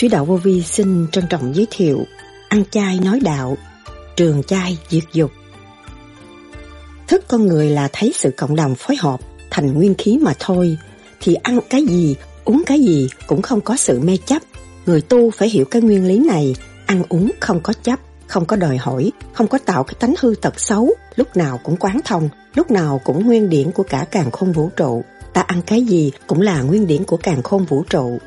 Sứ đạo vô vi xin trân trọng giới thiệu Ăn chay nói đạo Trường chay diệt dục. Thức con người là thấy sự cộng đồng phối hợp thành nguyên khí mà thôi Thì ăn cái gì, uống cái gì cũng không có sự mê chấp. Người tu phải hiểu cái nguyên lý này Ăn uống không có chấp, không có đòi hỏi Không có tạo cái tánh hư tật xấu Lúc nào cũng quán thông Lúc nào cũng nguyên điển của cả càng khôn vũ trụ. Ta ăn cái gì cũng là nguyên điển của càng khôn vũ trụ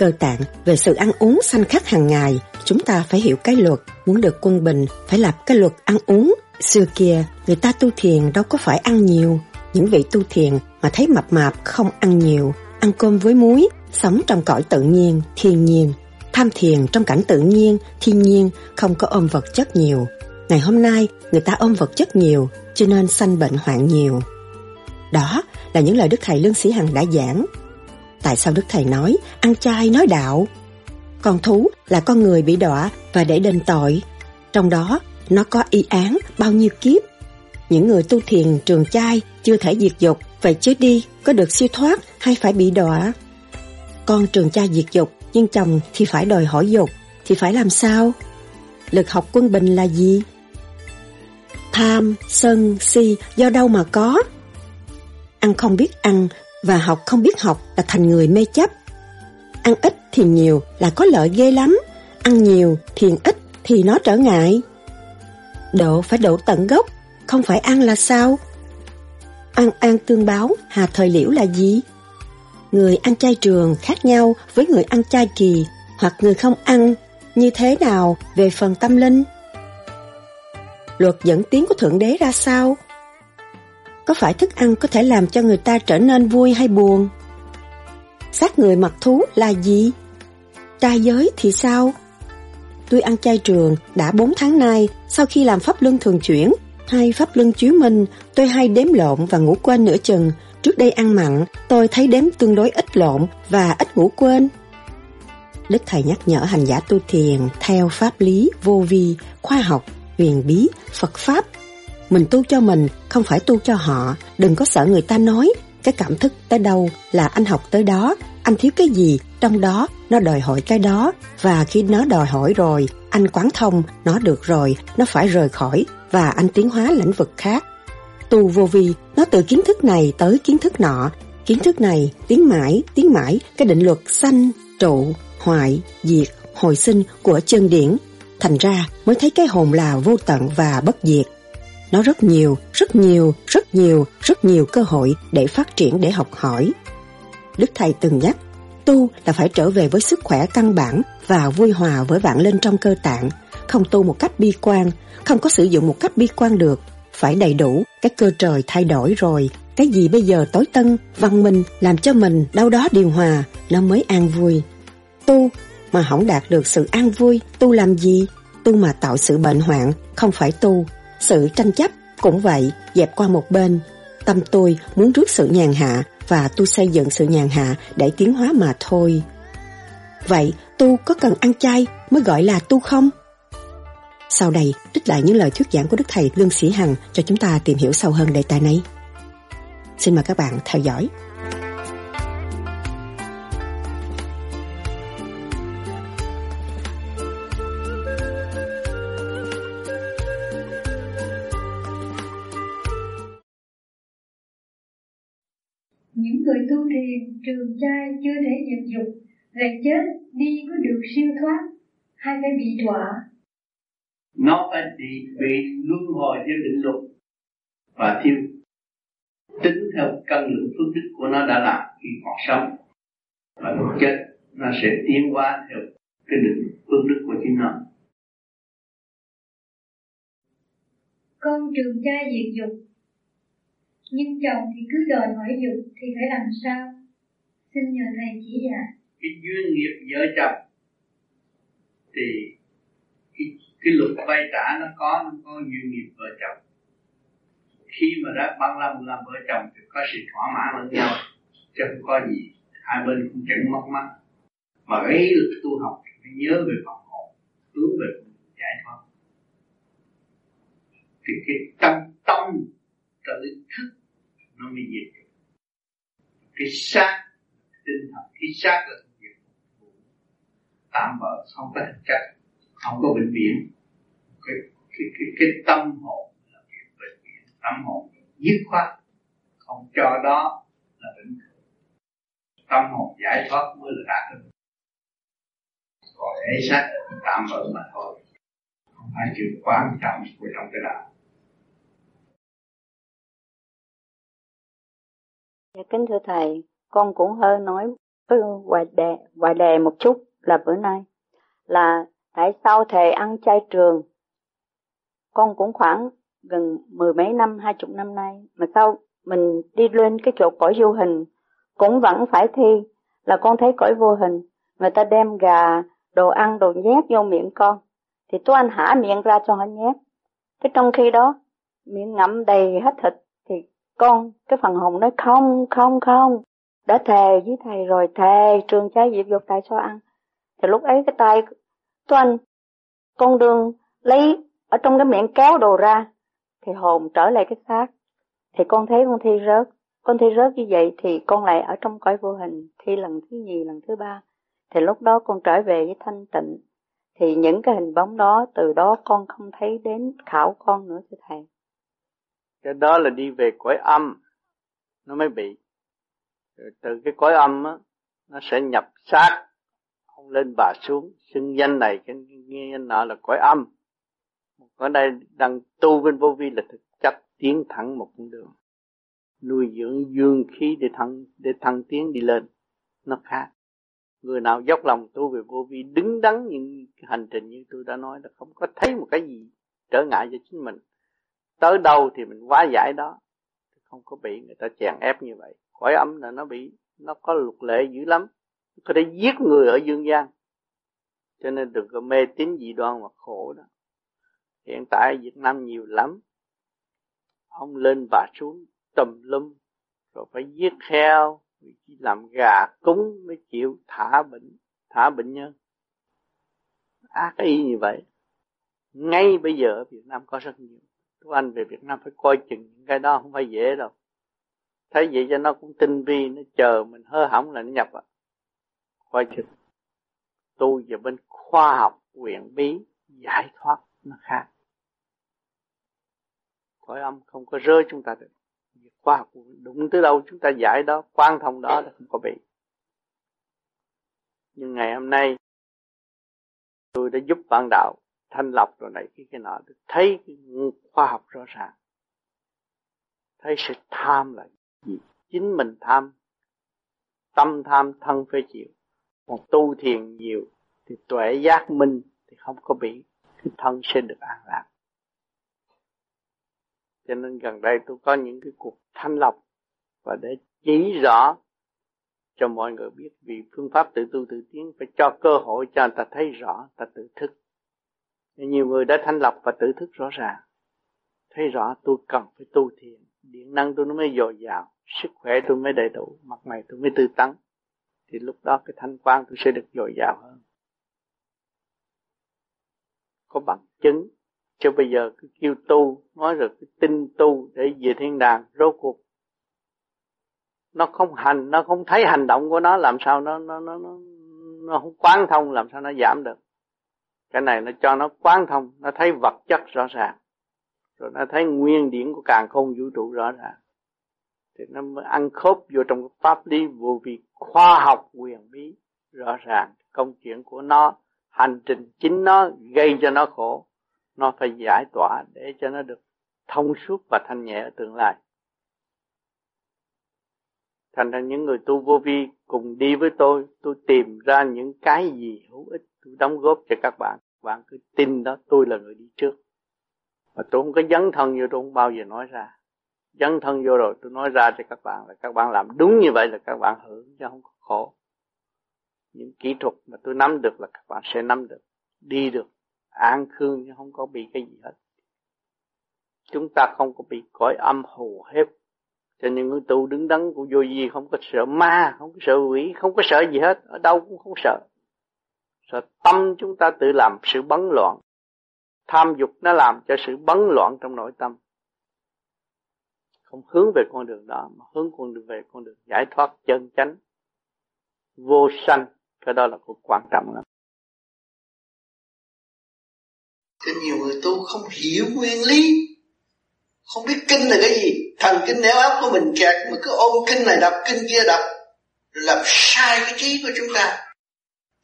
cơ tạng về sự ăn uống sanh khắc hàng ngày, chúng ta phải hiểu cái luật, muốn được quân bình phải lập cái luật ăn uống. Xưa kia, người ta tu thiền đâu có phải ăn nhiều, những vị tu thiền mà thấy mập mạp không ăn nhiều, ăn cơm với muối, sống trong cõi tự nhiên, thiên nhiên, tham thiền trong cảnh tự nhiên, thiên nhiên, không có ôm vật chất nhiều. Ngày hôm nay, người ta ôm vật chất nhiều, cho nên sanh bệnh hoạn nhiều. Đó là những lời Đức Thầy Lương Sĩ Hằng đã giảng Tại sao Đức Thầy nói ăn chay nói đạo? Con thú là con người bị đọa và để đền tội. Trong đó, nó có y án bao nhiêu kiếp. Những người tu thiền trường chay chưa thể diệt dục, vậy chứ đi có được siêu thoát hay phải bị đọa? Con trường chay diệt dục, nhưng chồng thì phải đòi hỏi dục, thì phải làm sao? Lực học quân bình là gì? Tham, sân, si do đâu mà có? Ăn không biết ăn và học không biết học là thành người mê chấp. Ăn ít thì nhiều là có lợi ghê lắm, ăn nhiều thiền ít thì nó trở ngại. Độ phải độ tận gốc, không phải ăn là sao? Ăn an tương báo, hà thời liễu là gì? Người ăn chay trường khác nhau với người ăn chay kỳ hoặc người không ăn như thế nào về phần tâm linh? Luật dẫn tiến của Thượng Đế ra sao? Có phải thức ăn có thể làm cho người ta trở nên vui hay buồn? Xác người mặc thú là gì? Trai giới thì sao? Tôi ăn chay trường đã 4 tháng nay sau khi làm pháp luân thường chuyển hay pháp luân chiếu minh tôi hay đếm lộn và ngủ quên nửa chừng. Trước đây ăn mặn tôi thấy đếm tương đối ít lộn và ít ngủ quên. Đức Thầy nhắc nhở hành giả tu thiền theo pháp lý, vô vi, khoa học, huyền bí, Phật Pháp mình tu cho mình, không phải tu cho họ. Đừng có sợ người ta nói. Cái cảm thức tới đâu là anh học tới đó. Anh thiếu cái gì, trong đó nó đòi hỏi cái đó. Và khi nó đòi hỏi rồi, anh quán thông, nó được rồi, nó phải rời khỏi và anh tiến hóa lĩnh vực khác. Tu vô vi, nó từ kiến thức này tới kiến thức nọ. Kiến thức này tiến mãi, tiến mãi cái định luật sanh, trụ, hoại, diệt, hồi sinh của chân điển. Thành ra mới thấy cái hồn là vô tận và bất diệt. Nó rất nhiều, rất nhiều, rất nhiều, rất nhiều cơ hội để phát triển để học hỏi. Đức Thầy từng nhắc, tu là phải trở về với sức khỏe căn bản và vui hòa với vạn lên trong cơ tạng, không tu một cách bi quan, không có sử dụng một cách bi quan được, phải đầy đủ, cái cơ trời thay đổi rồi, cái gì bây giờ tối tân, văn minh làm cho mình đâu đó điều hòa, nó mới an vui. Tu mà không đạt được sự an vui, tu làm gì? Tu mà tạo sự bệnh hoạn, không phải tu, sự tranh chấp cũng vậy, dẹp qua một bên. Tâm tôi muốn rước sự nhàn hạ và tôi xây dựng sự nhàn hạ để tiến hóa mà thôi. Vậy tu có cần ăn chay mới gọi là tu không? Sau đây, trích lại những lời thuyết giảng của Đức Thầy Lương Sĩ Hằng cho chúng ta tìm hiểu sâu hơn đề tài này. Xin mời các bạn theo dõi. Trường trai chưa thể diệt dục lại chết đi có được siêu thoát hay phải bị đọa? Nó phải bị bị luân hồi theo định luật và theo tính theo cân lượng phước đức của nó đã làm khi còn sống. Và lúc chết nó sẽ tiến hóa theo cái định phước đức của chính nó. Con trường trai diệt dục nhưng chồng thì cứ đòi hỏi dục thì phải làm sao xin nhờ thầy chỉ dạy cái duyên nghiệp vợ chồng thì cái, cái luật vay trả nó có nó có duyên nghiệp vợ chồng. Khi mà đã băng lâm làm vợ chồng thì có sự thỏa mãn lẫn nhau chứ không có gì hai bên cũng chẳng mất mát. Mà cái lực tu học thì phải nhớ về phòng hồn hướng về giải thoát. Thì cái tâm tâm tự thức nó mới diệt cái xác tinh thần khi xác là việc tạm bỡ không có thực chất không có bệnh viện cái cái cái, cái tâm hồn là bệnh viện tâm hồn dứt khoát không cho đó là bệnh tâm hồn giải thoát mới là đạt được. Còn thể xác tạm bỡ mà thôi không phải chuyện quan trọng của trong cái đạo Dạ, kính thưa thầy, con cũng hơi nói với ngoài đề, ngoài đề một chút là bữa nay là tại sao thầy ăn chay trường? Con cũng khoảng gần mười mấy năm hai chục năm nay mà sao mình đi lên cái chỗ cõi vô hình cũng vẫn phải thi là con thấy cõi vô hình người ta đem gà đồ ăn đồ nhét vô miệng con thì tôi anh hả miệng ra cho họ nhét. Cái trong khi đó miệng ngậm đầy hết thịt thì con cái phần hồn nói không không không đã thề với thầy rồi, thề, trường trái diệp dục tại sao ăn? Thì lúc ấy cái tay tôi anh, con đường lấy ở trong cái miệng kéo đồ ra, thì hồn trở lại cái xác. Thì con thấy con thi rớt, con thi rớt như vậy thì con lại ở trong cõi vô hình, thi lần thứ nhì, lần thứ ba. Thì lúc đó con trở về với thanh tịnh. Thì những cái hình bóng đó, từ đó con không thấy đến khảo con nữa, thưa thầy. Cái đó là đi về cõi âm, nó mới bị từ cái cõi âm á, nó sẽ nhập sát ông lên bà xuống. Xưng danh này, cái nghe danh nọ là cõi âm. Ở đây đang tu bên vô vi là thực chất tiến thẳng một con đường. Nuôi dưỡng dương khí để thăng để thăng tiến đi lên. Nó khác. Người nào dốc lòng tu về vô vi, đứng đắn những hành trình như tôi đã nói là không có thấy một cái gì trở ngại cho chính mình. Tới đâu thì mình quá giải đó. Không có bị người ta chèn ép như vậy cõi âm là nó bị, nó có luật lệ dữ lắm. Có thể giết người ở dương gian. Cho nên đừng có mê tín dị đoan mà khổ đó. Hiện tại Việt Nam nhiều lắm. Ông lên bà xuống, tùm lum, rồi phải giết heo làm gà cúng mới chịu thả bệnh thả bệnh nhân. Ác y như vậy. Ngay bây giờ ở Việt Nam có rất nhiều. Các anh về Việt Nam phải coi chừng những cái đó không phải dễ đâu thấy vậy cho nó cũng tinh vi, nó chờ mình hơ hỏng là nó nhập à. Coi chừng tu về bên khoa học quyền bí, giải thoát nó khác. Cõi âm không có rơi chúng ta được. Khoa học đúng tới đâu chúng ta giải đó quan thông đó là không có bị. Nhưng ngày hôm nay, tôi đã giúp bạn đạo thanh lọc rồi này, cái cái nọ. Thấy cái khoa học rõ ràng. Thấy sự tham là vì chính mình tham, tâm tham, thân phê chịu. Còn tu thiền nhiều thì tuệ giác minh thì không có bị cái thân sẽ được an lạc. Cho nên gần đây tôi có những cái cuộc thanh lọc và để chỉ rõ cho mọi người biết vì phương pháp tự tu tự tiến phải cho cơ hội cho người ta thấy rõ ta tự thức. Nhiều người đã thanh lọc và tự thức rõ ràng. Thấy rõ tôi cần phải tu thiền điện năng tôi nó mới dồi dào sức khỏe tôi mới đầy đủ mặt mày tôi mới tươi tắn. Thì lúc đó cái thanh quan tôi sẽ được dồi dào hơn. Có bằng chứng cho bây giờ cứ kêu tu nói rồi cái tin tu để về thiên đàng rốt cuộc nó không hành nó không thấy hành động của nó làm sao nó nó nó nó, nó không quán thông làm sao nó giảm được. Cái này nó cho nó quán thông nó thấy vật chất rõ ràng rồi nó thấy nguyên điển của càng không vũ trụ rõ ràng. Thì nó mới ăn khớp vô trong cái pháp lý vô vi khoa học quyền bí rõ ràng. Công chuyện của nó, hành trình chính nó gây cho nó khổ. Nó phải giải tỏa để cho nó được thông suốt và thanh nhẹ ở tương lai. Thành ra những người tu vô vi cùng đi với tôi tôi tìm ra những cái gì hữu ích, tôi đóng góp cho các bạn. Bạn cứ tin đó, tôi là người đi trước mà tôi không có dấn thân vô, tôi không bao giờ nói ra. Dấn thân vô rồi, tôi nói ra cho các bạn, là các bạn làm đúng như vậy là các bạn hưởng, chứ không có khổ. Những kỹ thuật mà tôi nắm được là các bạn sẽ nắm được, đi được, an khương chứ không có bị cái gì hết. Chúng ta không có bị cõi âm hù hết. Cho nên người tu đứng đắn của vô gì không có sợ ma, không có sợ quỷ, không có sợ gì hết, ở đâu cũng không sợ. Sợ tâm chúng ta tự làm sự bấn loạn tham dục nó làm cho sự bấn loạn trong nội tâm. Không hướng về con đường đó, mà hướng con đường về con đường giải thoát chân chánh. Vô sanh, cái đó là cuộc quan trọng lắm. Thì nhiều người tu không hiểu nguyên lý, không biết kinh là cái gì. Thần kinh néo áp của mình kẹt, mà cứ ôm kinh này đọc kinh kia đọc làm sai cái trí của chúng ta.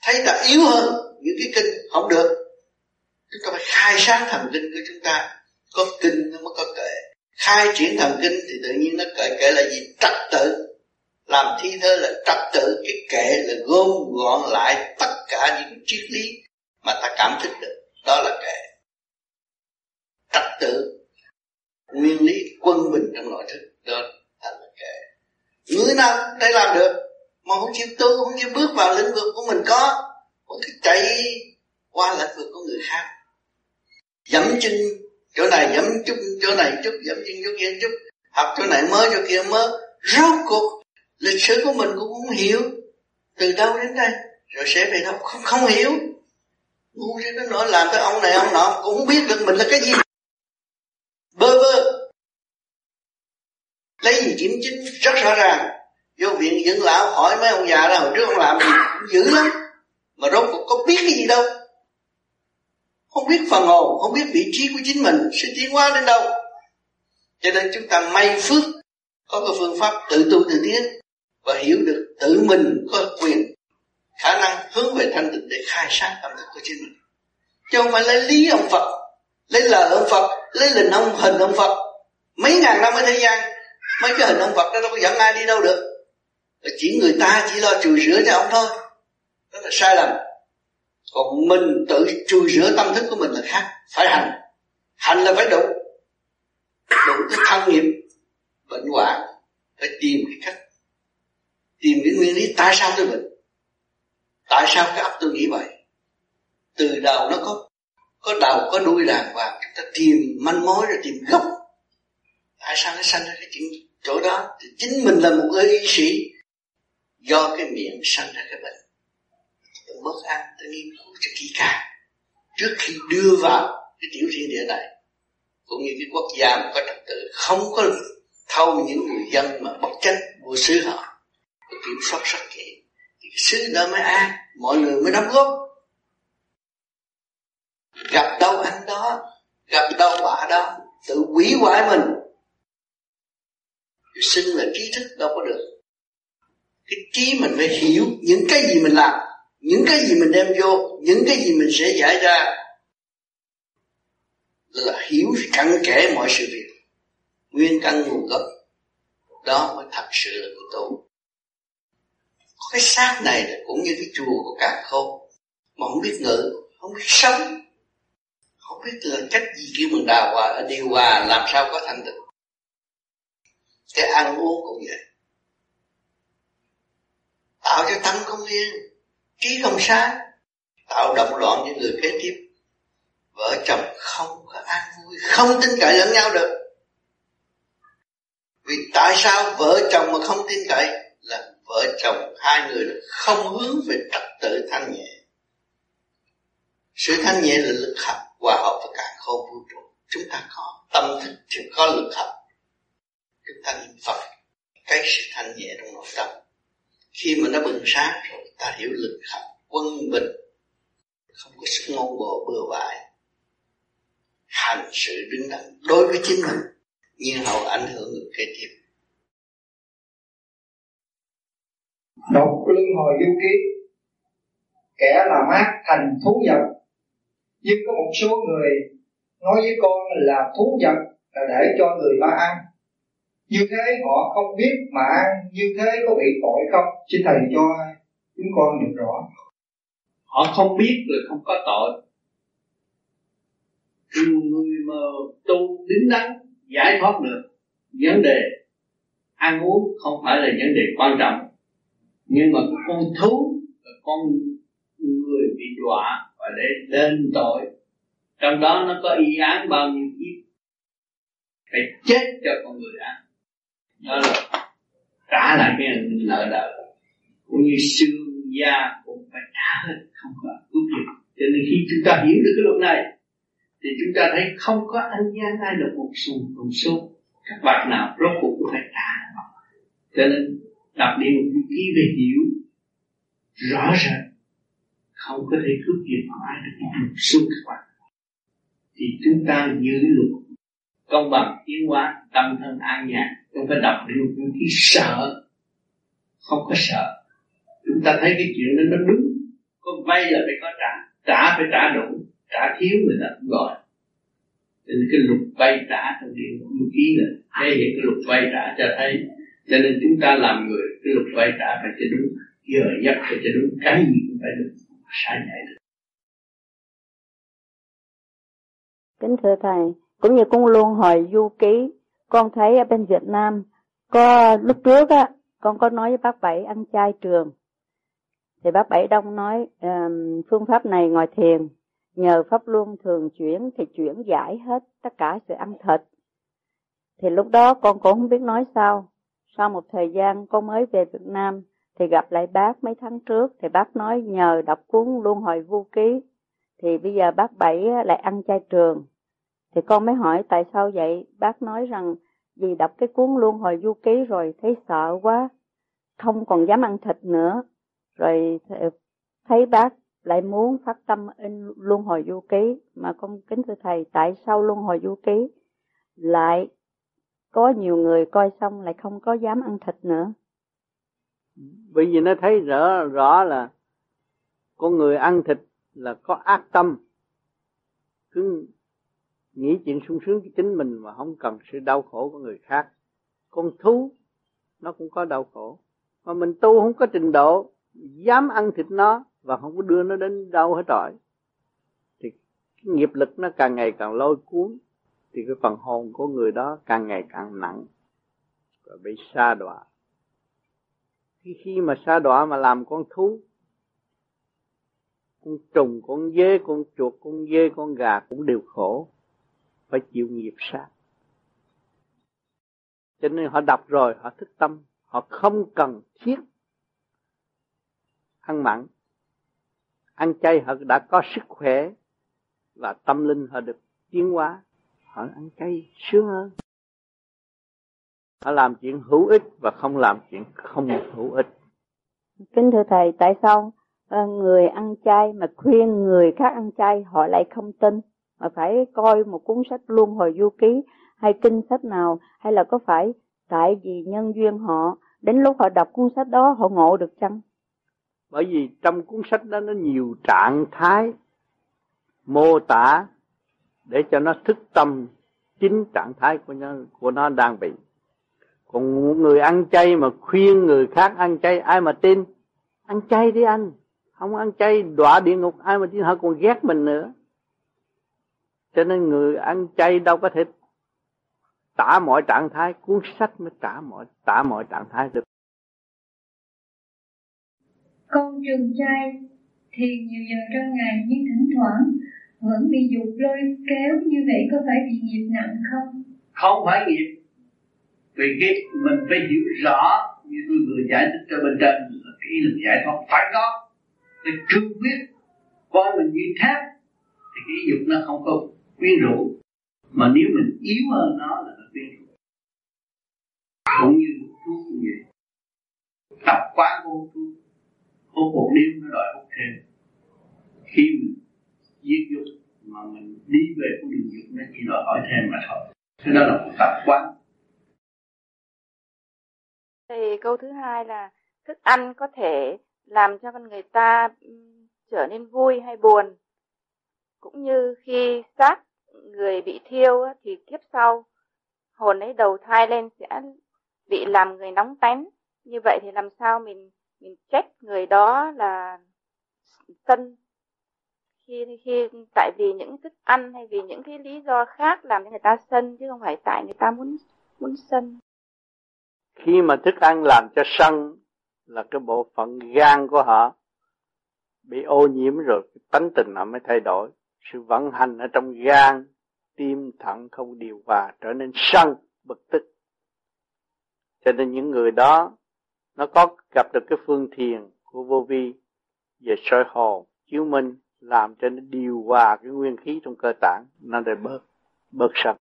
Thấy ta yếu hơn những cái kinh, không được chúng ta phải khai sáng thần kinh của chúng ta. Có kinh nó mới có kệ. Khai triển thần kinh thì tự nhiên nó kệ. Kệ là gì? Trật tự. Làm thi thơ là trật tự. Cái kệ là gom gọn lại tất cả những triết lý mà ta cảm thức được. Đó là kệ. Trật tự. Nguyên lý quân bình trong nội thức. Đó thành là kệ. Người nào đây làm được. Mà không chịu tu, không chịu bước vào lĩnh vực của mình có. Vẫn cứ chạy qua lĩnh vực của người khác dẫm chân chỗ này dẫm chút chỗ này chút dẫm chân chỗ kia chút. Học chỗ này mới, chỗ kia mới. Rốt cuộc, lịch sử của mình cũng không hiểu. Từ đâu đến đây? Rồi sẽ về đâu không không hiểu. Ngu cho nó nói, làm cái ông này, ông nọ cũng không biết được mình là cái gì. Bơ vơ. Lấy gì kiểm chứng rất rõ ràng. Vô viện dưỡng lão hỏi mấy ông già đó, hồi trước ông làm gì? Cũng dữ lắm. Mà rốt cuộc có biết cái gì đâu không biết phần hồn, không biết vị trí của chính mình sẽ tiến hóa đến đâu. Cho nên chúng ta may phước, có cái phương pháp tự tu tự tiến và hiểu được tự mình có quyền, khả năng hướng về thanh tịnh để khai sáng tâm thức của chính mình. Chứ không phải lấy lý ông Phật, lấy lời ông Phật, lấy lình ông, hình ông Phật. Mấy ngàn năm ở thế gian, mấy cái hình ông Phật đó đâu có dẫn ai đi đâu được. Chỉ người ta chỉ lo chùi rửa cho ông thôi. Đó là sai lầm còn mình tự trừ rửa tâm thức của mình là khác. Phải hành. Hành là phải đủ. Đủ cái thân nghiệp bệnh hoạn, phải tìm cái cách. Tìm cái nguyên lý tại sao tôi bệnh? Tại sao cái ấp tôi nghĩ vậy? Từ đầu nó có có đầu, có đuôi đàng hoàng chúng ta tìm manh mối rồi tìm gốc. Tại sao nó sanh ra cái chuyện chỗ đó? Thì chính mình là một người y sĩ do cái miệng sanh ra cái bệnh bất an ta nghiên cứu cho kỹ càng trước khi đưa vào cái tiểu thiên địa này, cũng như cái quốc gia mà có trật tự, không có thâu những người dân mà bất chấp vô xứ họ kiểm soát rất kỹ thì cái xứ đó mới an, mọi người mới đóng góp. Gặp đâu anh đó, gặp đâu bà đó, tự quỷ hoại mình. Sinh là trí thức đâu có được. Cái trí mình phải hiểu những cái gì mình làm những cái gì mình đem vô, những cái gì mình sẽ giải ra là hiểu cặn kẽ mọi sự việc. Nguyên căn nguồn gốc, đó mới thật sự là của tu cái xác này là cũng như cái chùa của càng khôn mà không biết ngự không biết sống. Không biết là cách gì kêu mình đào hòa điều hòa làm sao có thành tựu cái ăn uống cũng vậy. Tạo cho tâm không yên trí không sáng, tạo động loạn những người kế tiếp. Vợ chồng không có an vui, không tin cậy lẫn nhau được. Vì tại sao vợ chồng mà không tin cậy? Là vợ chồng hai người không hướng về trật tự thanh nhẹ. Sự thanh nhẹ là lực học hòa hợp với cả không vũ trụ. Chúng ta có tâm thức thì có lực học. Chúng ta niệm phật. Cái sự thanh nhẹ trong nội tâm khi mà nó bừng sáng rồi, ta hiểu lực học quân bình. Không có sức ngôn bộ bừa bãi. Hành sự đứng đắn đối với chính mình, nhưng hậu ảnh hưởng người kế tiếp. Độc luân hồi lưu ký, kẻ là mát thành thú vật. Nhưng có một số người nói với con là thú vật là để cho người ta ăn như thế họ không biết mà ăn như thế có bị tội không? Xin thầy cho chúng con được rõ. Họ không biết là không có tội. Người mà tu đứng đắn, giải thoát được vấn đề ăn uống không phải là vấn đề quan trọng. Nhưng mà con thú con người bị đọa và để lên tội. Trong đó nó có y án bao nhiêu kiếp? Phải chết cho con người ăn đó là trả lại cái nợ nợ cũng như xương da cũng phải trả hết, không có cứu kịp cho nên khi chúng ta hiểu được cái luật này, thì chúng ta thấy không có ăn gian ai được một xu một xu các bạn nào rốt cuộc cũng phải trả cho nên đọc đi một ký về hiểu rõ ràng, không có thể cướp giật ai được một xu các bạn. Thì chúng ta giữ luật công bằng, tiến hóa, tâm thân, an nhàn. Không phải đọc được những cái sợ. Không có sợ. Chúng ta thấy cái chuyện đó, nó đúng. Có vay là phải có trả. Trả phải trả đủ. Trả thiếu người ta cũng gọi. Nên cái luật vay trả trong điện lưu ký là thể hiện cái luật vay trả cho thấy. Cho nên chúng ta làm người, cái luật vay trả phải cho đúng. Giờ giấc phải cho đúng, cái gì cũng phải đúng sai nhảy được. Kính thưa thầy cũng như con luôn hồi du ký con thấy ở bên Việt Nam có lúc trước á con có nói với bác bảy ăn chay trường. Thì bác bảy đông nói um, phương pháp này ngồi thiền nhờ pháp luân thường chuyển thì chuyển giải hết tất cả sự ăn thịt. Thì lúc đó con cũng không biết nói sao. Sau một thời gian con mới về Việt Nam thì gặp lại bác mấy tháng trước thì bác nói nhờ đọc cuốn luân hồi vô ký thì bây giờ bác bảy lại ăn chay trường thì con mới hỏi, tại sao vậy? Bác nói rằng, vì đọc cái cuốn luân hồi du ký rồi thấy sợ quá, không còn dám ăn thịt nữa. Rồi thấy bác lại muốn phát tâm in luân hồi du ký, mà con kính thưa thầy, tại sao luân hồi du ký lại có nhiều người coi xong lại không có dám ăn thịt nữa? Bởi vì nó thấy rõ rõ là con người ăn thịt là có ác tâm. Cứ nghĩ chuyện sung sướng cho chính mình mà không cần sự đau khổ của người khác. Con thú, nó cũng có đau khổ. Mà mình tu không có trình độ, dám ăn thịt nó và không có đưa nó đến đâu hết trọi thì cái nghiệp lực nó càng ngày càng lôi cuốn, thì cái phần hồn của người đó càng ngày càng nặng và bị sa đọa. Khi khi mà sa đọa mà làm con thú, con trùng, con dế con chuột, con dê, con gà cũng đều khổ phải chịu nghiệp sát. Cho nên họ đọc rồi, họ thức tâm, họ không cần thiết ăn mặn. Ăn chay họ đã có sức khỏe và tâm linh họ được tiến hóa. Họ ăn chay sướng hơn. Họ làm chuyện hữu ích và không làm chuyện không hữu ích. Kính thưa thầy, tại sao ờ, người ăn chay mà khuyên người khác ăn chay họ lại không tin? Mà phải coi một cuốn sách luân hồi du ký hay kinh sách nào, hay là có phải tại vì nhân duyên họ, đến lúc họ đọc cuốn sách đó họ ngộ được chăng? Bởi vì trong cuốn sách đó nó nhiều trạng thái mô tả để cho nó thức tâm chính trạng thái của nó của nó đang bị. Còn người ăn chay mà khuyên người khác ăn chay, ai mà tin? Ăn chay đi anh, không ăn chay đọa địa ngục, ai mà tin? Họ còn ghét mình nữa cho nên người ăn chay đâu có thể tả mọi trạng thái cuốn sách mới tả mọi tả mọi trạng thái được. Con trường trai thì nhiều giờ trong ngày nhưng thỉnh thoảng vẫn bị dục lôi kéo như vậy có phải bị nghiệp nặng không? Không phải nghiệp. Vì cái mình phải hiểu rõ như tôi vừa giải thích cho bên trên là cái ý lực giải thoát phải có. Phải cương quyết coi mình như thép thì cái dục nó không có quyến rũ mà nếu mình yếu hơn nó là nó quyến rũ cũng như thuốc như vậy. Tập quá vô thuốc hút một đêm nó đòi hút thêm. Khi mình giết dục mà mình đi về con đường dục nó chỉ đòi hỏi thêm mà thôi. Thế đó là một tập quán thì câu thứ hai là thức ăn có thể làm cho con người ta trở nên vui hay buồn cũng như khi xác người bị thiêu thì kiếp sau, hồn ấy đầu thai lên sẽ bị làm người nóng tánh. Như vậy thì làm sao mình mình trách người đó là sân khi khi, tại vì những thức ăn hay vì những cái lý do khác làm cho người ta sân, chứ không phải tại người ta muốn muốn sân. Khi mà thức ăn làm cho sân là cái bộ phận gan của họ bị ô nhiễm rồi tánh tình họ mới thay đổi sự vận hành ở trong gan tim thận không điều hòa trở nên sân bực tức. Cho nên những người đó nó có gặp được cái phương thiền của vô vi về soi hồn chiếu minh làm cho nó điều hòa cái nguyên khí trong cơ tạng nó để bớt bớt sân.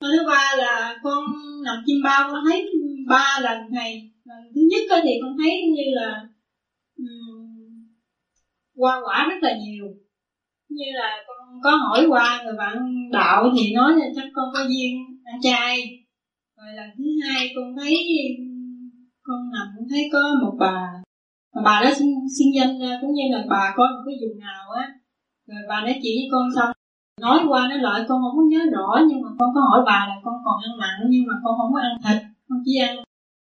Thứ ba là con nằm chim bao con thấy ba lần này lần thứ nhất thì con thấy như là um, qua quả rất là nhiều. Như là con có hỏi qua người bạn đạo thì nói là chắc con có duyên ăn chay. Rồi lần thứ hai con thấy con nằm cũng thấy có một bà bà đó xin, xin danh ra cũng như là bà có một cái vùng nào á. Rồi bà nói chỉ với con xong. Nói qua nói lại con không có nhớ rõ nhưng mà con có hỏi bà là con còn ăn mặn nhưng mà con không có ăn thịt con chỉ ăn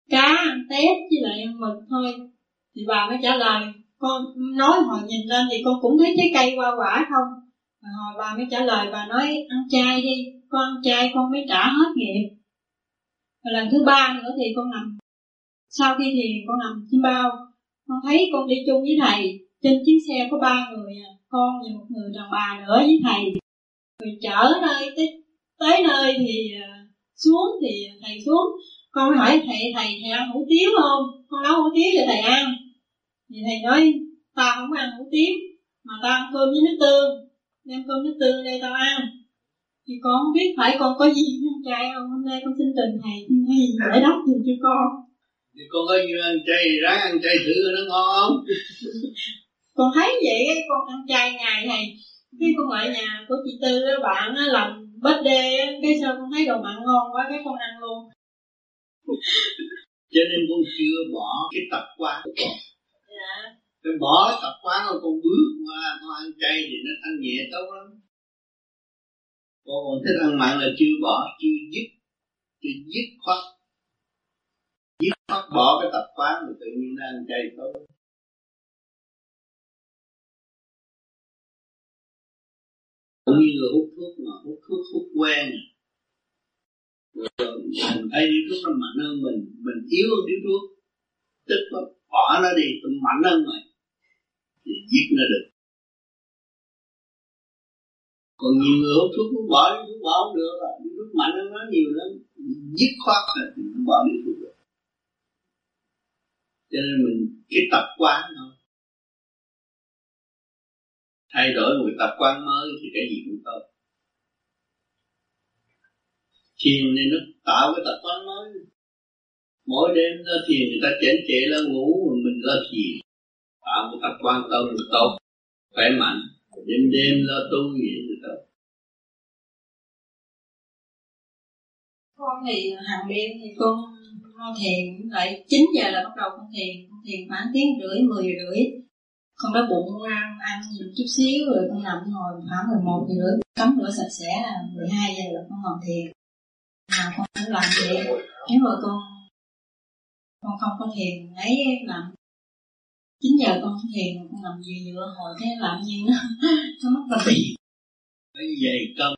cá ăn tép với lại ăn mực thôi. Thì bà mới trả lời con nói hồi nhìn lên thì con cũng thấy trái cây qua quả không? Rồi hồi bà mới trả lời bà nói ăn chay đi con ăn chay con mới trả hết nghiệp. Rồi lần thứ ba nữa thì con nằm. Sau khi thì con nằm trên bao. Con thấy con đi chung với thầy. Trên chiếc xe có ba người à con và một người đàn bà nữa với thầy. Rồi chở nơi tới, tới nơi thì à, xuống thì thầy xuống. Con hỏi thầy thầy thầy ăn hủ tiếu không? Con nấu hủ tiếu cho thầy ăn thì thầy nói ta không ăn hủ tiếu mà ta ăn cơm với nước tương. Đem cơm nước tương đây tao ăn. Thì con không biết phải con có gì ăn chay không? Hôm nay con xin trình thầy thầy giải đáp giùm cho con. Thì con có như ăn chay ráng ăn chay thử nó ngon. Không con thấy vậy con ăn chay ngày này khi con lại nhà của chị tư đó bạn á làm bếp đê cái sao con thấy đồ mặn ngon quá cái con ăn luôn. Cho nên con chưa bỏ cái tập quán của con cái bỏ tập quán rồi con bước qua, con ăn chay thì nó thanh nhẹ tốt lắm. Con còn thích ăn mặn là chưa bỏ, chưa dứt chưa dứt khoát. Dứt khoát bỏ cái tập quán thì tự nhiên nó ăn chay tốt cũng như người hút thuốc mà, hút thuốc, hút quen rồi, mình thấy điếu thuốc nó mạnh hơn mình mình yếu hơn điếu thuốc. Tức là bỏ nó đi tôi mạnh hơn mày thì giết nó được. Còn nhiều người hút thuốc cũng bỏ đi thuốc bỏ không được. Rồi thuốc mạnh hơn nó nhiều lắm, dứt khoát rồi thì không bỏ đi thuốc được. Cho nên mình cái tập quán thôi. Thay đổi một tập quán mới thì cái gì cũng tốt. Thiền này nó tạo cái tập quán mới. Mỗi đêm ra thiền, người ta chén chệ là ngủ, mà mình ra thiền tạo một tập quan tâm người tốt, khỏe mạnh. Đêm đêm lo tu nghĩ người tốt. Con thì hàng đêm thì con con thiền lại 9 giờ là bắt đầu con thiền. Con thiền khoảng tiếng rưỡi 10 giờ rưỡi. Con đói bụng ăn ăn một chút xíu rồi con nằm ngồi khoảng 11 giờ rưỡi. Tắm rửa sạch sẽ là 12 giờ là con ngồi thiền. Nào con cũng làm thiền nếu mà con con không có thiền ấy làm 9 giờ con thiền con nằm vừa vừa hồi thế làm như nó nó mất bị phải dày công.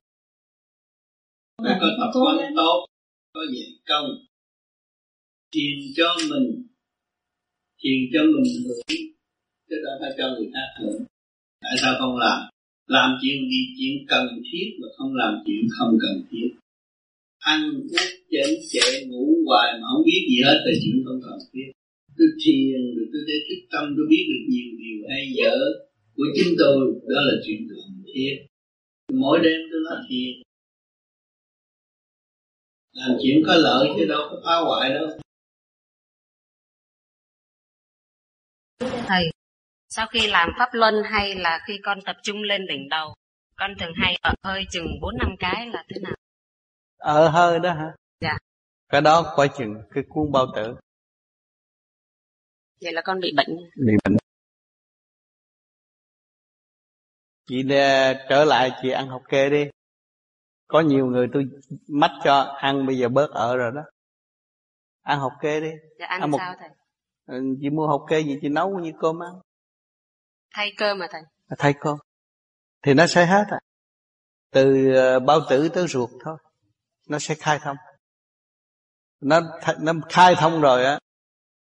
Phải có tập quán tốt có dày công. Thiền cho mình. Thiền cho mình hưởng. Chứ đâu phải cho người khác hưởng. Tại sao không làm? Làm chuyện gì? Chuyện cần thiết mà không làm chuyện không cần thiết. Ăn uống chén chệ ngủ hoài mà không biết gì hết là chuyện không cần thiết tôi thiền rồi tôi để thức tâm tôi biết được nhiều điều hay dở của chính tôi. Đó là chuyện cần thiết mỗi đêm tôi nói thiền làm chuyện có lợi chứ đâu có phá hoại đâu. Thầy sau khi làm pháp luân hay là khi con tập trung lên đỉnh đầu con thường hay ở hơi chừng bốn năm cái là thế nào? Ở hơi đó hả? Dạ. Cái đó coi chừng cái cuốn bao tử vậy là con bị bệnh. Bị bệnh. Chị để trở lại chị ăn học kê đi. Có nhiều người tôi mắt cho ăn bây giờ bớt ở rồi đó. Ăn học kê đi. Dạ ăn, ăn một sao thầy? Ừ, chị mua học kê gì chị nấu như cơm ăn. Thay cơm mà thầy? Thay cơm. Thì nó sẽ hết à. Từ ờ, bao tử tới ruột thôi. Nó sẽ khai thông. Nó th- nó khai thông rồi á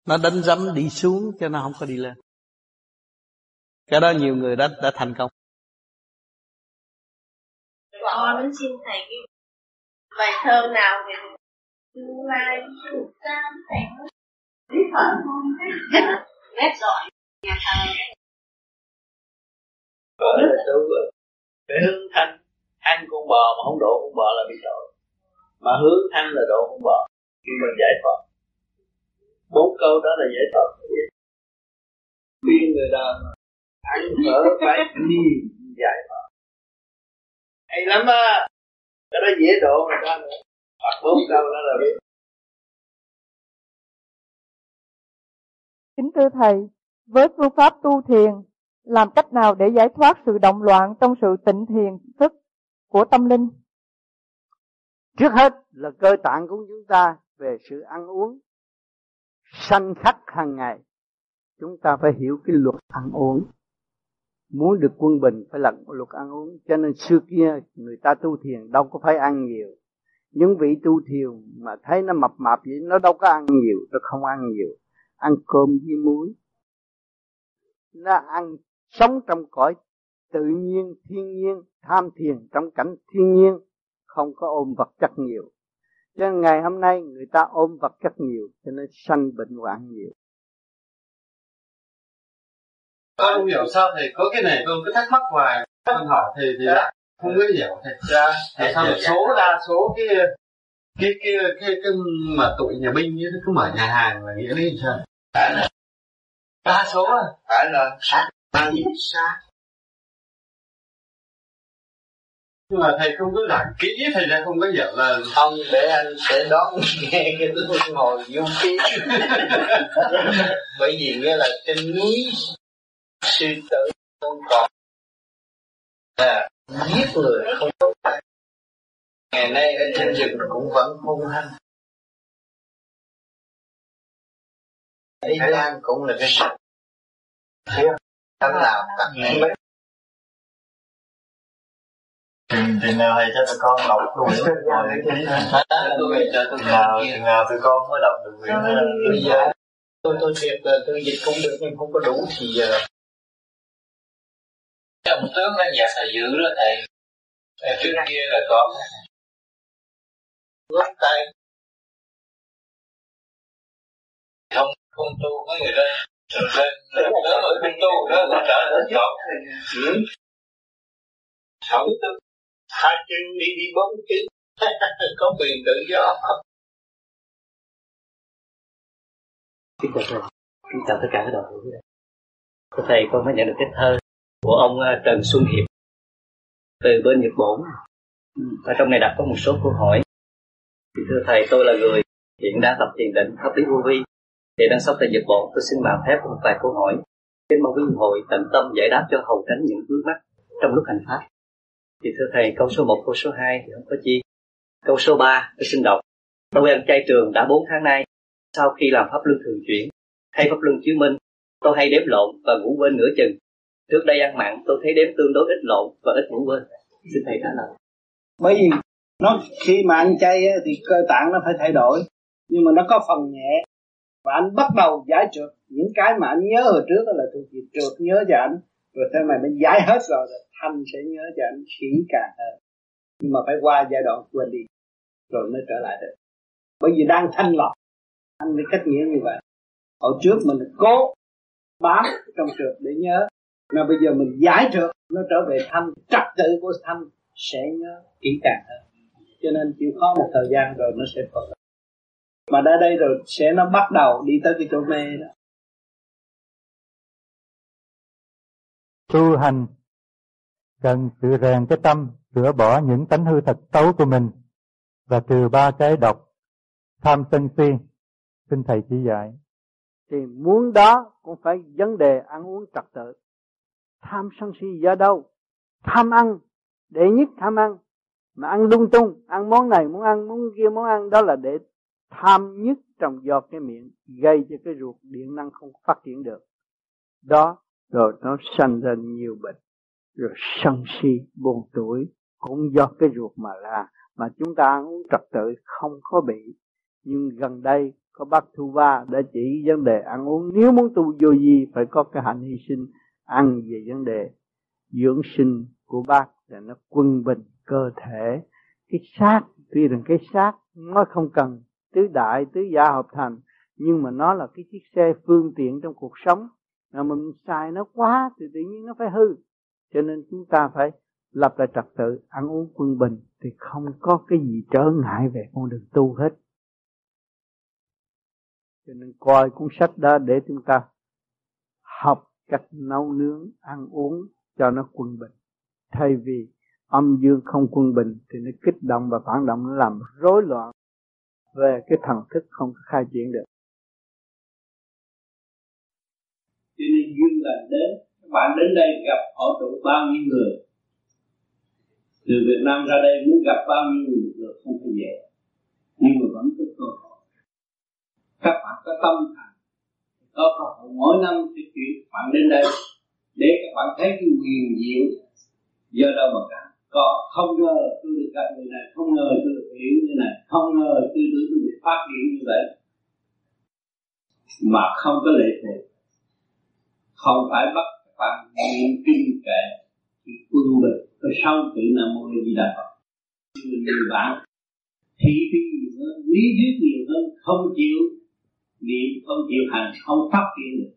nó đánh dấm đi xuống cho nó không có đi lên. Cái đó nhiều người đã đã thành công. Con đến xin thầy cái bài thơ nào về tương lai tam thầy nói biết phận không? Rất giỏi nhà thờ. Gọi là tu Để hướng thanh Ăn con bò mà không độ con bò là bị tội. Mà hướng thanh là độ con bò. Khi mình giải thoát Bốn câu đó là giải thoát Khuyên người đời ăn phở phải niềm giải thoát hay lắm á. Cái đó dễ độ người ta nữa. Hoặc bốn câu đó là biết. Kính thưa Thầy, với phương pháp tu thiền, làm cách nào để giải thoát sự động loạn trong sự tịnh thiền thức của tâm linh? Trước hết là cơ tạng của chúng ta về sự ăn uống sanh khắc hàng ngày. Chúng ta phải hiểu cái luật ăn uống. Muốn được quân bình phải là luật ăn uống. Cho nên xưa kia người ta tu thiền đâu có phải ăn nhiều. Những vị tu thiền mà thấy nó mập mạp vậy nó đâu có ăn nhiều, nó không ăn nhiều. Ăn cơm với muối. Nó ăn sống trong cõi tự nhiên, thiên nhiên, tham thiền trong cảnh thiên nhiên, không có ôm vật chất nhiều. Cho nên ngày hôm nay người ta ôm vật chất nhiều cho nên sanh bệnh hoạn nhiều. Con không hiểu sao thầy có cái này con cứ thắc mắc hoài. Con hỏi thầy thì lại không có hiểu thầy. Ra dạ. thầy sao một số đa số cái cái cái cái, cái mà tụi nhà binh như cứ mở nhà hàng là nghĩa lý sao? Đa số à? phải là sát. Mang sát nhưng mà thầy không có giảng kỹ, thầy sẽ không có hiểu là không, để anh sẽ đón nghe cái luân hồi vô ký. Bởi vì nghĩa là trên núi sư tử không còn là giết người không có ngày nay ở trên rừng cũng vẫn hung hăng. Thái lan cũng là cái sạch Thánh nào tặng mấy chừng chừng nào thầy cho tụi con đọc luôn. Rồi chừng nào chừng nào tụi con mới đọc được quyển bây giờ tôi tôi thiệt là tôi dịch cũng được nhưng không có đủ thì giờ cái ông tướng nó dạt là giữ đó thầy. Trước kia là có. Lắc tay. Không không tu với người đó. Lên lên lớn ở không tu đó là trở lên chọn không tu hai chân đi đi bốn chân có quyền tự do. Kính chào thầy. Kính chào tất cả các đoàn hữu thưa thầy, con mới nhận được cái thơ của ông ờ, Trần Xuân Hiệp. Từ bên Nhật Bản. Ừ, ở trong này đặt có một số câu hỏi. Thì thưa thầy, tôi là người hiện đang tập thiền định pháp lý vô vi. Thì đang sống tại Nhật Bản, tôi xin mạo phép một vài câu hỏi. Kính mong quý hội tận tâm giải đáp cho hầu tránh những vướng mắt trong lúc hành pháp thì thưa thầy câu số 1, câu số 2 thì không có chi. Câu số 3 tôi xin đọc. Tôi ăn chay trường đã 4 tháng nay. Sau khi làm pháp luân thường chuyển, hay pháp luân chứng minh, tôi hay đếm lộn và ngủ quên nửa chừng. Trước đây ăn mặn tôi thấy đếm tương đối ít lộn và ít ngủ quên. Xin thầy trả lời. Bởi vì nó khi mà ăn chay thì cơ tạng nó phải thay đổi nhưng mà nó có phần nhẹ và anh bắt đầu giải trượt những cái mà anh nhớ hồi trước đó là thuộc về trượt nhớ cho anh rồi thế mày mình giải hết rồi thanh sẽ nhớ cho anh kỹ càng hơn. Nhưng mà phải qua giai đoạn quên đi, rồi mới trở lại được. Bởi vì đang thanh lọc, anh mới cách nghĩa như vậy. Hồi trước mình cố bám trong trượt để nhớ, mà bây giờ mình giải trượt nó trở về thanh, trật tự của thanh sẽ nhớ kỹ càng hơn. Cho nên chịu khó một thời gian rồi nó sẽ phật. Mà đã đây rồi, sẽ nó bắt đầu đi tới cái chỗ mê đó. Tu hành. Cần tự rèn cái tâm, sửa bỏ những tánh hư thật xấu của mình. Và trừ ba cái độc, tham sân si. Xin thầy chỉ dạy. Thì muốn đó cũng phải vấn đề ăn uống trật tự. Tham sân si do đâu? Tham ăn để nhất tham ăn. Mà ăn lung tung, ăn món này muốn ăn, món kia muốn ăn, đó là để tham nhất trong giọt cái miệng, gây cho cái ruột điện năng không phát triển được. Đó rồi nó sanh ra nhiều bệnh, rồi sân si, buồn tuổi, cũng do cái ruột mà ra mà chúng ta ăn uống trật tự không có bị. Nhưng gần đây có bác Thu Va đã chỉ vấn đề ăn uống, nếu muốn tu vô gì phải có cái hạnh hy sinh, ăn về vấn đề dưỡng sinh của bác để nó quân bình cơ thể. Cái xác, tuy rằng cái xác nó không cần tứ đại, tứ gia hợp thành, nhưng mà nó là cái chiếc xe phương tiện trong cuộc sống mà mình xài nó quá thì tự nhiên nó phải hư. Cho nên chúng ta phải lập lại trật tự, ăn uống quân bình thì không có cái gì trở ngại về con đường tu hết. Cho nên coi cuốn sách đó để chúng ta học cách nấu nướng, ăn uống cho nó quân bình. Thay vì âm dương không quân bình thì nó kích động và phản động, nó làm rối loạn về cái thần thức không khai triển được cho nên duyên lành đến các bạn đến đây gặp hội tụ bao nhiêu người? Từ Việt Nam ra đây muốn gặp bao nhiêu người được không phải dễ. Nhưng mà vẫn có cơ hội. Các bạn có tâm thành. Có cơ hội. Mỗi năm sẽ chuyển bạn đến đây để các bạn thấy cái quyền diệu. Do đâu mà cả. Có, không ngờ tôi được gặp người này, không ngờ tôi được hiểu như này, không ngờ tôi được tôi được phát triển như vậy. Mà không có lệ thuộc. Không phải bắt phần bạn niệm kinh kệ thì quân bình có sáu chữ nam mô di đà phật. Nhiều bạn, thị phi nhiều hơn, lý thuyết nhiều hơn, không chịu niệm, không chịu hành, không phát triển được.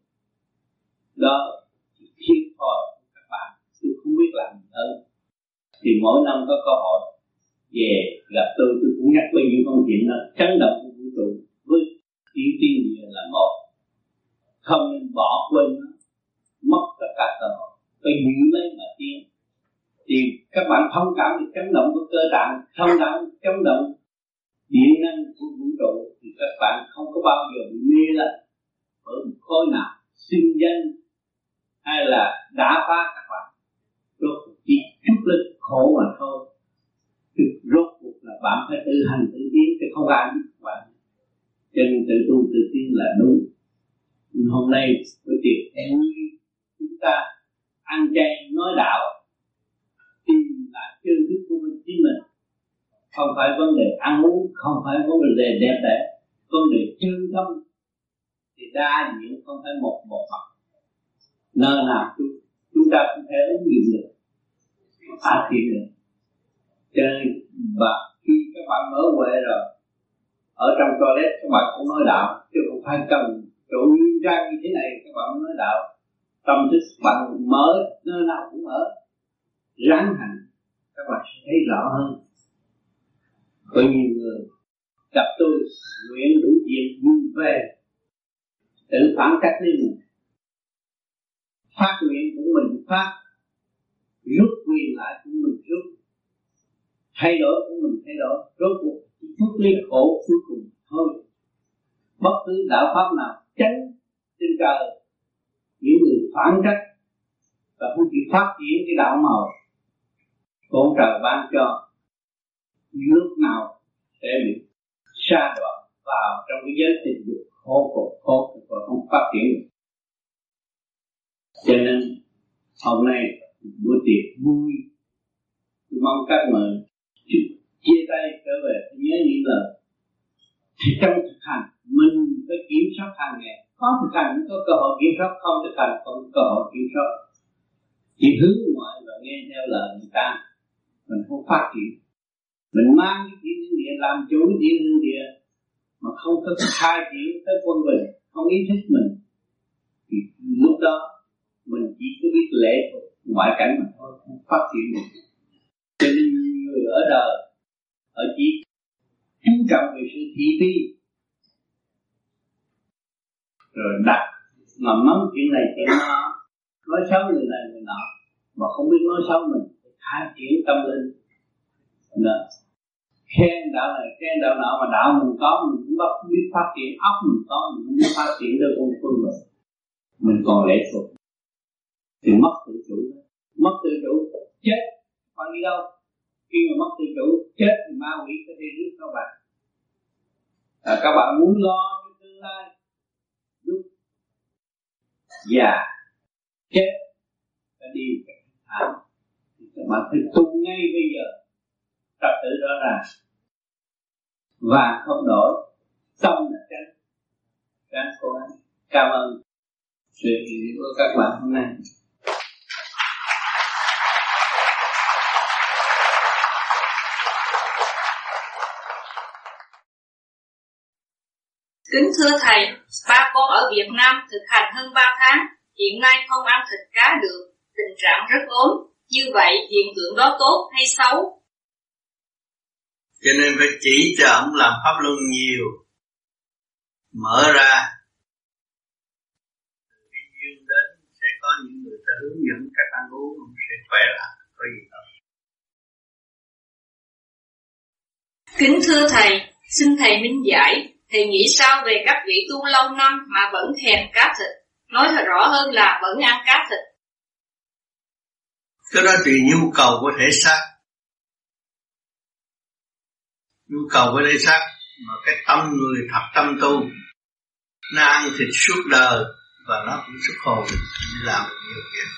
Đó thiên thòi các bạn. Tôi không biết làm gì hơn. Thì mỗi năm có cơ hội về gặp tôi tôi cũng nhắc bao nhiêu công chuyện đó chấn động của vũ trụ với tiểu tiên là một. Không nên bỏ quên nó mất tất cả cơ hội. Phải giữ lấy mà tiến thì các bạn thông cảm được chấn động của cơ tạng, thông cảm chấn động. Điện năng của vũ trụ thì các bạn không có bao giờ bị mê là ở một khối nào, sinh danh hay là đã phá các bạn. Rốt cuộc chỉ chút lực khổ mà thôi. Thì rốt cuộc là bạn phải tự hành tự tiến chứ không ai biết bạn. Cho nên tự tu tự tiến là đúng. Hôm nay tôi tiệc em chúng ta ăn chay nói đạo tìm lại chân thức của mình chính mình. Không phải vấn đề ăn uống không phải vấn đề đẹp đẽ vấn đề chân tâm thì đa diện không phải một một mặt. Nơi nào chúng, chúng ta cũng thể ứng dụng được phát triển được. Cho nên và khi các bạn mở huệ rồi ở trong toilet các bạn cũng nói đạo chứ không phải cần chỗ nguyên trang như thế này các bạn mới nói đạo tâm thức bạn mở, nơi nào cũng mở. Ráng hành, các bạn sẽ thấy rõ hơn. Có nhiều người gặp tôi, nguyện đủ chuyện vui về tự phản cách đi mình. Phát nguyện của mình phát, rút quyền lại của mình rút. Thay đổi của mình thay đổi, rốt cuộc chút ly khổ cuối cùng thôi. Bất cứ đạo pháp nào tránh trên trời những người phản trách và không chịu phát triển cái đạo màu con trời ban cho lúc nào sẽ bị sa đọa vào trong cái giới tình dục khổ khổ cực và không phát triển được. Cho nên, hôm nay buổi tiệc vui. Tôi mong các mời chia tay trở về. Nhớ những lời. Thì trong thực hành, mình phải kiểm soát hàng ngày có thực hành có cơ hội kiểm soát, không thực hành không có cơ hội kiểm soát. Chỉ hướng ngoại và nghe theo lời người ta, mình không phát triển. Mình mang cái chuyện thiên địa, làm chủ cái chuyện thiên địa, mà không có khai triển tới quân bình, không ý thức mình. Thì lúc đó, mình chỉ có biết lệ thuộc ngoại cảnh mà thôi, không phát triển được. Cho nên người ở đời ở chỉ chú trọng về sự thị phi rồi đặt mà mắm chuyện này chuyện nó nói xấu người này người nọ. Mà không biết nói xấu mình khai triển tâm linh. Đó. khen đạo này khen đạo nọ mà đạo mình có mình cũng bắt biết phát triển. Óc mình có mình cũng biết phát triển được con phương mình mình còn lệ thuộc. Thì mất tự chủ mất tự chủ chết. Phải đi đâu? Khi mà mất tự chủ chết thì ma quỷ có thể rước các bạn. À, các bạn muốn lo cho tương lai già chết. Ta đi thảm thì các bạn phải tu ngay bây giờ. Tập tự đó là và không đổi. Tâm là tránh. Tránh cố gắng. Cảm ơn sự hiện diện của các bạn hôm nay. Kính thưa Thầy, ba con ở Việt Nam thực hành hơn 3 tháng, hiện nay không ăn thịt cá được, tình trạng rất ốm. Như vậy hiện tượng đó tốt hay xấu? Cho nên phải chỉ cho ông làm pháp luân nhiều, mở ra. Cái duyên đến sẽ có có những người ta hướng dẫn cách ăn uống sẽ khỏe lại có gì đâu Kính thưa Thầy, xin Thầy minh giải, thì nghĩ sao về các vị tu lâu năm mà vẫn thèm cá thịt? Nói thật rõ hơn là vẫn ăn cá thịt. Cái đó tùy nhu cầu của thể xác Nhu cầu của thể xác Mà cái tâm người thật tâm tu Nó ăn thịt suốt đời Và nó cũng xuất hồn làm nhiều việc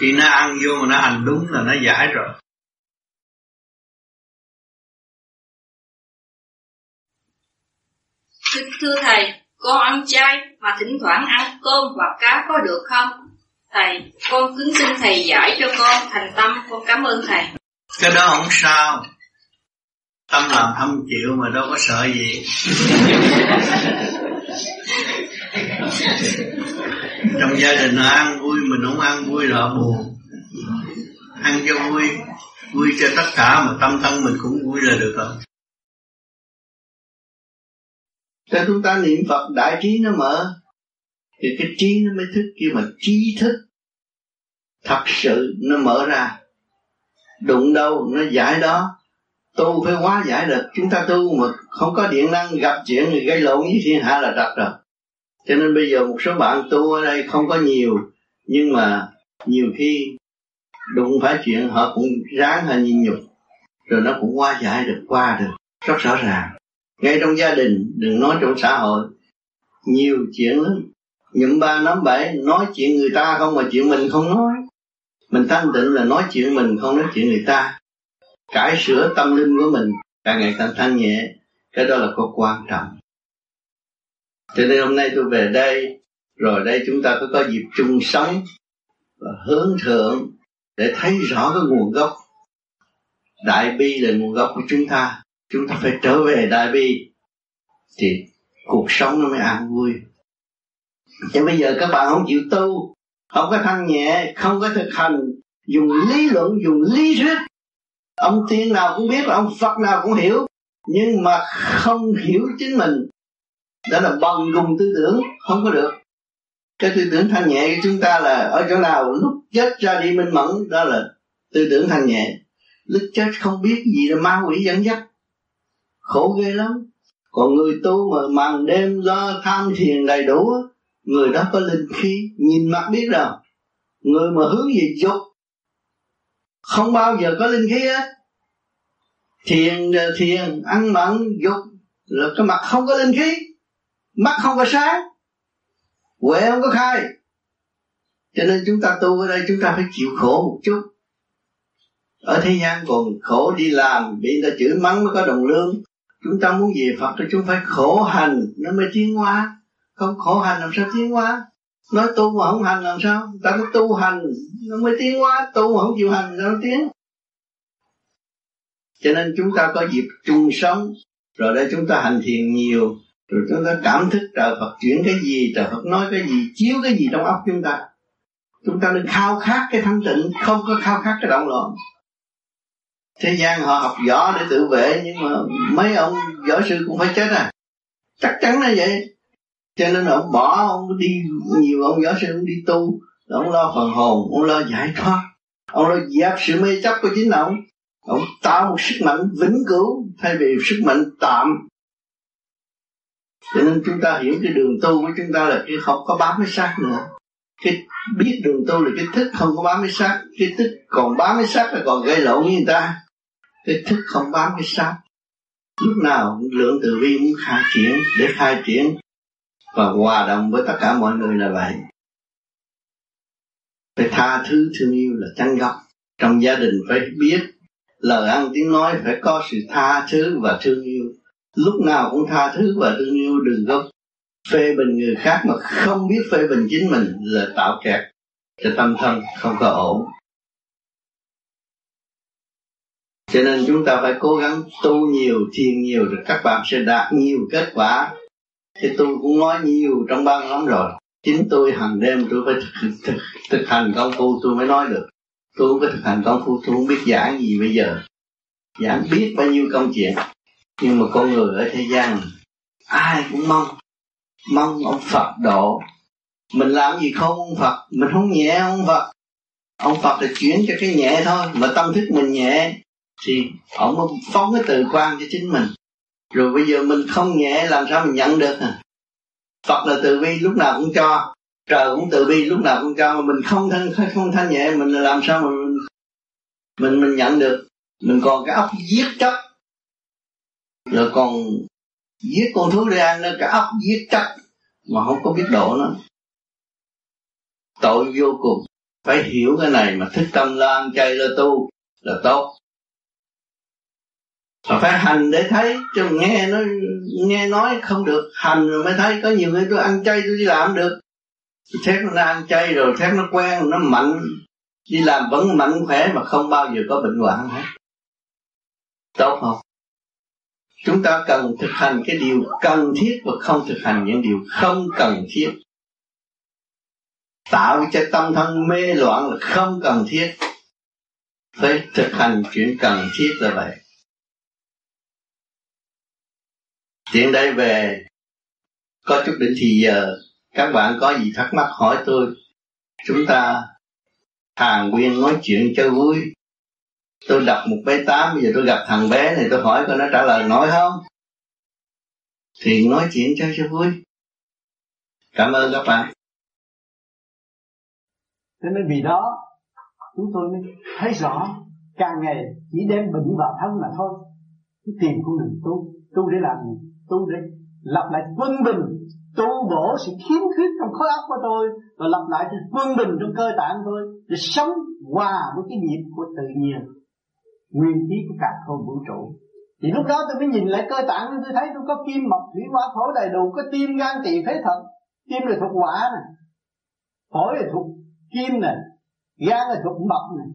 Khi nó ăn vô mà nó hành đúng là nó giải rồi Thưa, thưa Thầy, con ăn chay mà thỉnh thoảng ăn cơm hoặc cá có được không? Thầy, con kính xin Thầy giải cho con thành tâm, con cảm ơn Thầy. Cái đó không sao Tâm làm thâm chịu mà đâu có sợ gì Trong gia đình nó ăn vui Mình không ăn vui là buồn Ăn cho vui Vui cho tất cả mà tâm thân mình cũng vui là được rồi cho chúng ta niệm Phật, đại trí nó mở. Thì cái trí nó mới thức kia mà trí thức. Thật sự nó mở ra. Đụng đâu nó giải đó. Tu phải hóa giải được. Chúng ta tu mà không có điện năng, Gặp chuyện thì gây lộn với thiên hạ là trật rồi. Cho nên bây giờ một số bạn tu ở đây không có nhiều, Nhưng mà nhiều khi Đụng phải chuyện họ cũng ráng hay nhìn nhục, Rồi nó cũng hóa giải được, qua được. Rất rõ ràng ngay trong gia đình, đừng nói trong xã hội. Nhiều chuyện lắm. Những ba nắm bảy, nói chuyện người ta không mà chuyện mình không nói. Mình thanh tịnh là nói chuyện mình, không nói chuyện người ta. Cải sửa tâm linh của mình, càng ngày càng thanh nhẹ. Cái đó là có quan trọng. Cho nên hôm nay tôi về đây, rồi đây chúng ta có có dịp chung sống và hướng thượng để thấy rõ cái nguồn gốc. Đại bi là nguồn gốc của chúng ta chúng ta phải trở về đại bi thì cuộc sống nó mới an vui. Chứ bây giờ các bạn không chịu tu, không có thanh nhẹ, không có thực hành, dùng lý luận, dùng lý thuyết, ông tiên nào cũng biết, ông phật nào cũng hiểu, nhưng mà không hiểu chính mình. Đó là bằng cùng tư tưởng, không có được. Cái tư tưởng thanh nhẹ của chúng ta là ở chỗ nào? Lúc chết ra đi minh mẫn, đó là tư tưởng thanh nhẹ. Lúc chết không biết gì là ma quỷ dẫn dắt khổ ghê lắm. Còn người tu mà màn đêm do tham thiền đầy đủ, người đó có linh khí, nhìn mặt biết rồi người mà hướng về dục, không bao giờ có linh khí á thiền thiền, ăn mặn, dục, là cái mặt không có linh khí, mắt không có sáng, huệ không có khai. Cho nên chúng ta tu ở đây, chúng ta phải chịu khổ một chút. Ở thế gian còn khổ đi làm, bị người ta chửi mắng mới có đồng lương chúng ta muốn về Phật thì chúng phải khổ hành, nó mới tiến hóa. Không khổ hành làm sao tiến hóa? Nói tu mà không hành làm sao? Ta có tu hành, nó mới tiến hóa. Tu mà không chịu hành, sao nó tiến? Cho nên chúng ta có dịp chung sống. Rồi đây chúng ta hành thiền nhiều, rồi chúng ta cảm thức trời Phật chuyển cái gì, trời Phật nói cái gì, chiếu cái gì trong óc chúng ta. Chúng ta nên khao khát cái thanh tịnh, không có khao khát cái động loạn thế gian họ học võ để tự vệ, nhưng mà mấy ông võ sư cũng phải chết à. Chắc chắn là vậy. Cho nên ông bỏ, ông đi, nhiều ông võ sư ông đi tu, ông lo phần hồn, ông lo giải thoát. Ông lo dẹp sự mê chấp của chính ông. Ông tạo một sức mạnh vĩnh cửu thay vì sức mạnh tạm. Cho nên chúng ta hiểu cái đường tu của chúng ta là cái không có bám cái xác nữa. Cái biết đường tu là cái thức không có bám cái xác. Cái thức còn bám cái xác là còn gây lộn với người ta cái thức không bám cái sát lúc nào lượng từ bi muốn khai triển, để khai triển. Và hòa đồng với tất cả mọi người là vậy. Phải tha thứ thương yêu là chân gốc. Trong gia đình phải biết, lời ăn tiếng nói phải có sự tha thứ và thương yêu. Lúc nào cũng tha thứ và thương yêu đừng có phê bình người khác mà không biết phê bình chính mình là tạo kẹt cho tâm thân không có ổn. Cho nên chúng ta phải cố gắng tu nhiều thiền nhiều rồi các bạn sẽ đạt nhiều kết quả. Thì tôi cũng nói nhiều trong ban lắm rồi. Chính tôi hàng đêm tôi phải thực, thực, thực hành công phu tôi mới nói được. Tôi không có thực hành công phu tôi không biết giảng gì bây giờ. Giảng biết bao nhiêu công chuyện. Nhưng mà con người ở thế gian ai cũng mong. Mong ông Phật độ. Mình làm gì không ông Phật? Mình không nhẹ ông Phật. Ông Phật là chuyển cho cái nhẹ thôi mà tâm thức mình nhẹ thì ông mới phóng cái từ quan cho chính mình. Rồi bây giờ mình không nhẹ làm sao mình nhận được à? Phật là từ bi lúc nào cũng cho. Trời cũng từ bi lúc nào cũng cho. Mà mình không thanh không thanh nhẹ mình làm sao mà mình mình, mình nhận được? Mình còn cái ốc giết chấp rồi còn giết con thú để ăn nữa cái ốc giết chấp mà không có biết độ nó. Tội vô cùng. Phải hiểu cái này mà thức tâm lo ăn chay lo tu là tốt mà phải hành để thấy, chứ nghe nó nghe nói không được. Hành rồi mới thấy, có nhiều người tôi ăn chay tôi đi làm được. Thét nó ăn chay rồi thét nó quen, nó mạnh. Đi làm vẫn mạnh khỏe mà không bao giờ có bệnh hoạn hết. Tốt không? Chúng ta cần thực hành cái điều cần thiết và không thực hành những điều không cần thiết. Tạo cho tâm thân mê loạn là không cần thiết. Phải thực hành chuyện cần thiết là vậy. Tiện đây về, có chút định thì giờ các bạn có gì thắc mắc hỏi tôi. Chúng ta hàng nguyên nói chuyện cho vui. Tôi đọc một bé tám bây giờ tôi gặp thằng bé này, tôi hỏi coi nó trả lời nói không? Thì nói chuyện cho cho vui. Cảm ơn các bạn. Thế nên vì đó, chúng tôi mới thấy rõ càng ngày chỉ đem bệnh vào thân mà thôi. Tìm con đường tu tu để làm gì? Tu để lập lại quân bình, tu bổ sự khiếm khuyết trong khối óc của tôi và lập lại sự quân bình trong cơ tạng tôi để sống hòa với cái nhịp của tự nhiên. Nguyên khí của cả không vũ trụ. Thì lúc đó tôi mới nhìn lại cơ tạng, tôi thấy tôi có kim mộc thủy hỏa thổ đầy đủ, có tim gan tỳ phế thận tim là thuộc hỏa này phổi là thuộc kim này gan là thuộc mộc này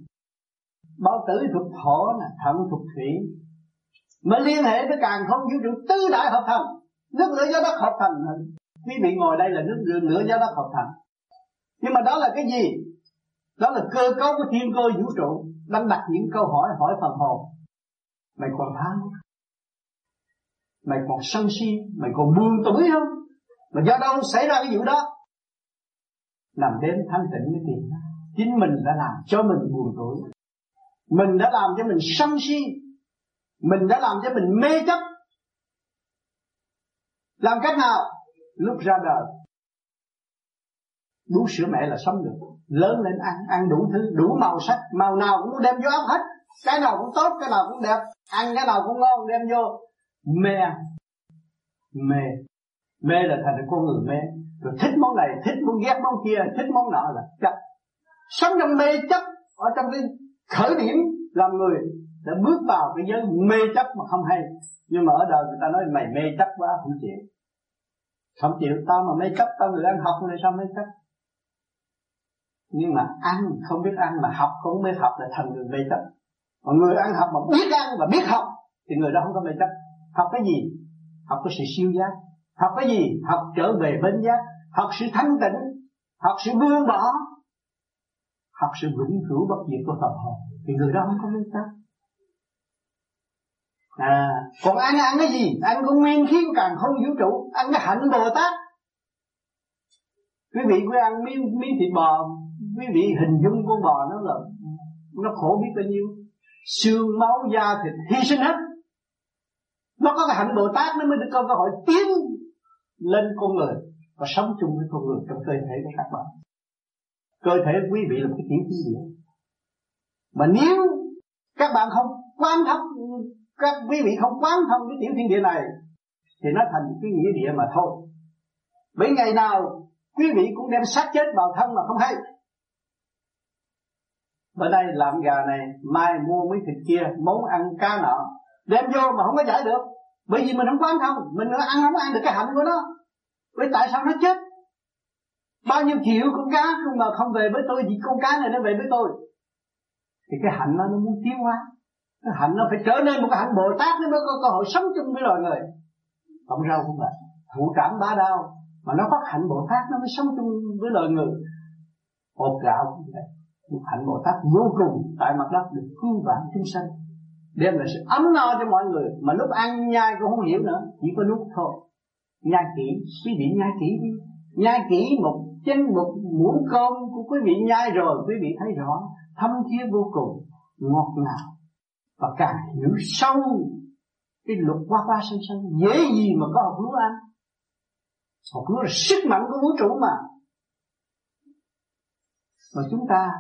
bao tử thuộc thổ này thận thuộc thủy mới liên hệ với càng không vũ trụ tứ đại hợp thành nước lửa gió đất hợp thành. Quý vị ngồi đây là nước lửa, lửa gió đất hợp thành. Nhưng mà đó là cái gì? Đó là cơ cấu của thiên cơ vũ trụ đang đặt những câu hỏi hỏi phần hồn. Mày còn tham mày còn sân si mày còn buông tuổi không? Mà do đâu xảy ra cái vụ đó? Làm đến thanh tịnh mới tìm chính mình đã làm cho mình buồn tuổi mình đã làm cho mình sân si mình đã làm cho mình mê chấp. Làm cách nào? Lúc ra đời. Bú sữa mẹ là sống được. Lớn lên ăn ăn đủ thứ, đủ màu sắc. Màu nào cũng đem vô ăn hết. Cái nào cũng tốt, cái nào cũng đẹp. Ăn cái nào cũng ngon, đem vô. Mê mê. Mê là thành con người mê. Rồi thích món này, thích món ghét, món kia, thích món nọ là chấp. Sống trong mê chấp, ở trong cái khởi điểm làm người đã bước vào cái giới mê chấp mà không hay. Nhưng mà ở đời người ta nói mày mê chấp quá, không chịu. Không chịu, tao mà mê chấp, tao người ăn học này sao mê chấp? Nhưng mà ăn, không biết ăn mà học, không biết học là thành người mê chấp. Còn người ăn học mà biết ăn và biết học, thì người đó không có mê chấp. Học cái gì? Học cái sự siêu giác. Học cái gì? Học trở về bên giác. Học sự thanh tịnh. Học sự buông bỏ. Học sự vĩnh cửu bất diệt của phần hồn thì người đó không có mê chấp à còn ăn ăn cái gì? Ăn có nguyên khí của càng không vũ trụ. Ăn cái hạnh bồ tát. Quý vị cứ ăn miếng miếng thịt bò quý vị hình dung con bò nó là, nó khổ biết bao nhiêu? Xương máu, da, thịt, hy sinh hết. Nó có cái hạnh bồ tát nó mới được có cơ hội tiến lên con người và sống chung với con người trong cơ thể của các bạn. Cơ thể của quý vị là một cái tiểu thiên địa mà nếu các bạn không quan thông các quý vị không quán thông cái tiểu thiên địa này, thì nó thành cái nghĩa địa mà thôi. Bởi ngày nào quý vị cũng đem xác chết vào thân mà không hay. Bữa nay làm gà này, mai mua mấy thịt kia, món ăn cá nọ, đem vô mà không có giải được. Bởi vì mình không quán thông mình ăn không ăn được cái hạnh của nó. Bởi tại sao nó chết? Bao nhiêu triệu con cá mà không về với tôi, thì con cá này nó về với tôi. Thì cái hạnh nó nó muốn tiêu hóa cái hạnh nó phải trở nên một cái hạnh bồ tát nó mới có cơ hội sống chung với loài người. Cộng rau cũng vậy thủ trảm bá đao mà nó phát hạnh bồ tát nó mới sống chung với loài người. Hộp gạo cũng vậy. Một hạnh bồ tát vô cùng tại mặt đất được cứu vãn chúng sanh. Đem lại sự ấm no cho mọi người. Mà lúc ăn nhai cũng không hiểu nữa. Chỉ có lúc thôi. Nhai kỹ. Quý vị nhai kỹ đi. Nhai kỹ một chén một muỗng cơm của quý vị nhai rồi, quý vị thấy rõ. Thâm thiết vô cùng, ngọt ngào và càng hiểu sâu cái luật qua qua sân sân dễ gì mà có học lúa ăn học lúa là sức mạnh của vũ trụ mà. Mà chúng ta,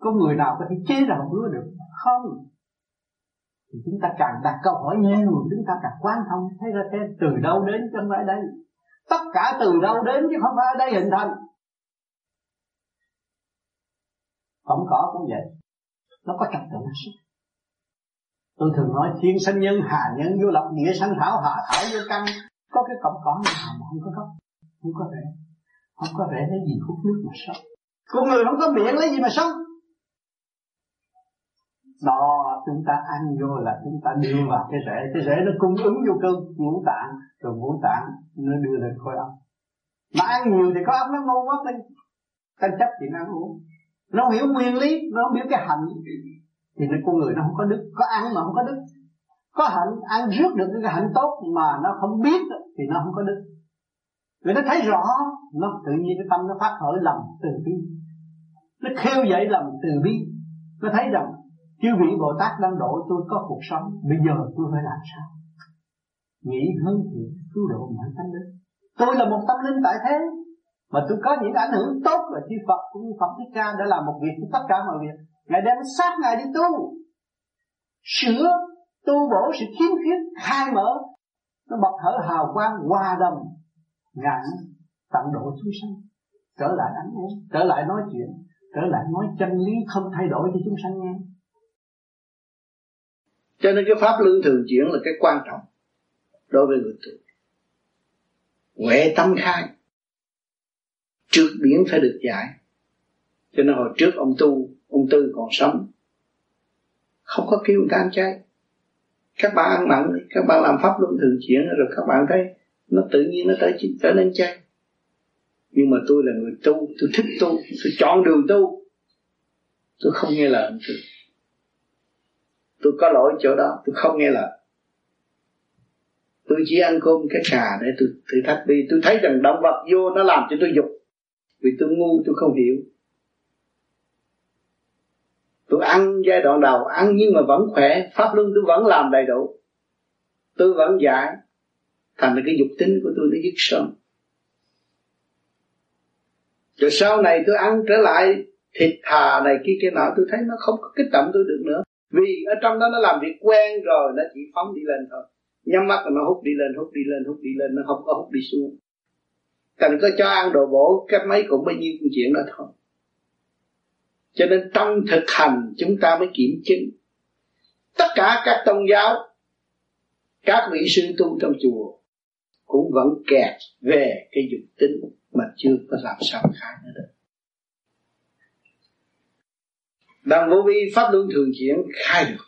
có người nào có thể chế ra học lúa được? Không. Thì chúng ta càng đặt câu hỏi nhiều, chúng ta càng quan thông thấy ra thế, từ đâu đến chân phải đây? Tất cả từ đâu đến chứ không phải ở đây hình thành. Không có cũng vậy. Nó có trật tự nó sức tôi thường nói, thiên sanh nhân hà nhân vô lập địa sanh thảo hà thảo vô căn. Có cái cọng cỏ nào mà không có gốc, không có rễ. Không có rễ lấy gì hút nước mà sống. Con người không có miệng lấy gì mà sống. Đó, chúng ta ăn vô là chúng ta đưa vào cái rễ. Cái rễ nó cung ứng vô cơ ngũ tạng. Rồi ngũ tạng nó đưa lên khối óc. Mà ăn nhiều thì có óc nó ngu mất đi ta chấp chuyện ăn uống. Nó hiểu nguyên lý, nó biết cái hành thì nó con người nó không có đức. Có ăn mà không có đức. Có hạnh, ăn rước được cái hạnh tốt mà nó không biết thì nó không có đức. Người nó thấy rõ, nó tự nhiên cái tâm nó phát khởi lòng từ bi. Nó khêu dậy lòng từ bi. Nó thấy rằng, chư vị Bồ Tát đang độ tôi có cuộc sống, bây giờ tôi phải làm sao? Nghĩ hơn thiện cứu độ mọi tánh linh tôi là một tâm linh tại thế, mà tôi có những ảnh hưởng tốt là chư Phật cũng như Phật Thích Ca đã làm một việc tất cả mọi việc ngài đem sát ngài đi tu. Sửa, tu bổ sự khiếm khuyết, khai mở. Nó bật hở hào quang, hòa đồng. Ngài tận độ chúng sanh. Trở lại ánh nến trở lại nói chuyện. Trở lại nói chân lý không thay đổi cho chúng sanh nghe. Cho nên cái pháp luân thường chuyển là cái quan trọng đối với người tu huệ tâm khai. Trước biển phải được giải. Cho nên hồi trước ông tu ông tư còn sống. Không có kêu người ta ăn chay. Các bạn ăn mặn, các bạn làm pháp luân thường chuyển, rồi các bạn thấy nó tự nhiên nó tới, trở nên chay. Nhưng mà tôi là người tu, tôi thích tu, tôi chọn đường tu. Tôi không nghe lời tôi tôi có lỗi chỗ đó, tôi không nghe lời. Tôi chỉ ăn cơm cái cà để tôi thử thách đi. Tôi thấy rằng động vật vô nó làm cho tôi dục. Vì tôi ngu, tôi không hiểu tôi ăn giai đoạn đầu, ăn nhưng mà vẫn khỏe, pháp luân tôi vẫn làm đầy đủ. Tôi vẫn giải thành ra cái dục tính của tôi nó dứt sớm rồi sau này tôi ăn trở lại thịt thà này kia kia nọ, tôi thấy nó không có kích động tôi được nữa. Vì ở trong đó nó làm việc quen rồi, nó chỉ phóng đi lên thôi. Nhắm mắt là nó hút đi lên, hút đi lên, hút đi lên, nó không có hút đi xuống. Cần có cho ăn đồ bổ, cái mấy cũng bấy nhiêu chuyện đó thôi cho nên trong thực hành chúng ta mới kiểm chứng. Tất cả các tôn giáo, các vị sư tu trong chùa cũng vẫn kẹt về cái dục tính mà chưa có làm sao khai nữa được. Bằng vô vi, pháp luân thường chuyển khai được.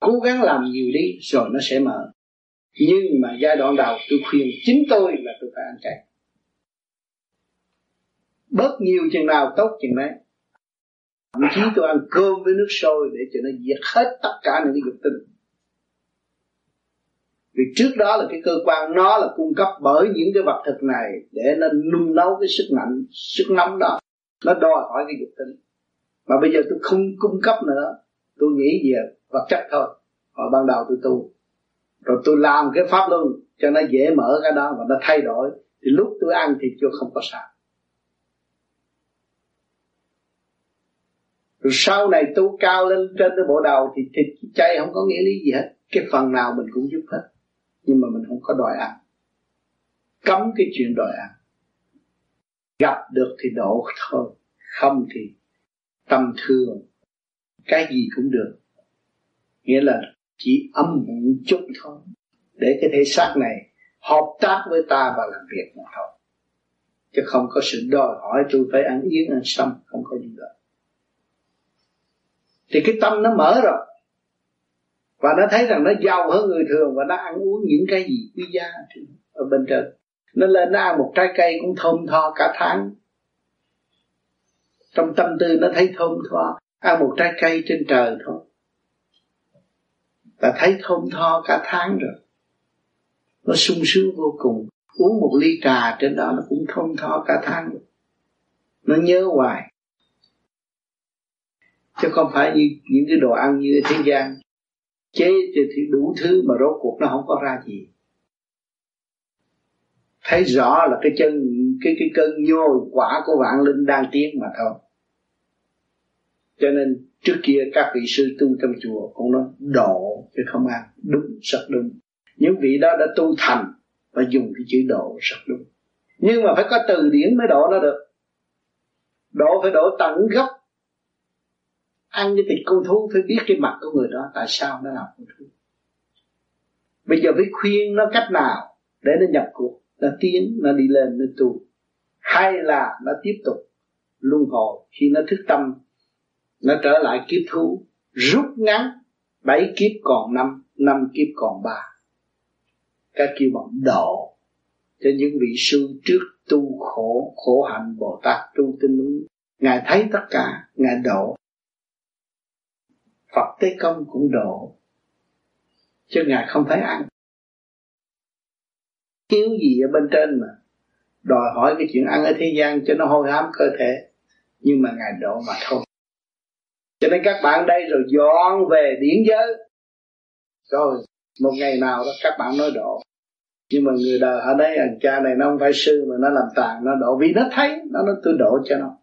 Cố gắng làm nhiều đi, rồi nó sẽ mở. Nhưng mà giai đoạn đầu tôi khuyên chính tôi là tôi phải ăn chay. Bớt nhiều chừng nào tốt chừng đấy thậm chí tôi ăn cơm với nước sôi để cho nó diệt hết tất cả những cái dục tinh. Vì trước đó là cái cơ quan, nó là cung cấp bởi những cái vật thực này để nó nung nấu cái sức mạnh, sức nóng đó. Nó đòi hỏi cái dục tinh. Mà bây giờ tôi không cung cấp nữa. Tôi nghĩ về vật chất thôi. Hồi ban đầu tôi tu. Rồi tôi làm cái pháp luân cho nó dễ mở cái đó và nó thay đổi. Thì lúc tôi ăn thì chưa không có sao. Rồi sau này tu cao lên trên cái bộ đầu thì thịt chay không có nghĩa lý gì hết. Cái phần nào mình cũng giúp hết. Nhưng mà mình không có đòi ăn. Cấm cái chuyện đòi ăn. Gặp được thì độ thôi. Không thì tâm thương. Cái gì cũng được. Nghĩa là chỉ âm một chút thôi. Để cái thể xác này hợp tác với ta và làm việc mà thôi. Chứ không có sự đòi hỏi tôi phải ăn yến ăn sâm. Không có gì đó thì cái tâm nó mở rồi. Và nó thấy rằng nó giàu hơn người thường và nó ăn uống những cái gì quý giá ở bên trên. Nó lên, nó ăn một trái cây cũng thơm tho cả tháng. Trong tâm tư nó thấy thơm tho, ăn một trái cây trên trời thôi. Là thấy thơm tho cả tháng rồi. Nó sung sướng vô cùng. Uống một ly trà trên đó nó cũng thơm tho cả tháng. Rồi nó nhớ hoài chứ không phải như những cái đồ ăn như thế gian. Chế thì đủ thứ mà rốt cuộc nó không có ra gì. Thấy rõ là cái chân, cái cái cơn nhô quả của vạn linh đang tiến mà thôi. Cho nên trước kia các vị sư tu trong chùa cũng nói, độ chứ không ăn đúng, rất đúng. Những vị đó đã tu thành và dùng cái chữ độ, rất đúng. Nhưng mà phải có từ điển mới độ nó được. Độ phải độ tận gốc ăn cái thịt con thú, phải biết cái mặt của người đó, tại sao nó làm con thú. Bây giờ phải khuyên nó cách nào để nó nhập cuộc. Nó tiến, nó đi lên, nó tu. Hay là nó tiếp tục luân hồi. Khi nó thức tâm, nó trở lại kiếp thú, rút ngắn bảy kiếp còn năm năm kiếp còn ba. Các kêu bằng độ cho những vị sư trước tu khổ khổ hạnh bồ tát tu tinh ngài thấy tất cả, ngài độ phật tế công cũng độ chứ ngài không phải ăn. Thiếu gì ở bên trên mà? Đòi hỏi cái chuyện ăn ở thế gian cho nó hôi hám cơ thể. Nhưng mà ngài độ mà thôi cho nên các bạn đây rồi dọn về điển giới. Rồi, một ngày nào đó các bạn nói độ. Nhưng mà người đời ở đây anh cha này nó không phải sư mà nó làm tàn, nó độ. Vì nó thấy, nó nó tôi độ cho nó.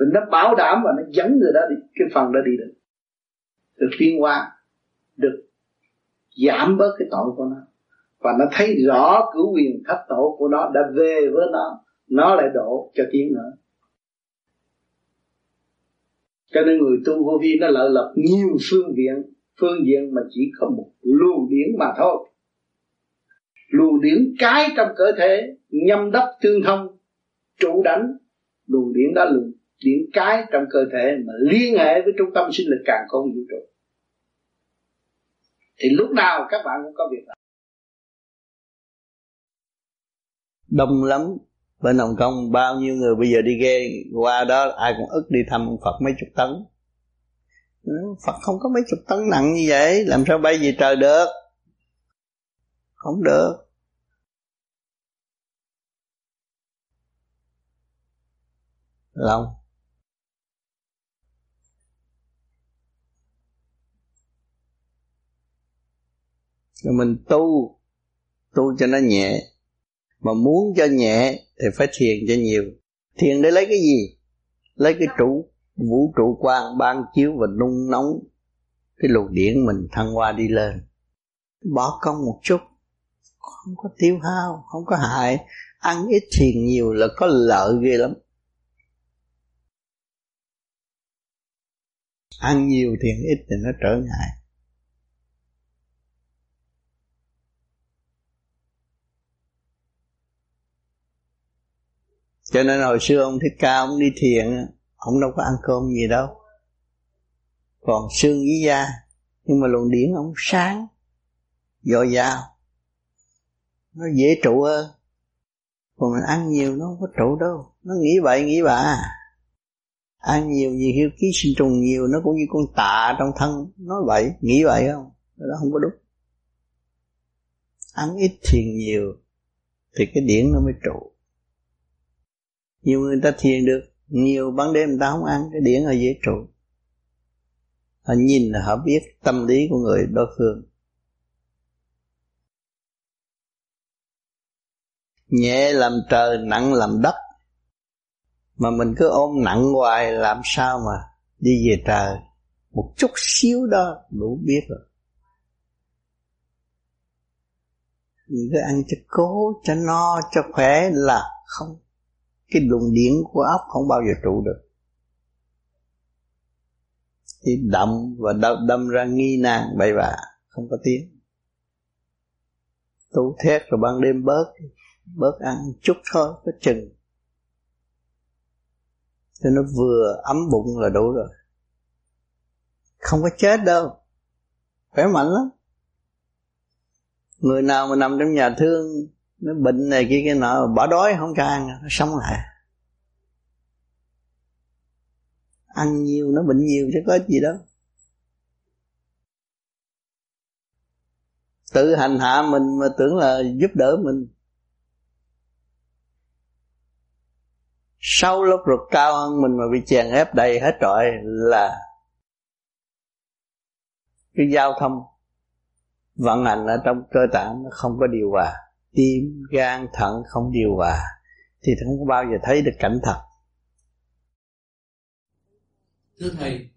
Vì nó bảo đảm và nó dẫn người đó đi. Cái phần đó đi được được tiến hóa, được giảm bớt cái tội của nó. Và nó thấy rõ cửu quyền thất tổ của nó đã về với nó nó lại độ cho tiếng nữa. Cho nên người tu vô vi nó lợi lập nhiều phương diện phương diện mà chỉ có một lưu điển mà thôi. Lưu điển cái trong cơ thể, nhâm đốc tương thông, trụ đánh lưu điển đó lưu điểm cái trong cơ thể mà liên hệ với trung tâm sinh lực càng không vũ trụ. Thì lúc nào các bạn cũng có việc làm. Đông lắm. Bên Hồng Kông, bao nhiêu người bây giờ đi ghe qua đó, ai cũng ức đi thăm ông Phật mấy chục tấn. Ừ, Phật không có mấy chục tấn nặng như vậy, làm sao bay về trời được? Không được. Lòng rồi mình tu tu cho nó nhẹ. Mà muốn cho nhẹ thì phải thiền cho nhiều. Thiền để lấy cái gì? Lấy cái trụ, vũ trụ quang, ban chiếu và nung nóng. Cái luồng điển mình thăng hoa đi lên. Bỏ công một chút. Không có tiêu hao, không có hại. Ăn ít thiền nhiều là có lợi ghê lắm. Ăn nhiều thiền ít thì nó trở ngại. Cho nên hồi xưa ông thích ca, ông đi thiền ông đâu có ăn cơm gì đâu. Còn xương với da nhưng mà luồng điển ông sáng, dồi dào. Nó dễ trụ hơn còn mình ăn nhiều nó không có trụ đâu. Nó nghĩ vậy, nghĩ bà ăn nhiều nhiều hiếu ký sinh trùng nhiều, nó cũng như con tạ trong thân. Nói vậy, nghĩ vậy không? Đó không có đúng. Ăn ít thiền nhiều thì cái điển nó mới trụ nhiều người ta thiền được, nhiều ban đêm người ta không ăn, cái điển ở dễ trụ. Họ nhìn là họ biết tâm lý của người đối phương. Nhẹ làm trời, nặng làm đất. Mà mình cứ ôm nặng hoài, làm sao mà đi về trời? Một chút xíu đó, đủ biết rồi. Mình cứ ăn cho cố, cho no, cho khỏe là không cái luồng điện của óc không bao giờ trụ được. Thì động và đâm, đâm ra nghi nan bậy bạ không có tiếng. Tu thét rồi ban đêm bớt bớt ăn chút thôi có chừng. Cho nó vừa ấm bụng là đủ rồi. Không có chết đâu. Khỏe mạnh lắm. Người nào mà nằm trong nhà thương nó bệnh này kia cái nọ bỏ đói không cho ăn, nó sống lại. Ăn nhiều nó bệnh nhiều chứ có gì đâu. Tự hành hạ mình mà tưởng là giúp đỡ mình. Sau lúc ruột cao hơn mình mà bị chèn ép đầy hết trọi là cái giao thông vận hành ở trong cơ tạng nó không có điều hòa tim gan thận không điều hòa thì không có bao giờ thấy được cảnh thật. Thưa thầy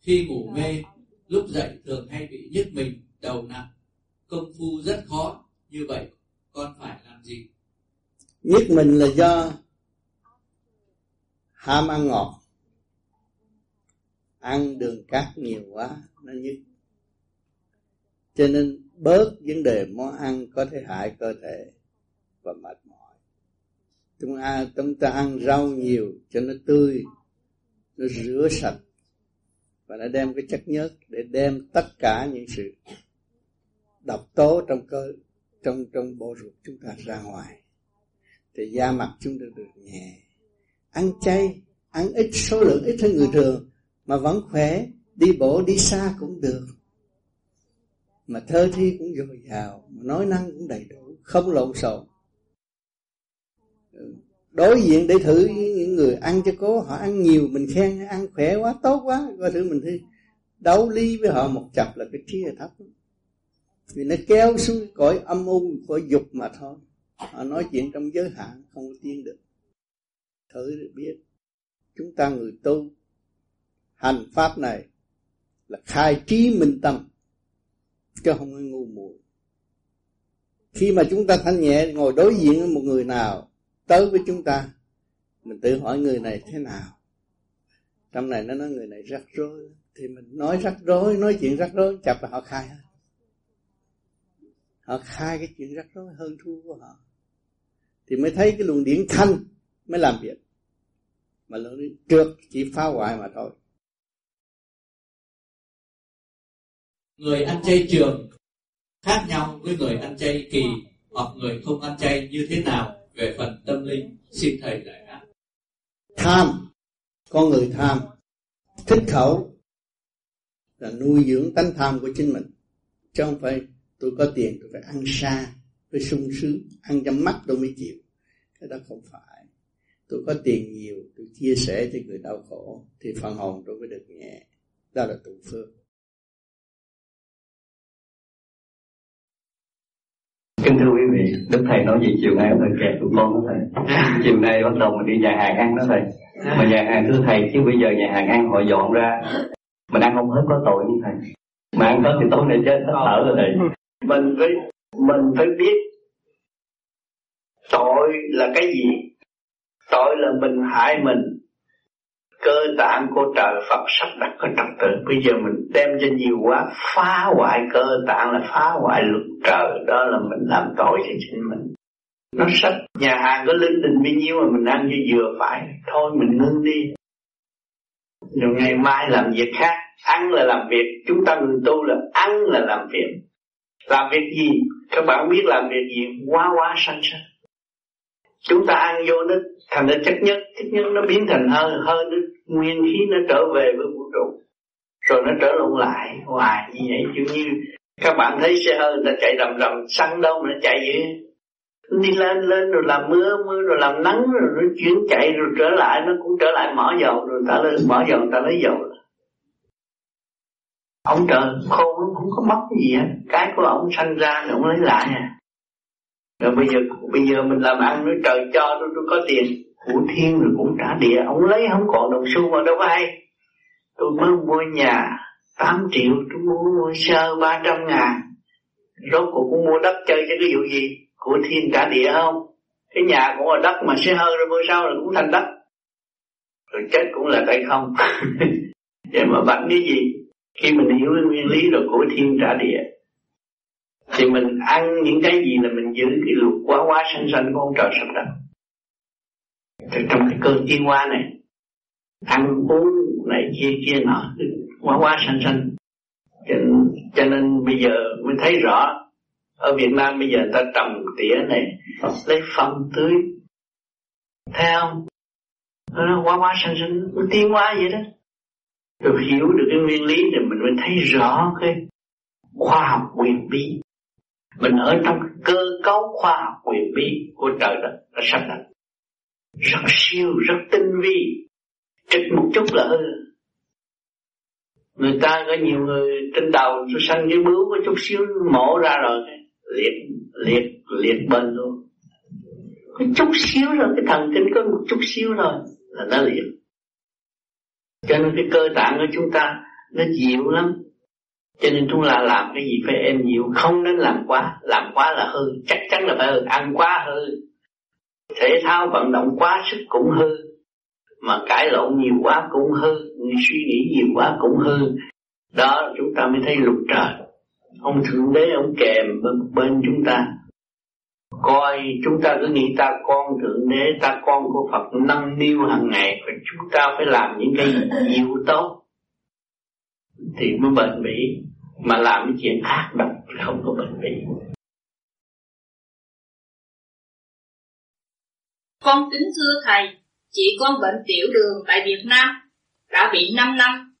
khi ngủ mê lúc dậy thường hay bị nhức mình đầu nặng. Công phu rất khó như vậy con phải làm gì? Nhức mình là do ham ăn ngọt. Ăn đường cát nhiều quá nó nhức. Cho nên bớt vấn đề món ăn có thể hại cơ thể và mệt mỏi. Chúng ta, chúng ta ăn rau nhiều cho nó tươi nó rửa sạch và nó đem cái chất nhớt để đem tất cả những sự độc tố trong cơ trong trong bộ ruột chúng ta ra ngoài. Thì da mặt chúng ta được nhẹ. Ăn chay ăn ít số lượng ít hơn người thường mà vẫn khỏe đi bộ đi xa cũng được mà thơ thi cũng dồi dào, mà nói năng cũng đầy đủ, không lộn xộn. Đối diện để thử với những người ăn cho cố, họ ăn nhiều, mình khen, ăn khỏe quá, tốt quá, coi thử mình thi. Đấu ly với họ một chập là cái trí là thấp. Vì nó kéo xuống cõi âm u, cõi dục mà thôi. Họ nói chuyện trong giới hạn, không có được. Thử để biết. Chúng ta người tu, hành pháp này là khai trí minh tâm chứ không có ngu muội. Khi mà chúng ta thanh nhẹ, ngồi đối diện với một người nào, tới với chúng ta, mình tự hỏi người này thế nào. Trong này nó nói người này rắc rối, thì mình nói rắc rối, nói chuyện rắc rối, chập là họ khai hết. Họ khai cái chuyện rắc rối, hơn thua của họ. Thì mới thấy cái luồng điển thanh mới làm việc. Mà luồng điển trượt chỉ phá hoại mà thôi. Người ăn chay trường khác nhau với người ăn chay kỳ hoặc người không ăn chay như thế nào về phần tâm linh. Xin thầy giải đáp. Tham. Con người tham. Thích khẩu là nuôi dưỡng tánh tham của chính mình. Chứ không phải tôi có tiền tôi phải ăn xa tôi sung sướng, ăn cho mắt tôi mới chịu. Cái đó không phải. Tôi có tiền nhiều, tôi chia sẻ cho người đau khổ, thì phần hồn tôi mới được nhẹ. Đó là tụ phương Vị, Đức Thầy nói gì chiều nay hơi kẹt tụi con đó Thầy. Chiều nay bắt đầu mình đi nhà hàng ăn đó Thầy. Mà nhà hàng thưa Thầy, chứ bây giờ nhà hàng ăn họ dọn ra, mình ăn không hết có tội như Thầy. Mà ăn hết thì tối nay chết hết thở rồi Thầy. Mình phải, mình phải biết tội là cái gì? Tội là mình hại mình cơ tạng của trời Phật sắp đặt có trật tự. Bây giờ mình đem cho nhiều quá, phá hoại cơ tạng là phá hoại luật trời. Đó là mình làm tội cho chính mình. Nó sắp, nhà hàng có linh đình bao nhiêu mà mình ăn như vừa phải. Thôi mình ngưng đi. Rồi ngày mai làm việc khác. Ăn là làm việc. Chúng ta người tu là ăn là làm việc. Làm việc gì? Các bạn biết làm việc gì. Quá quá sanh sanh. Chúng ta ăn vô nó thành ra chất nhất. Chất nhất nó biến thành hơi hơi nó nguyên khí nó trở về với vũ trụ, rồi nó trở lộn lại, hoài như vậy. Kiểu như các bạn thấy xe hơi người ta chạy rầm rầm, xăng đâu mà nó chạy vậy? Đi lên lên rồi làm mưa mưa rồi làm nắng, rồi nó chuyển chạy, rồi trở lại, nó cũng trở lại mở dầu, rồi ta lên mở dầu ta lấy dầu. Ông trời khôn nó không có mất gì hết. Cái của ông sanh ra thì ông lấy lại à. Rồi bây giờ bây giờ mình làm ăn nó trời cho, tôi tôi có tiền của thiên rồi cũng trả địa. Ông lấy không còn đồng xu mà đâu ai tôi mới mua nhà 8 triệu, tôi mua mua sơ 300 ngàn. Rốt cuộc cũng mua đất chơi cho cái vụ gì? Của thiên trả địa không? Cái nhà cũng là đất mà xe hơi rồi bữa sau là cũng thành đất. Rồi chết cũng là tay không. Vậy mà bắt cái gì? Khi mình hiểu cái nguyên lý rồi của thiên trả địa, thì mình ăn những cái gì là mình giữ cái luật quá quá sanh sanh của ông trời sắp đặt thì trong cái cơn tiên hoa này ăn uống này kia kia nọ quá quá xanh xanh cho, cho nên bây giờ mới thấy rõ ở Việt Nam bây giờ ta trồng tỉa này lấy phân tưới. Theo nó quá quá xanh xanh nó tiên hóa vậy đó. Rồi hiểu được cái nguyên lý thì mình mới thấy rõ cái khoa học quyền bí. Mình ở trong cơ cấu khoa học quyền bí của trời đất nó sắp đặt rất siêu, rất tinh vi. Trịch một chút là hư người ta có nhiều người trên đầu sanh dưới bướu, có chút xíu mổ ra rồi liệt liệt liệt bên luôn. Có chút xíu rồi, cái thần kinh có một chút xíu rồi, là nó liệt. Cho nên cái cơ tạng của chúng ta nó dịu lắm. Cho nên chúng ta làm cái gì phải êm dịu, không nên làm quá. Làm quá là hư, chắc chắn là phải hư, ăn quá hư thể thao vận động quá sức cũng hư mà cãi lộn nhiều quá cũng hư suy nghĩ nhiều quá cũng hư. Đó chúng ta mới thấy lục trời. Ông thượng đế ông kèm bên, bên chúng ta. Coi chúng ta cứ nghĩ ta con thượng đế ta con của phật nâng niu hàng ngày và chúng ta phải làm những cái nhiều tốt thì mới bền bỉ. Mà làm cái chuyện ác độc không có bền bỉ. Con kính thưa thầy chị con bệnh tiểu đường tại Việt Nam đã bị 5 năm.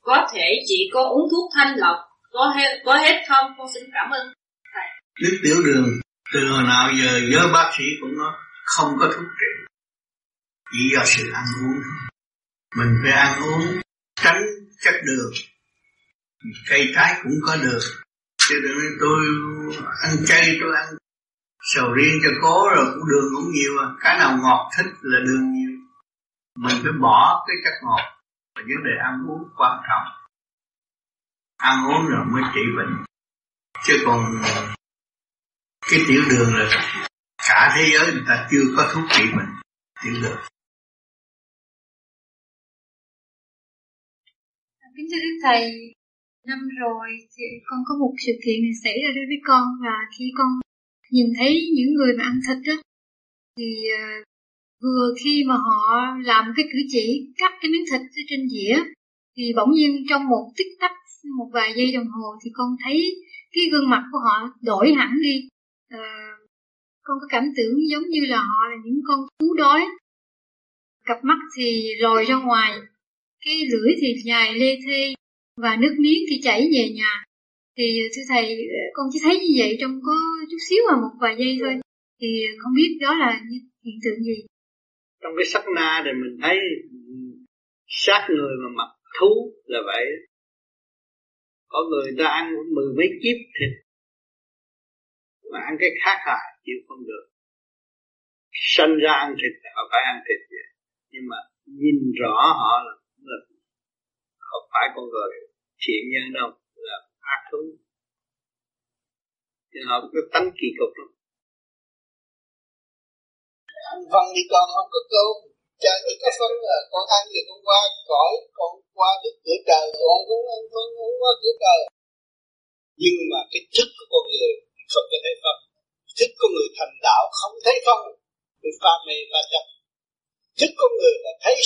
Có thể chị có uống thuốc thanh lọc có hết, có hết không? Con xin cảm ơn thầy. Nước tiểu đường từ hồi nào giờ nhớ bác sĩ cũng nói không có thuốc trị. Chỉ do sự ăn uống. Mình phải ăn uống tránh chất đường. Cây trái cũng có đường. Cho nên tôi ăn chay tôi ăn sầu riêng cho cố rồi cũng đường cũng nhiều à. Cái nào ngọt thích là đường nhiều. Mình phải bỏ cái chất ngọt và vấn đề ăn uống quan trọng. Ăn uống rồi mới trị bệnh. Chứ còn cái tiểu đường là cả thế giới người ta chưa có thuốc trị bệnh, tiểu đường. Kính thưa đức thầy, năm rồi thì con có một sự kiện này xảy ra đối với con và khi con nhìn thấy những người mà ăn thịt đó thì uh, vừa khi mà họ làm cái cử chỉ cắt cái miếng thịt ở trên dĩa thì bỗng nhiên trong một tích tắc một vài giây đồng hồ thì con thấy cái gương mặt của họ đổi hẳn đi. À, con có cảm tưởng giống như là họ là những con thú đói. Cặp mắt thì lòi ra ngoài cái lưỡi thì dài lê thê và nước miếng thì chảy về nhà thì thưa thầy con chỉ thấy như vậy trong có chút xíu mà một vài giây thôi. Thì không biết đó là hiện tượng gì? Trong cái sắc na thì mình thấy sát người mà mặc thú là vậy. Có người ta ăn mười mấy kiếp thịt mà ăn cái khác hại chịu không được. Sanh ra ăn thịt họ phải ăn thịt vậy. Nhưng mà nhìn rõ họ là, là không phải con người thiện nhân đâu ác thú thì họ có tánh kỳ cục lắm. Văn đi con không có cứu cha chỉ có phân là con ăn thì con qua, cõi, con qua được cửa trời, con cũng ăn, con cũng qua cửa trời. Nhưng mà cái thức của con người không có thể phân thức của người thành đạo không thấy phân. Bị pha mê pha chấp. Thức của người là thấy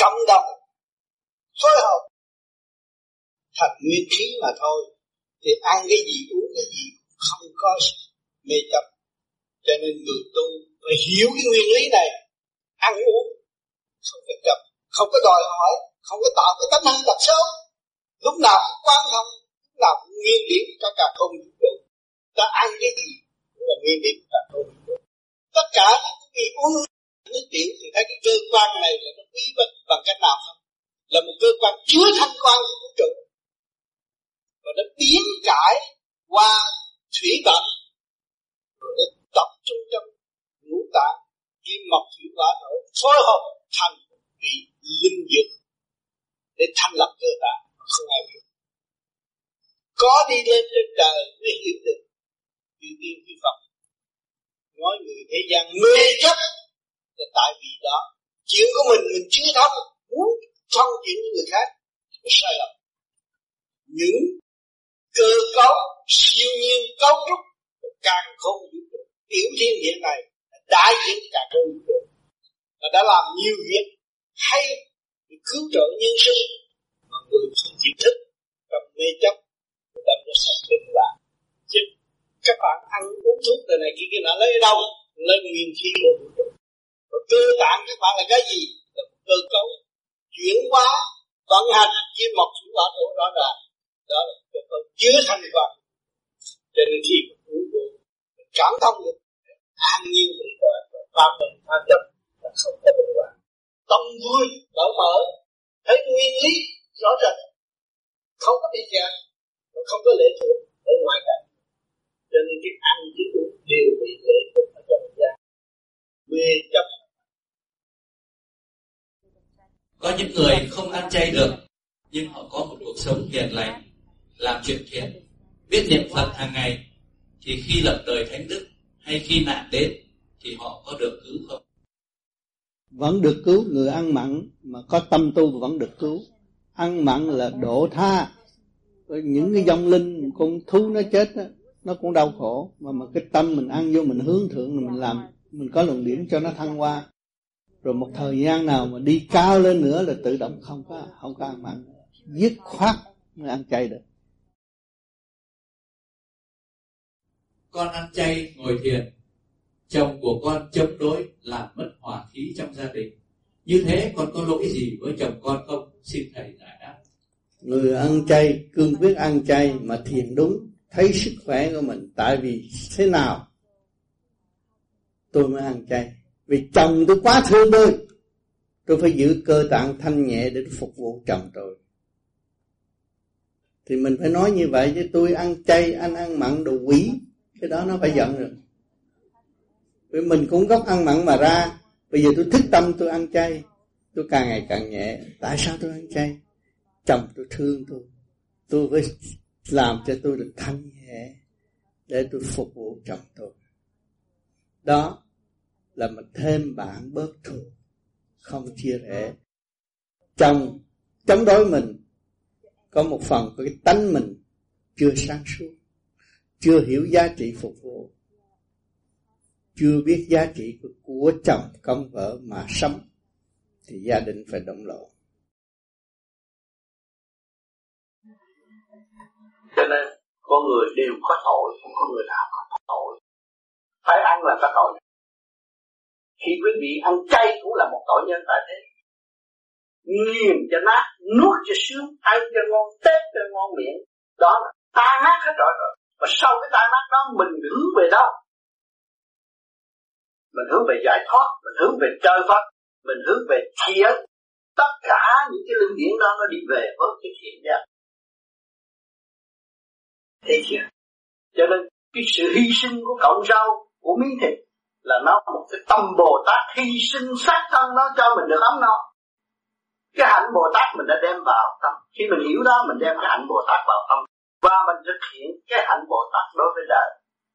cộng đồng, phối hợp thật nguyên khí mà thôi. Thì ăn cái gì uống cái gì không có mê chấp. Cho nên người tu phải hiểu cái nguyên lý này. Ăn uống, không phải chấp, không có đòi hỏi, không có tạo cái tánh năng tập xấu lúc nào cũng quan thông, lúc nào cũng nguyên điểm cả cả không vũ trụ ta ăn cái gì cũng là nguyên điểm cả không vũ trụ tất cả những gì uống, nước tiểu thì thấy cái cơ quan này là nó quý mật bằng cách nào không? Là một cơ quan chứa thanh quan của vũ trụ và nó biến cải qua thủy tận rồi nó tập trung trong ngũ tạng kim mộc thủy hỏa thổ phối hợp thành vị linh dược để thành lập cơ tạng. Không ai biết. Có đi lên trên trời mới hiểu được. Chữ tiên chư Phật nói, người thế gian mê chấp là tại vì đó. Chuyện của mình mình chưa thông muốn thông chuyện với người khác sai lầm. Những cơ cấu, siêu nhiên, cấu trúc, càng không vũ trụ tiểu thiên địa này đại diện cả không vũ trụ và đã làm nhiều việc hay để cứu trợ nhân sinh mà người không chịu thức cầm mê chấp đâm nó sạch đến bạn chứ các bạn ăn uống thuốc này này kia kia nó lấy ở đâu? Lấy nguyên khí của vũ trụ. Và cơ tạng các bạn là cái gì? Là cơ cấu chuyển hóa, vận hành, kim mộc, thủy hỏa thổ rõ ràng đó là cái phần chứa thành phần cho nên khi uống vô cảm thông được, an nhiên được và phạm mình phạm nhập là không có bình hòa tâm vui cởi mở, thấy nguyên lý, rõ rệt. Không có bị kẹt không có lệ thuộc ở ngoài cảnh cho nên cái ăn cái uống đều bị lệ thuộc ở trong gia. Mê chấp. Có những người không ăn chay được, nhưng họ có một cuộc sống hiền lành làm chuyện thiện biết niệm phật hàng ngày thì khi lập đời thánh đức hay khi nạn đến thì họ có được cứu không? Vẫn được cứu người ăn mặn mà có tâm tu vẫn được cứu. Ăn mặn là độ tha. Những cái dòng linh con thú nó chết đó, nó cũng đau khổ. Mà mà cái tâm mình ăn vô mình hướng thượng là mình làm mình có luồng điểm cho nó thăng hoa. Rồi một thời gian nào mà đi cao lên nữa là tự động không có không có ăn mặn. Dứt khoát mới ăn chay được. Con ăn chay, ngồi thiền. Chồng của con chống đối, làm mất hòa khí trong gia đình. Như thế con có lỗi gì với chồng con không? Xin thầy giải đáp. Người ăn chay, cương quyết ăn chay mà thiền đúng, thấy sức khỏe của mình, tại vì thế nào tôi mới ăn chay? Vì chồng tôi quá thương tôi tôi phải giữ cơ tạng thanh nhẹ để phục vụ chồng tôi. Thì mình phải nói như vậy, chứ tôi ăn chay, anh ăn mặn đồ quỷ cái đó nó phải giận rồi. Vì mình cũng gốc ăn mặn mà ra. Bây giờ tôi thức tâm tôi ăn chay. Tôi càng ngày càng nhẹ. Tại sao tôi ăn chay? Chồng tôi thương tôi. Tôi phải làm cho tôi được thanh nhẹ để tôi phục vụ chồng tôi. Đó là mình thêm bạn bớt thù. Không chia rẽ. Chồng, chống đối mình. Có một phần của cái tánh mình chưa sáng suốt chưa hiểu giá trị phục vụ. Chưa biết giá trị của, của chồng công vợ mà sống thì gia đình phải động lộ. Cho nên con người đều có tội không có người nào có tội. Phải ăn là có tội. Khi quý vị ăn chay cũng là một tội nhân tại thế. Nghiền cho nát nuốt cho sướng ăn cho ngon tết cho ngon miệng. Đó là ta nát hết rồi rồi và sau cái tai nạn đó, mình hướng về đâu? Mình hướng về giải thoát, mình hướng về trời Phật mình hướng về thiện tất cả những cái linh điển đó nó đi về với cái thiện giác thế chưa? Cho nên cái sự hy sinh của cọng rau, của miếng thịt, là nó một cái tâm bồ tát hy sinh sát thân nó cho mình được ấm no. Cái hạnh bồ tát mình đã đem vào tâm. Khi mình hiểu đó, mình đem cái hạnh bồ tát vào tâm và mình thực hiện cái hạnh bồ tát đối với đời.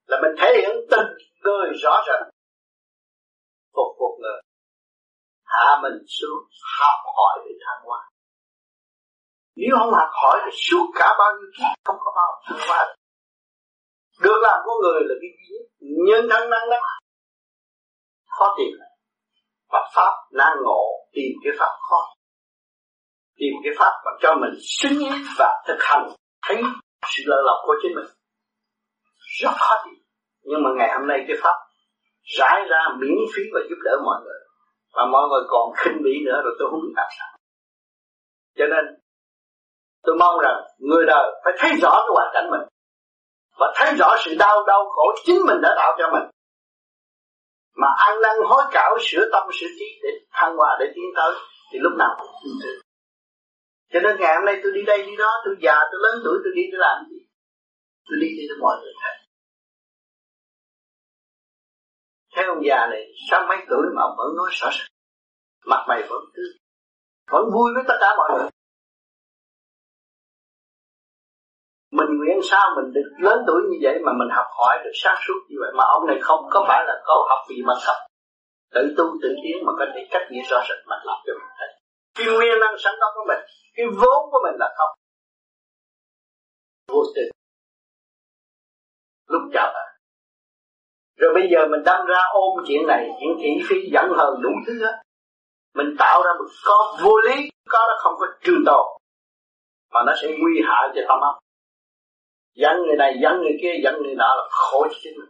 Là mình thể hiện tình người rõ ràng. Phục phục người. Hạ mình xuống, học hỏi để thăng hoa. Nếu không học hỏi thì suốt cả bao nhiêu kiếp không có bao thăng hoa. Được làm của người là cái duy nhất nhân thân năng đó khó tìm Phật pháp năng ngộ tìm cái pháp khó. Tìm cái pháp mà cho mình xứng và thực hành, thấy sự lợi lộc của chính mình. Rất khó chịu. Nhưng mà ngày hôm nay cái pháp rải ra miễn phí và giúp đỡ mọi người. Và mọi người còn khinh bỉ nữa rồi tôi không biết làm sao. Cho nên, tôi mong rằng người đời phải thấy rõ cái hoàn cảnh mình. Và thấy rõ sự đau đau khổ chính mình đã tạo cho mình. Mà ăn năn hối cảo sửa tâm, sửa trí để thăng hoa, để tiến tới, thì lúc nào cũng được cho nên ngày hôm nay tôi đi đây đi đó, tôi già, tôi lớn tuổi, tôi đi tôi làm gì? Tôi đi thì mọi người thấy. Thấy ông già này sao mấy tuổi mà ông vẫn nói rõ ràng Mặt mày vẫn tươi Vẫn vui với tất cả mọi người. Mình nguyện sao mình được lớn tuổi như vậy Mà mình học hỏi được sáng suốt như vậy? Mà ông này không có phải là có học gì bằng cấp Tự tu tự tiến mà có thể cách nghĩa rõ rệt Mà làm cho mình thấy. Cái nguyên năng sẵn có của mình, Cái vốn của mình là không. Vô tình. Lúc chào bạn. Rồi bây giờ mình đâm ra ôm chuyện này, chuyện thị phi giận hờn đủ thứ hết. Mình tạo ra một có vô lý, có nó không có trường tồn. Mà nó sẽ nguy hại cho tâm óc Dẫn người này dẫn người kia dẫn người nọ là khổ cho chính. Mình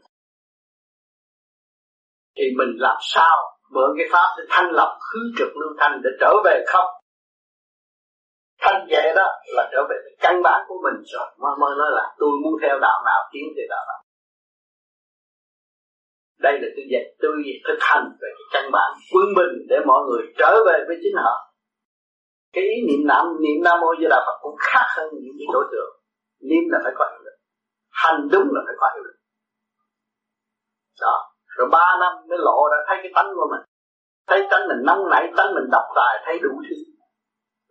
thì mình làm sao mượn cái pháp để thanh lọc khứ trực lưu thanh để trở về không? Thanh vậy đó là trở về căn bản của mình rồi. Mới mới nói là tôi muốn theo đạo nào tiến thì đạo nào. Đây là tôi dạy tôi thực hành về cái căn bản quân bình để mọi người trở về với chính họ. Cái ý niệm nam niệm nam mô di đà phật cũng khác hơn những cái đối tượng niệm là phải có hiệu lực. Hành đúng là phải có hiệu lực. Đó rồi ba năm mới lộ ra, thấy cái tánh của mình. Thấy tánh mình nóng nảy, tánh mình độc tài, thấy đủ thứ.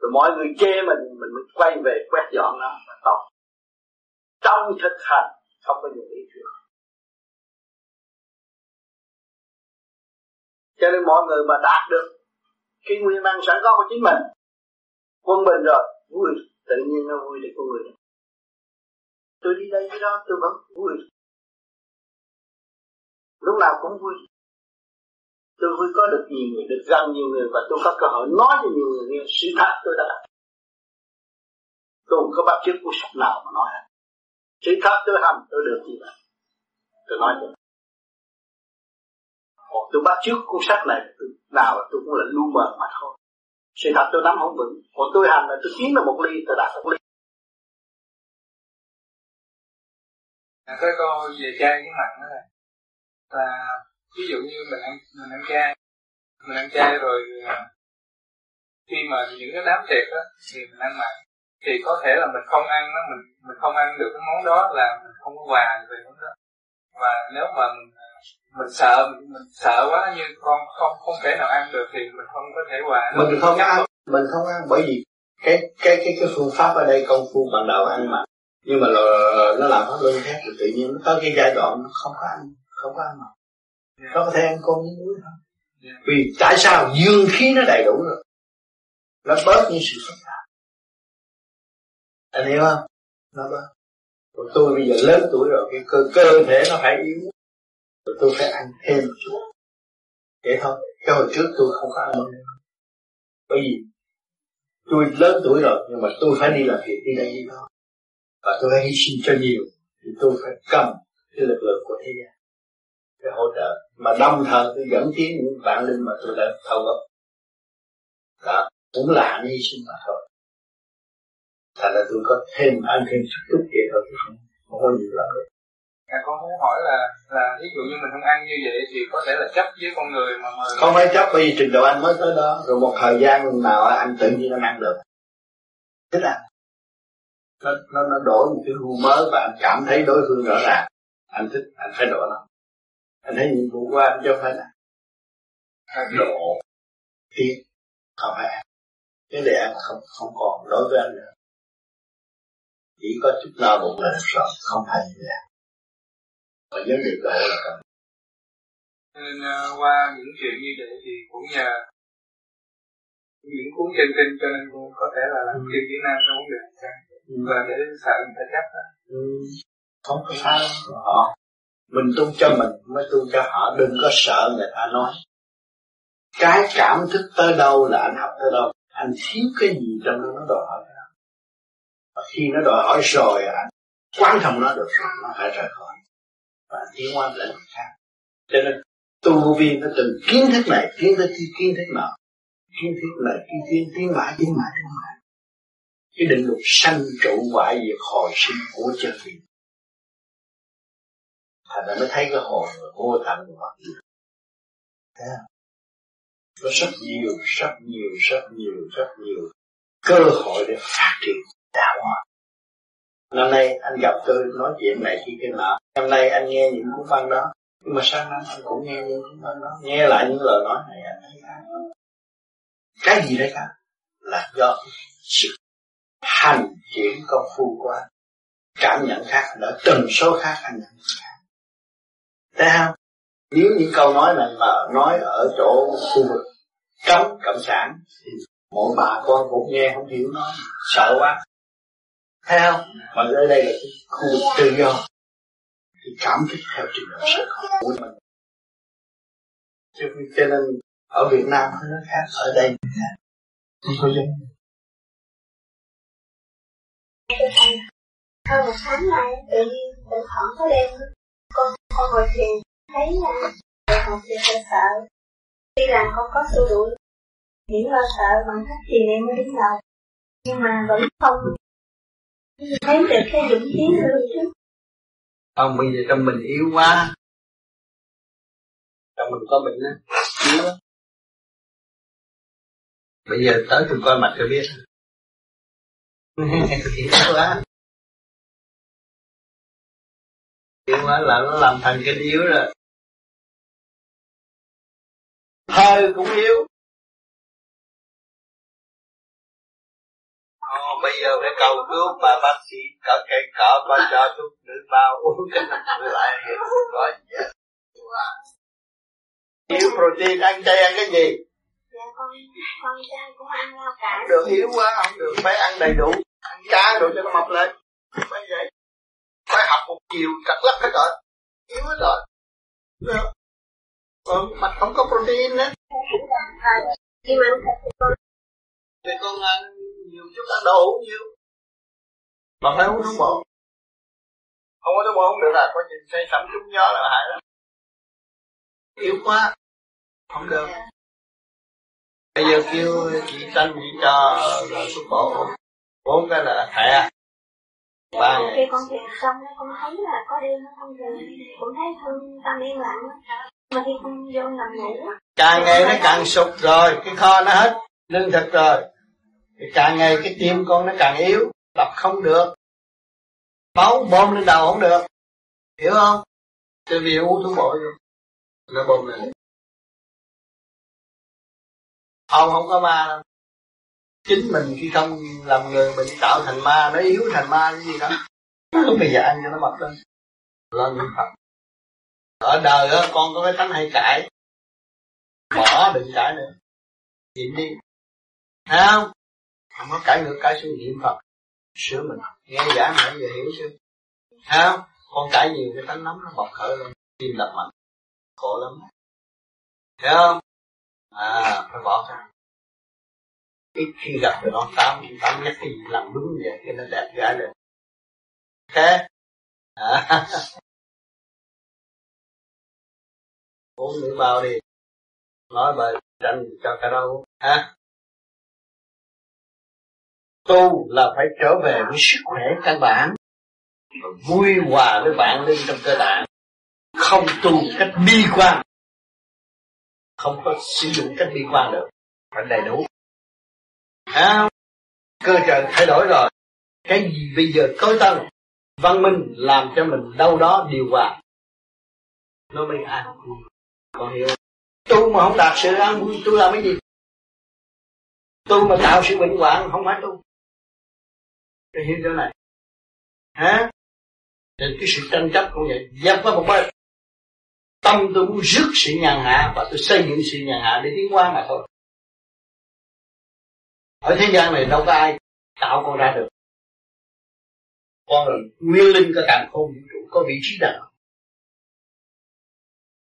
Rồi mọi người chê mình mình mới quay về quét dọn nó. Và tốt trong thực hành, không có dùng lý thuyết cho nên mọi người mà đạt được cái nguyên năng sẵn có của chính mình, quân bình rồi, vui. Tự nhiên nó vui để con người tôi đi đây đi đó, tôi vẫn vui lúc nào cũng vui. Tôi vui có được nhiều người được gần nhiều người và tôi có cơ hội nói cho nhiều người nghe sự thật tôi đã làm. Tôi không có bắt chước cuốn sách nào mà nói sự thật tôi hành tôi được gì vậy. Tôi nói được, còn tôi bắt chước cuốn sách này tôi, nào tôi cũng là lu mờ mà thôi. Sự thật tôi nắm không vững. Còn tôi hành là tôi tiến được một ly tôi đạt một ly. À, có câu về trai với mặn nữa này là ví dụ như mình ăn mình ăn chay mình ăn chay rồi à, khi mà những cái đám tiệc đó thì mình ăn mặn. Thì có thể là mình không ăn nó mình mình không ăn được cái món đó là mình không có quà về món đó. Và nếu mà mình, à, mình sợ mình, mình sợ quá như con không không thể nào ăn được thì mình không có thể quà mình không ăn mình không ăn bởi vì cái cái cái cái phương pháp ở đây công phu ban đầu ăn mặn. Nhưng mà là, nó làm pháp luân khác thì tự nhiên nó có cái giai đoạn nó không có ăn không có ăn mà yeah. nó có thể ăn con với muối thôi. Yeah. vì tại sao dương khí nó đầy đủ rồi? Nó bớt những sự phức tạp anh hiểu không? Nó bớt. Còn tôi bây giờ lớn tuổi rồi, cái cơ cơ thể nó phải yếu. Rồi tôi phải ăn thêm một chút. Để thôi. Cái hồi trước tôi không có ăn nữa. Bởi vì tôi lớn tuổi rồi, nhưng mà tôi phải đi làm việc đi đây đi đó. Và tôi phải hy sinh cho nhiều. Thì tôi phải cầm cái lực lượng của thế gian để hỗ trợ. Mà đồng thời tôi dẫn tiến những bạn linh mà tôi đã thâu góp. Đó cũng là hy sinh mà thôi. Thành ra tôi có thêm ăn thêm chút chút vậy thôi chứ không không có nhiều lắm được. À, con muốn hỏi là là ví dụ như mình không ăn như vậy thì có thể là chấp với con người mà mời không phải chấp bởi vì trình độ anh mới tới đó. Rồi một thời gian nào anh tự nhiên anh ăn được. Thích ăn. Nó nó nó đổi một cái gu mới và anh cảm thấy đối phương rõ ràng. Anh thích anh phải đổi nó anh thấy nhiệm vụ của anh chứ không phải là độ. Tiến không phải. Cái để ăn không không còn đối với anh nữa. Chỉ có chút no bụng là được rồi không phải như vậy. Mà vấn đề độ là cần nên uh, qua những chuyện như vậy thì cũng nhờ những cuốn trên kinh cho nên cũng có thể là làm chuyên Việt Nam trong vấn đề này. Ừ. và để sợ người ta chấp đó. Ừ. không có sao. Họ mình tu cho mình mới tu cho họ, đừng có sợ người ta nói. Cái cảm thức tới đâu là anh học tới đâu, anh thiếu cái gì trong đó nó đòi hỏi đó. Và khi nó đòi hỏi rồi, anh quan thông nó được rồi nó phải rời khỏi. Và tiến qua lĩnh khác. Cho nên, tu viên vi nó từng kiến thức này, kiến thức kia, kiến thức nọ. Kiến thức này, kiến kiến tiến mãi tiến mãi tiến mãi. Cái định luật sanh trụ hoại diệt hồi sinh của chân lý thành ra mới thấy cái hồn vô tận của mặt thấy không? Có rất nhiều rất nhiều rất nhiều rất nhiều cơ hội để phát triển đạo hóa. Năm nay anh gặp tôi nói chuyện này khi cái nọ. Năm nay anh nghe những cuốn văn đó. Nhưng mà sang năm anh cũng nghe những cuốn văn đó. Nghe lại những lời nói này anh thấy khác cái gì đấy cả là do sự hành chuyển công phu của anh. Cảm nhận khác, đã từng số khác anh nhận. khác thấy không nếu những câu nói này mà nói ở chỗ khu vực cấm cộng sản thì mỗi bà con cũng nghe không hiểu nó sợ quá. Thấy không mà ở đây là cái khu vực tự do. Thì cảm kích theo trình độ sự của mình. Cho, cho nên ở Việt Nam nó khác ở đây khác. Không có giống. Hơn một tháng nay tự nhiên tự thoảng có đêm con con ngồi thiền, thấy à, đại học thì hơi sợ. Tuy làm con có xua đuổi những lo sợ bằng cách thiền niệm mới đứng đầu. Nhưng mà vẫn không thấy được cái dũng khí nữa chứ. Không bây giờ trong mình yếu quá. Trong mình có bệnh á, yếu bây giờ tới tôi coi mặt cho biết. Thì quá. Yếu quá là nó làm thành cái yếu rồi hơi cũng yếu Ồ, bây giờ phải cầu cứu bà bác sĩ cỡ cây cỡ bà cho thuốc nữ bao uống cái năm lại có gì hết Hiếu protein ăn chay ăn cái gì? Dạ con con trai cũng ăn rau cải. Được hiếu quá không được phải ăn đầy đủ, ăn cá rồi cho nó mập lên. Phải vậy. Phải học một chiều cắt lắc hết rồi. Hiếu hết rồi. Được. Còn mặt không có protein nữa. Nhưng mà con Thì con ăn nhiều chút ăn đồ uống nhiều. Mà phải uống thuốc bổ. Không có thuốc bổ không được à, có gì say sẩm trúng gió là hại lắm. Yếu quá không được bây giờ kêu chị xanh chị cho thuốc bổ bốn cái là thẻ ba ngày khi con thiền xong con thấy là có đêm không về cũng thấy thương tâm yên lặng mà khi con vô nằm ngủ càng ngày nó càng sụt rồi cái kho nó hết lương thực rồi. Thì càng ngày cái tim con nó càng yếu đập không được. Máu bơm lên đầu không được. Hiểu không? Tại vì uống thuốc bổ nó bơm lên. Ông không có ma đâu chính mình khi không làm người mình tạo thành ma nó yếu thành ma cái gì đó. Lúc bây giờ ăn cho nó mập lên. Lo niệm phật. Ở đời đó, con có cái tánh hay cãi. Bỏ đừng cãi nữa. Nhịn đi. Thấy không? Không có cãi ngược cãi xuống niệm phật. Sửa mình. Nghe giảng nãy giờ hiểu chưa? Thấy không? Con cãi nhiều cái tánh nóng nó bộc khởi lên. Tim đập mạnh. Khổ lắm. Thấy không? À phải bỏ ra ít khi gặp được nó tám tám nhất cái gì làm đúng vậy, cái nó đẹp gái lên thế à. uống nước bao đi. Nói bài tranh cho cả đâu ha? Tu là phải trở về với sức khỏe căn bản, vui hòa với bạn lên trong cơ bản không tu cách bi quan. Không có sử dụng cách bi quan được. Phải đầy đủ à, cơ trời thay đổi rồi. Cái gì bây giờ tối tân văn minh làm cho mình đâu đó điều hòa. Nó mới an vui còn hiểu tu mà không đạt sự an vui tu làm cái gì? Tu mà tạo sự bệnh hoạn không phải tu. Để hiểu chỗ này. Hả? Thì cái sự tranh chấp cũng vậy. Dẹp qua một bên. Tâm tôi muốn rước sự nhàn hạ và tôi xây dựng sự nhàn hạ để tiến qua mà thôi ở thế gian này đâu có ai tạo con ra được. Con là nguyên linh có càng khôn, vũ trụ có vị trí nào?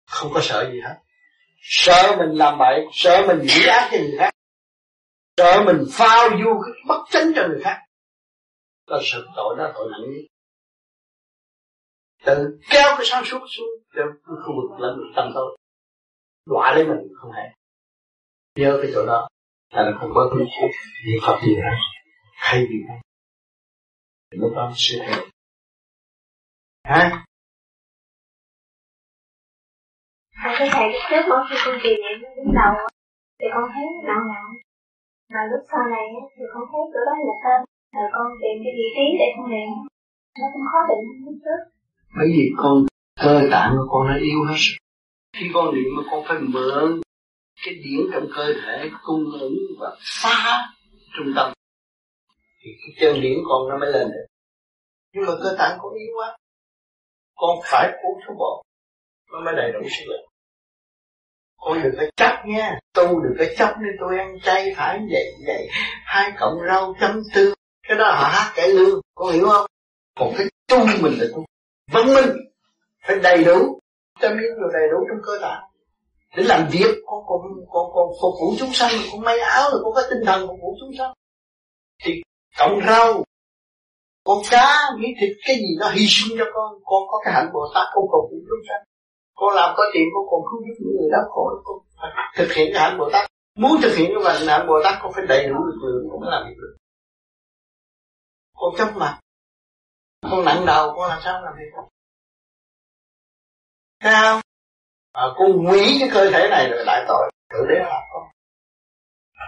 Không có sợ gì hết. Sợ mình làm bậy, sợ mình nghĩ ác cho người khác. Sợ mình phao du bất chánh cho người khác. Là sự tội đó tội nặng nhất. Tự kéo cái sáng suốt xuống cho cái khu vực lẫn tâm tôi đọa lấy mình không hề. Nhớ cái chỗ đó là nó không có hứng thú niệm phật gì hết hay gì hết lúc đó sẽ thay hả? Thầy cái thầy lúc trước mỗi khi con trì niệm đứng đầu thì con thấy nặng nặng mà lúc sau này thì con thấy chỗ đó là tên. Rồi con tìm cái vị trí để con niệm nó cũng khó định lúc trước. Bởi vì con cơ tạng của con nó yếu hết khi con niệm mà con phải mượn cái điển trong cơ thể cung ứng và phá trung tâm. Thì cái chân điển con nó mới lên được. Nhưng mà cơ tạng con yếu quá. Con phải uống thuốc bổ nó mới đầy đủ sức lực. Con đừng có chấp nha. Tu đừng có chấp nên tôi ăn chay phải vậy vậy. Hai cộng rau chấm tương. Cái đó là hát cải lương. Con hiểu không? Còn cái tu mình là tu văn minh phải đầy đủ. Tâm miếng rồi đầy đủ trong cơ tạng để làm việc con còn con còn phục vụ chúng sanh, con may áo rồi con có tinh thần phục vụ chúng sanh. Thì cộng rau, con cá, miếng thịt, cái gì nó hy sinh cho con con có cái hạnh bồ tát con phục vụ chúng sanh. Con làm có tiền, con còn cứu giúp những người đau khổ, con phải thực hiện cái hạnh bồ tát. Muốn thực hiện cái hạnh bồ tát, con phải đầy đủ lực lượng, con mới làm việc được. Con chấp mặt con nặng đầu, con làm sao làm việc được? Thấy không à, con hủy cái cơ thể này rồi lại tội tự đế phạt con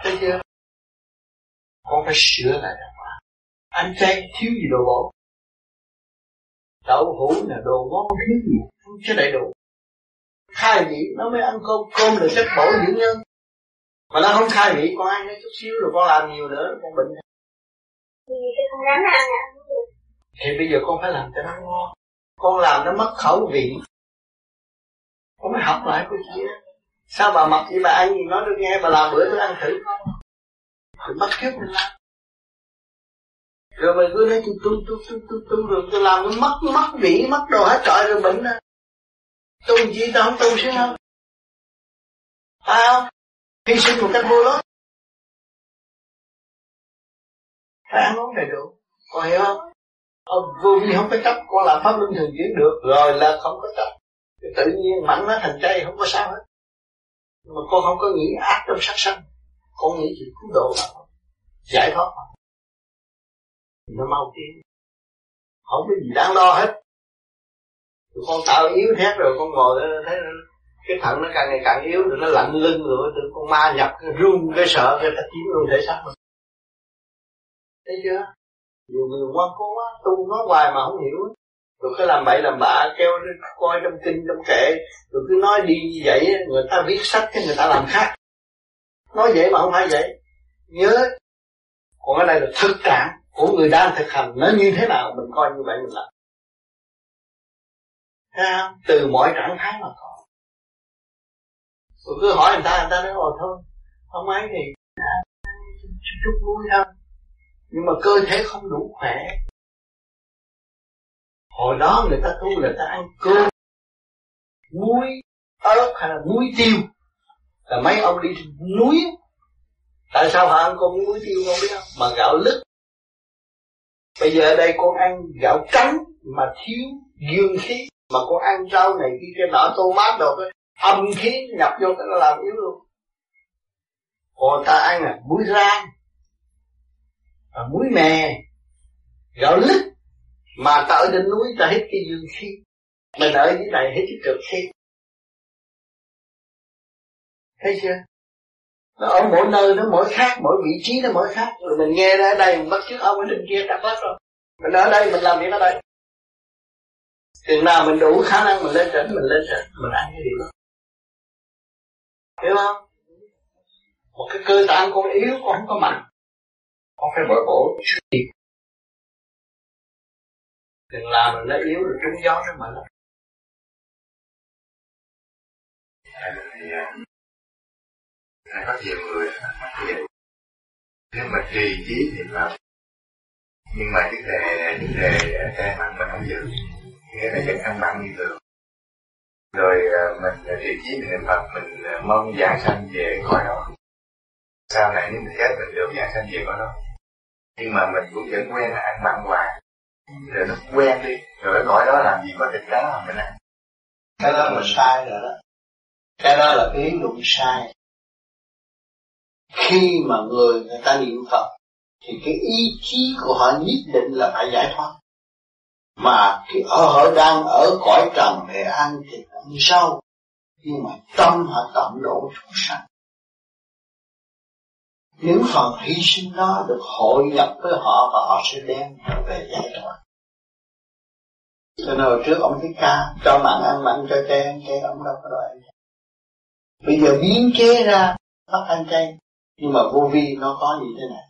thấy chưa? Con phải sửa lại đàng hoàng anh chay thiếu gì đồ bổ đậu hũ là đồ ngon thiếu gì? Không cho đầy đủ. Khai vị nó mới ăn cơm. Cơm là chất bổ dưỡng nhân. Mà nó không khai vị con ăn chút xíu rồi con làm nhiều nữa con bệnh. Thì rắn ăn ăn thì bây giờ con phải làm cho nó ngon. Con làm nó mất khẩu vị con mới học lại cái gì đó sao bà mặc gì bà ăn gì? Nói được nghe, bà làm bữa tôi ăn thử. Thì bắt kiếp mình làm. Rồi mình cứ nói, tôi tu tu tu tu tu rồi tôi làm nó mất mất vị mất đồ hết trọi rồi bệnh đó. Tu gì? Tao không tu xíu không phải không? Hy sinh một cách vô lối phải ăn uống đầy đủ còn hiểu không? Ông vô vi không có chấp, con làm pháp luân thường chuyển được. Rồi là không có chấp tự nhiên mạnh nó thành chay không có sao hết. Mà con không có nghĩ ác trong sát sanh. Con nghĩ chỉ cứu độ mà giải thoát mà. Nó mau tiến. Không có gì đáng lo hết. Rồi con tạo yếu thét rồi, con ngồi đó, thấy cái thận nó càng ngày càng yếu, rồi nó lạnh lưng rồi từ con ma nhập run, cái sợ, cái ta chiếm luôn thể xác mình. Thấy chưa? Nhiều người quan cố quá tu nó hoài mà không hiểu rồi cứ làm bậy làm bạ kêu coi trong kinh trong kệ rồi cứ nói đi như vậy người ta viết sách cái người ta làm khác. Nói vậy mà không phải vậy nhớ. Còn cái này là thực trạng của người đang thực hành. Nó như thế nào mình coi như vậy mình làm. Thấy không? từ mọi trạng thái mà có rồi cứ hỏi người ta người ta nói ồ thôi không ấy thì chút, chút vui thôi. Nhưng mà cơ thể không đủ khỏe hồi đó người ta tu người ta ăn cơm, muối, ớt hay là muối tiêu. Là mấy ông đi núi, tại sao họ ăn con muối tiêu không biết không? Mà gạo lứt. Bây giờ ở đây con ăn gạo trắng mà thiếu dương khí. Mà con ăn rau này kia cái nọ tô mát đồ cái, âm khí nhập vô cái nó làm yếu luôn. Còn ta ăn là muối rang và muối mè, gạo lứt mà ta ở trên núi ta hết cái dương khí. Mình ở dưới này hết cái cực khí. Thấy chưa? Nó ở mỗi nơi, nó mỗi khác, mỗi vị trí nó mỗi khác. Rồi mình nghe ra ở đây, mình bắt chước ông ở trên kia đã bắt rồi. Mình ở đây, mình làm việc ở đây. Chừng nào mình đủ khả năng mình lên trển mình lên trển mình ăn cái điều đó. Hiểu không? Một cái cơ tạng con yếu, con không có mạnh. Con phải bồi bổ. suy đừng làm mình nó yếu rồi trúng gió nó mạnh lắm Thầy có nhiều người nếu mà trì trí thì mà nhưng mà vấn đề vấn đề cai mặn mình không giữ. Nghĩa là vẫn ăn mặn như thường rồi à, mình à, trì trí mình niệm phật, mình à, mong giảng sanh về khỏi đó. Sau này nếu mình chết mình được giảng sanh về khỏi đó. Nhưng mà mình cũng vẫn quen là ăn mặn hoài rồi nó quen đi. Rồi nó gọi đó làm gì mà thịt cá mà mình ăn cái đó là sai rồi đó. Cái đó là cái ý luận sai. Khi mà người người ta niệm Phật, thì cái ý chí của họ nhất định là phải giải thoát. Mà khi ở, họ đang ở cõi trần để ăn thịt ăn sâu nhưng mà tâm họ tận độ chúng sanh. Những phần hy sinh đó, được hội nhập với họ và họ sẽ đem trở về giải thoát cho nên hồi trước ông thích ca cho mặn ăn mặn cho chay ăn chay ông đâu có đòi bây giờ biến chế ra bắt ăn chay. Nhưng mà vô vi nó có như thế này.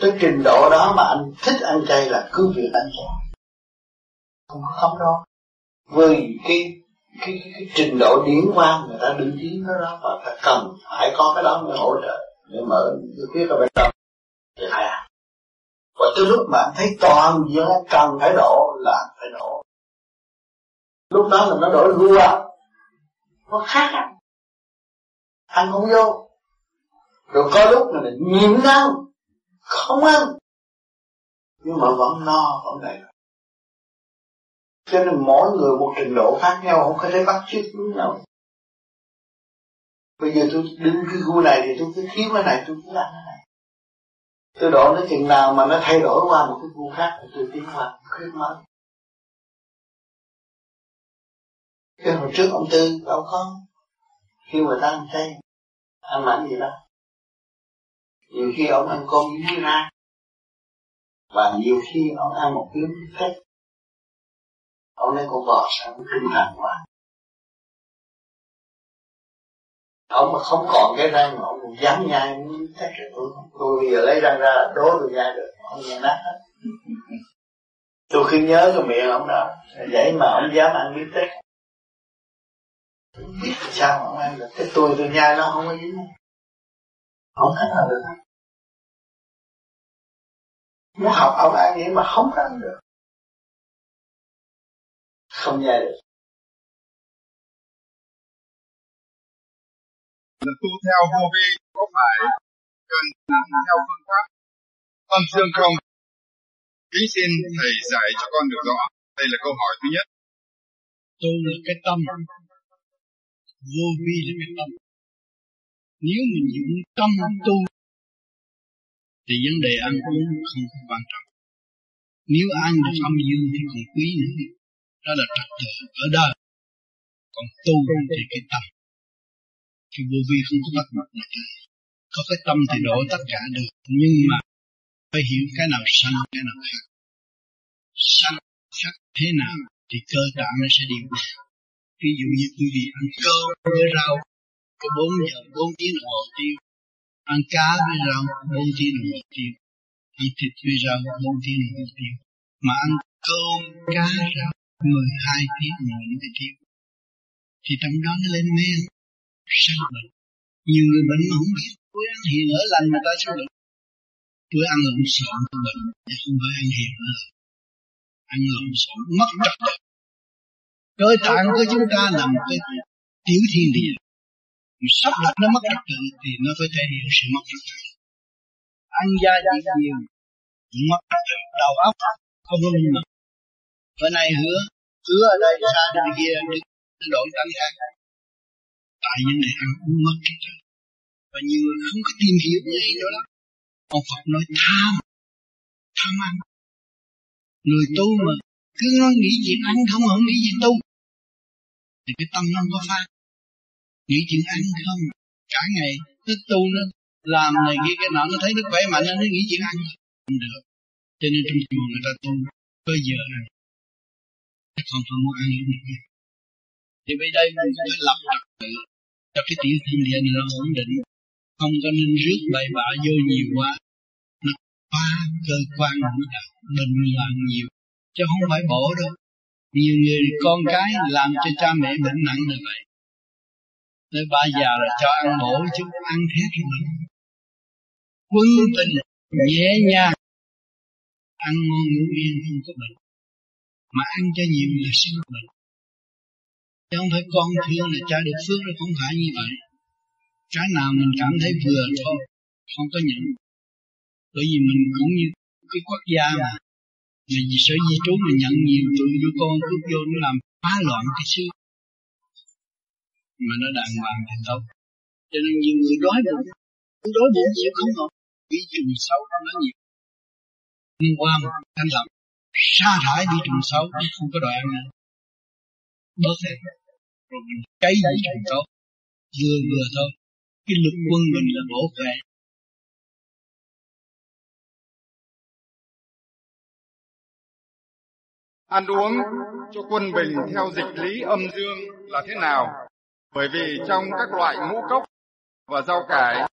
Tới trình độ đó mà anh thích ăn chay là cứ việc ăn chay. Không có không đâu với cái cái, cái, cái trình độ điển quan người ta đứng tiến nó đó và ta cần phải có cái đó mới hỗ trợ. Để mở cái khuyết ở bên trong thì phải à? và tới lúc mà anh thấy toàn diện cần phải độ là phải độ lúc đó là nó đổi vua. Nó khác ăn ăn không vô. Rồi có lúc mình nhịn ăn không ăn. Nhưng mà vẫn no, vẫn đầy cho nên mỗi người một trình độ khác nhau, không có thể bắt chước với nhau. Bây giờ tôi đứng cái gu này thì tôi cứ thiếu cái này, tôi cứ ăn cái này. Tôi độ nó chừng nào mà nó thay đổi qua một cái gu khác thì tôi tiến qua khuyết mới cái hồi trước ông tư đâu có. Khi người ta ăn chay ăn mặn gì đó. Nhiều khi ông ăn cơm với ra. Và nhiều khi ông ăn một miếng phép ông lấy con bò sẵn kinh thần quá. Ông mà không còn cái răng mà ông dám nhai chắc là tôi tôi bây giờ lấy răng ra là đố tôi nhai được ông nhai nát hết. Tôi khi nhớ cái miệng ông đó vậy mà ông dám ăn miếng tết biết sao mà ông ăn được cái tôi tôi nhai nó không có dính không cách nào được muốn học ông ăn vậy mà không ăn được không nhai được là tu theo vô vi có phải cần làm theo phương pháp âm dương không? Kính xin thầy dạy cho con được rõ. Đây là câu hỏi thứ nhất. Tu là cái tâm, vô vi là cái tâm. Nếu mình dùng tâm tu, thì vấn đề ăn uống không quan trọng. Nếu ăn được âm dương thì còn quý nữa. Đó là trật tự ở đời. Còn tu thì cái tâm thì vô vi không có bắt mặt này có cái tâm thì đổ tất cả được nhưng mà phải hiểu cái nào sanh, cái nào khác sanh khác thế nào thì cơ tạng nó sẽ điều ví dụ như quý vị ăn cơm với rau, có bốn giờ, bốn tiếng đồng hồ tiêu. Ăn cá với rau, bốn tiếng đồng hồ tiêu. Ăn thịt với rau, bốn tiếng đồng hồ tiêu. Mà ăn cơm, cá, rau, mười hai tiếng đồng hồ tiêu. Thì trong đó nó lên men sao bệnh. Nhiều người bệnh mà không biết, tôi ăn hiền ở lành mà ta sao bệnh. Tôi ăn lộn xộn, tôi bệnh, chứ không phải ăn hiền ở lành. Ăn lộn xộn, mất trật tự cơ tạng của chúng ta nằm cái tiểu thiên địa. Sắp đặt nó mất trật tự thì nó phải thể hiện sự mất trật tự. Ăn gia diệt nhiều, mất trật tự, đầu óc không có minh mẫn bữa nay hứa hứa ở đây xa bên kia đứng đổi tăng khác tại những đề ăn uống mất trật tự. và nhiều người không có tìm hiểu ngay đó. Lắm ông Phật nói, tham tham ăn. Người tu mà cứ nói nghĩ chuyện ăn không không nghĩ chuyện tu thì cái tâm nó có phát nghĩ chuyện ăn không. Cả ngày cứ tu nó làm này kia, cái nọ, nó thấy nó khỏe mạnh nó nghĩ chuyện ăn. Không được. Cho nên trong chùa người ta tu, có giờ này không phải muốn ăn lúc này thì bây đây mình phải lập trật tự cho cái tiểu thiên địa này nó ổn định. Không có nên rước bậy bạ vô nhiều quá. Nó phá cơ quan của đạo bệnh loạn nhiều. Chứ không phải bổ đâu nhiều người con cái làm cho cha mẹ bệnh nặng như vậy. Tới ba già là cho ăn bổ chứ ăn hết rồi quân tình, nhẹ nhàng ăn ngon ngủ yên, không có bệnh. Mà ăn cho nhiều là sinh bệnh. Chứ không phải con thương là cha được phước, nó không phải như vậy. Cái nào mình cảm thấy vừa thôi, không có nhận. Bởi vì mình cũng như cái quốc gia mà vì sở di trú mình nhận nhiều tụi đứa con cứ vô nó làm phá loạn cái xứ. Mà nó đàng hoàng thì đâu cho nên nhiều người đói bụng. Đói bụng chịu không nổi bị trùng xấu nó nhiều. Nhưng qua một thanh lập sa thải đi trùng xấu không có đòi ăn nữa. Bớt hết. Rồi mình cháy gì trùng tốt vừa vừa thôi. Cái lực quân mình là bổ khỏe Ăn uống cho quân bình theo dịch lý âm dương là thế nào? Bởi vì trong các loại ngũ cốc và rau cải,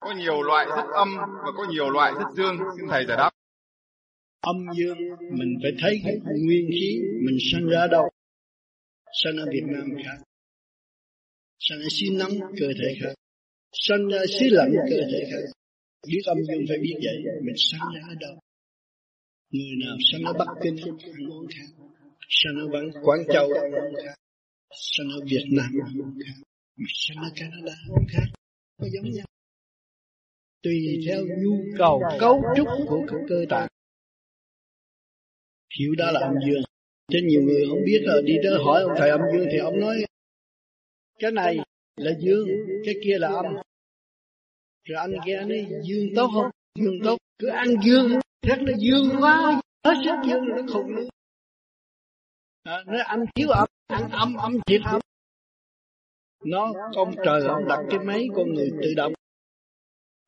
có nhiều loại rất âm và có nhiều loại rất dương. Xin thầy giải đáp. Âm dương, mình phải thấy cái nguyên khí mình sinh ra đâu. Sinh ở Việt Nam khác. Sinh ở xứ nắng cơ thể khác. Sinh ra xứ lạnh cơ thể khác. Biết âm dương phải biết vậy. Mình sinh ra ở đâu. Người nào sanh ở Bắc Kinh ăn uống khác. sanh ở Văn, Quảng Châu ăn uống khác. sanh ở Việt Nam ăn uống khác. Mà sinh ở Canada ăn uống khác. Có giống nhau. Tùy theo nhu cầu cấu trúc của các cơ tạng. Hiểu đó là âm dương. Chứ nhiều người không biết rồi đi tới hỏi ông thầy âm dương thì ông nói cái này là dương, cái kia là âm. Rồi anh kia nói dương tốt không? Dương tốt. Cứ ăn dương rất là dương quá. Hết sức dương nó khùng luôn à, nó ăn thiếu âm ăn âm âm thiệt âm. Nó ông trời ông đặt cái máy con người tự động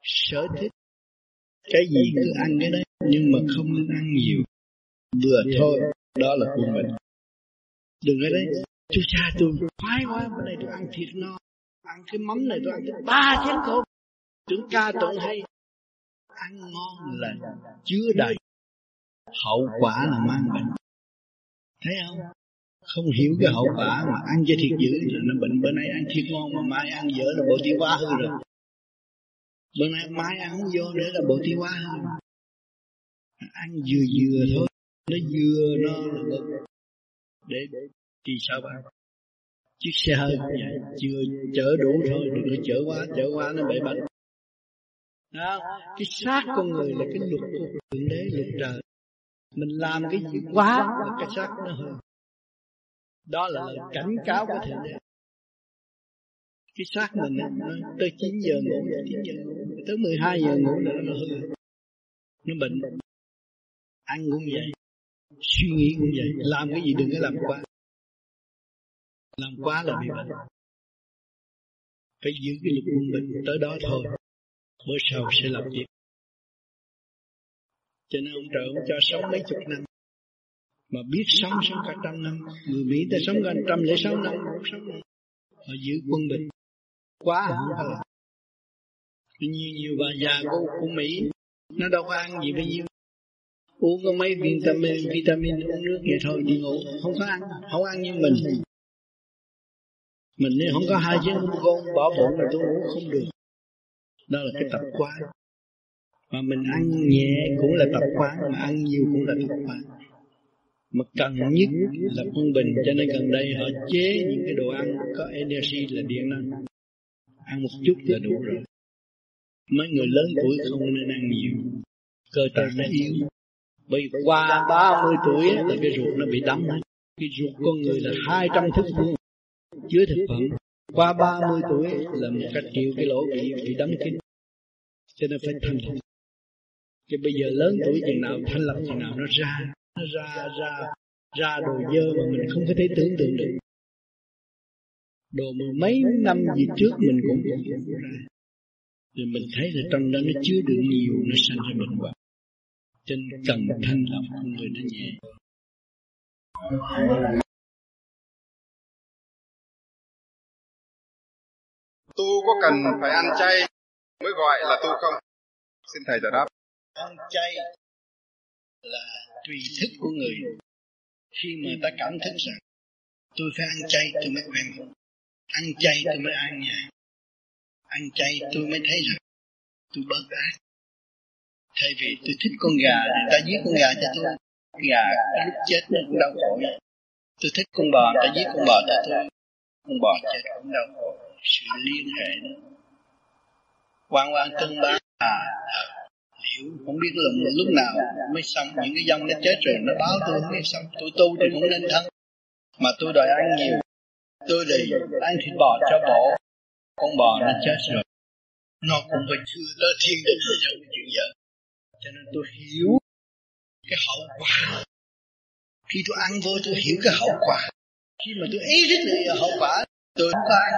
sở thích. Cái gì cứ ăn cái đấy nhưng mà không nên ăn nhiều. Vừa thôi đó là của mình. Đừng ở đấy. Chú cha tôi khoái quá bữa nay tôi ăn thịt no. Ăn cái mắm này tôi ăn tới ba chén cơm. Tưởng ca tụng hay ăn ngon là chứa đầy. Hậu quả là mang bệnh. Thấy không? Không hiểu cái hậu quả mà ăn cho thiệt dữ. Là nó bệnh bữa nay ăn thiệt ngon mà mai ăn dở là bộ tiêu hóa hư rồi. Bữa nay mai ăn không vô nữa là bộ tiêu hóa hư. Ăn vừa vừa thôi. Nó vừa nó là được. Để đi sao bạn chiếc xe hơi vậy chưa chở đủ thôi. Đừng có chở quá chở quá nó bị bệnh đó. Cái xác con người là cái luật của thượng đế, luật trời. Mình làm cái gì quá là cái xác nó hơn đó là lời cảnh cáo của thượng đế. Cái xác mình nó tới 9 giờ ngủ là 9 giờ ngủ, tới 12 giờ ngủ là nó hư. Nó bệnh. Ăn cũng vậy. Suy nghĩ cũng vậy. Làm cái gì đừng có làm quá. Làm quá là bị bệnh. Phải giữ cái luật quân bình tới đó thôi bữa sau sẽ làm việc. Cho nên ông trời ông cho sống mấy chục năm. Mà biết sống sống cả trăm năm. Người Mỹ ta sống gần trăm lẻ sáu năm. Không sống năm họ giữ quân bình. Quá không phải là nhiều nhiều bà già của, của Mỹ nó đâu có ăn gì bao nhiêu. Uống có mấy vitamin vitamin uống nước vậy thôi đi ngủ. Không có ăn không ăn như mình. Mình nếu không có hai chén con bỏ bụng là tôi ngủ không được đó là cái tập quán. Mà mình ăn nhẹ cũng là tập quán mà ăn nhiều cũng là tập quán. Mà cần nhất là quân bình cho nên gần đây họ chế những cái đồ ăn có energy là điện năng. ăn một chút là đủ rồi. mấy người lớn tuổi không nên ăn nhiều. Cơ tạng nó yếu. bởi qua 30 tuổi là cái ruột nó bị đóng hết cái ruột con người là 200 thước vuông chứa thực phẩm. qua 30 tuổi là một cách triệu cái lỗ bị bị đóng kín cho nên phải thanh lọc. chứ bây giờ lớn tuổi chừng nào, thanh lọc chừng nào, nó ra nó ra ra ra đồ dơ mà mình không có thể tưởng tượng được. Đồ mà mấy năm gì trước mình cũng cũng ra rồi mình thấy là trong đó nó chứa được nhiều, nó sanh ra bệnh hoạn. Trên cần thanh lọc con người nó nhẹ. Tu có cần phải ăn chay? Mới gọi là tu không? Xin thầy giải đáp. Ăn chay là tùy thức của người. Khi mà ta cảm thức rằng tôi phải ăn chay tôi mới quen. Ăn chay tôi mới ăn nhà ăn chay tôi mới thấy rằng tôi bớt ác. Thay vì tôi thích con gà thì ta giết con gà cho tôi. Gà lúc chết nó cũng đau khổ tôi thích con bò ta giết con bò cho tôi. Con bò chết cũng đau khổ. Sự liên hệ đó quan quan tương bá à, liệu hiểu không biết là lúc nào mới xong những cái dông nó chết rồi nó báo tôi không biết xong. Tôi tu thì cũng nên thân mà tôi đòi ăn nhiều tôi thì ăn thịt bò cho bổ con bò nó chết rồi. Nó cũng phải chưa tới thiên đình rồi cái chuyện giờ. Cho nên tôi hiểu cái hậu quả. Khi tôi ăn vô tôi hiểu cái hậu quả. Khi mà tôi ý thức được hậu quả tôi không có ăn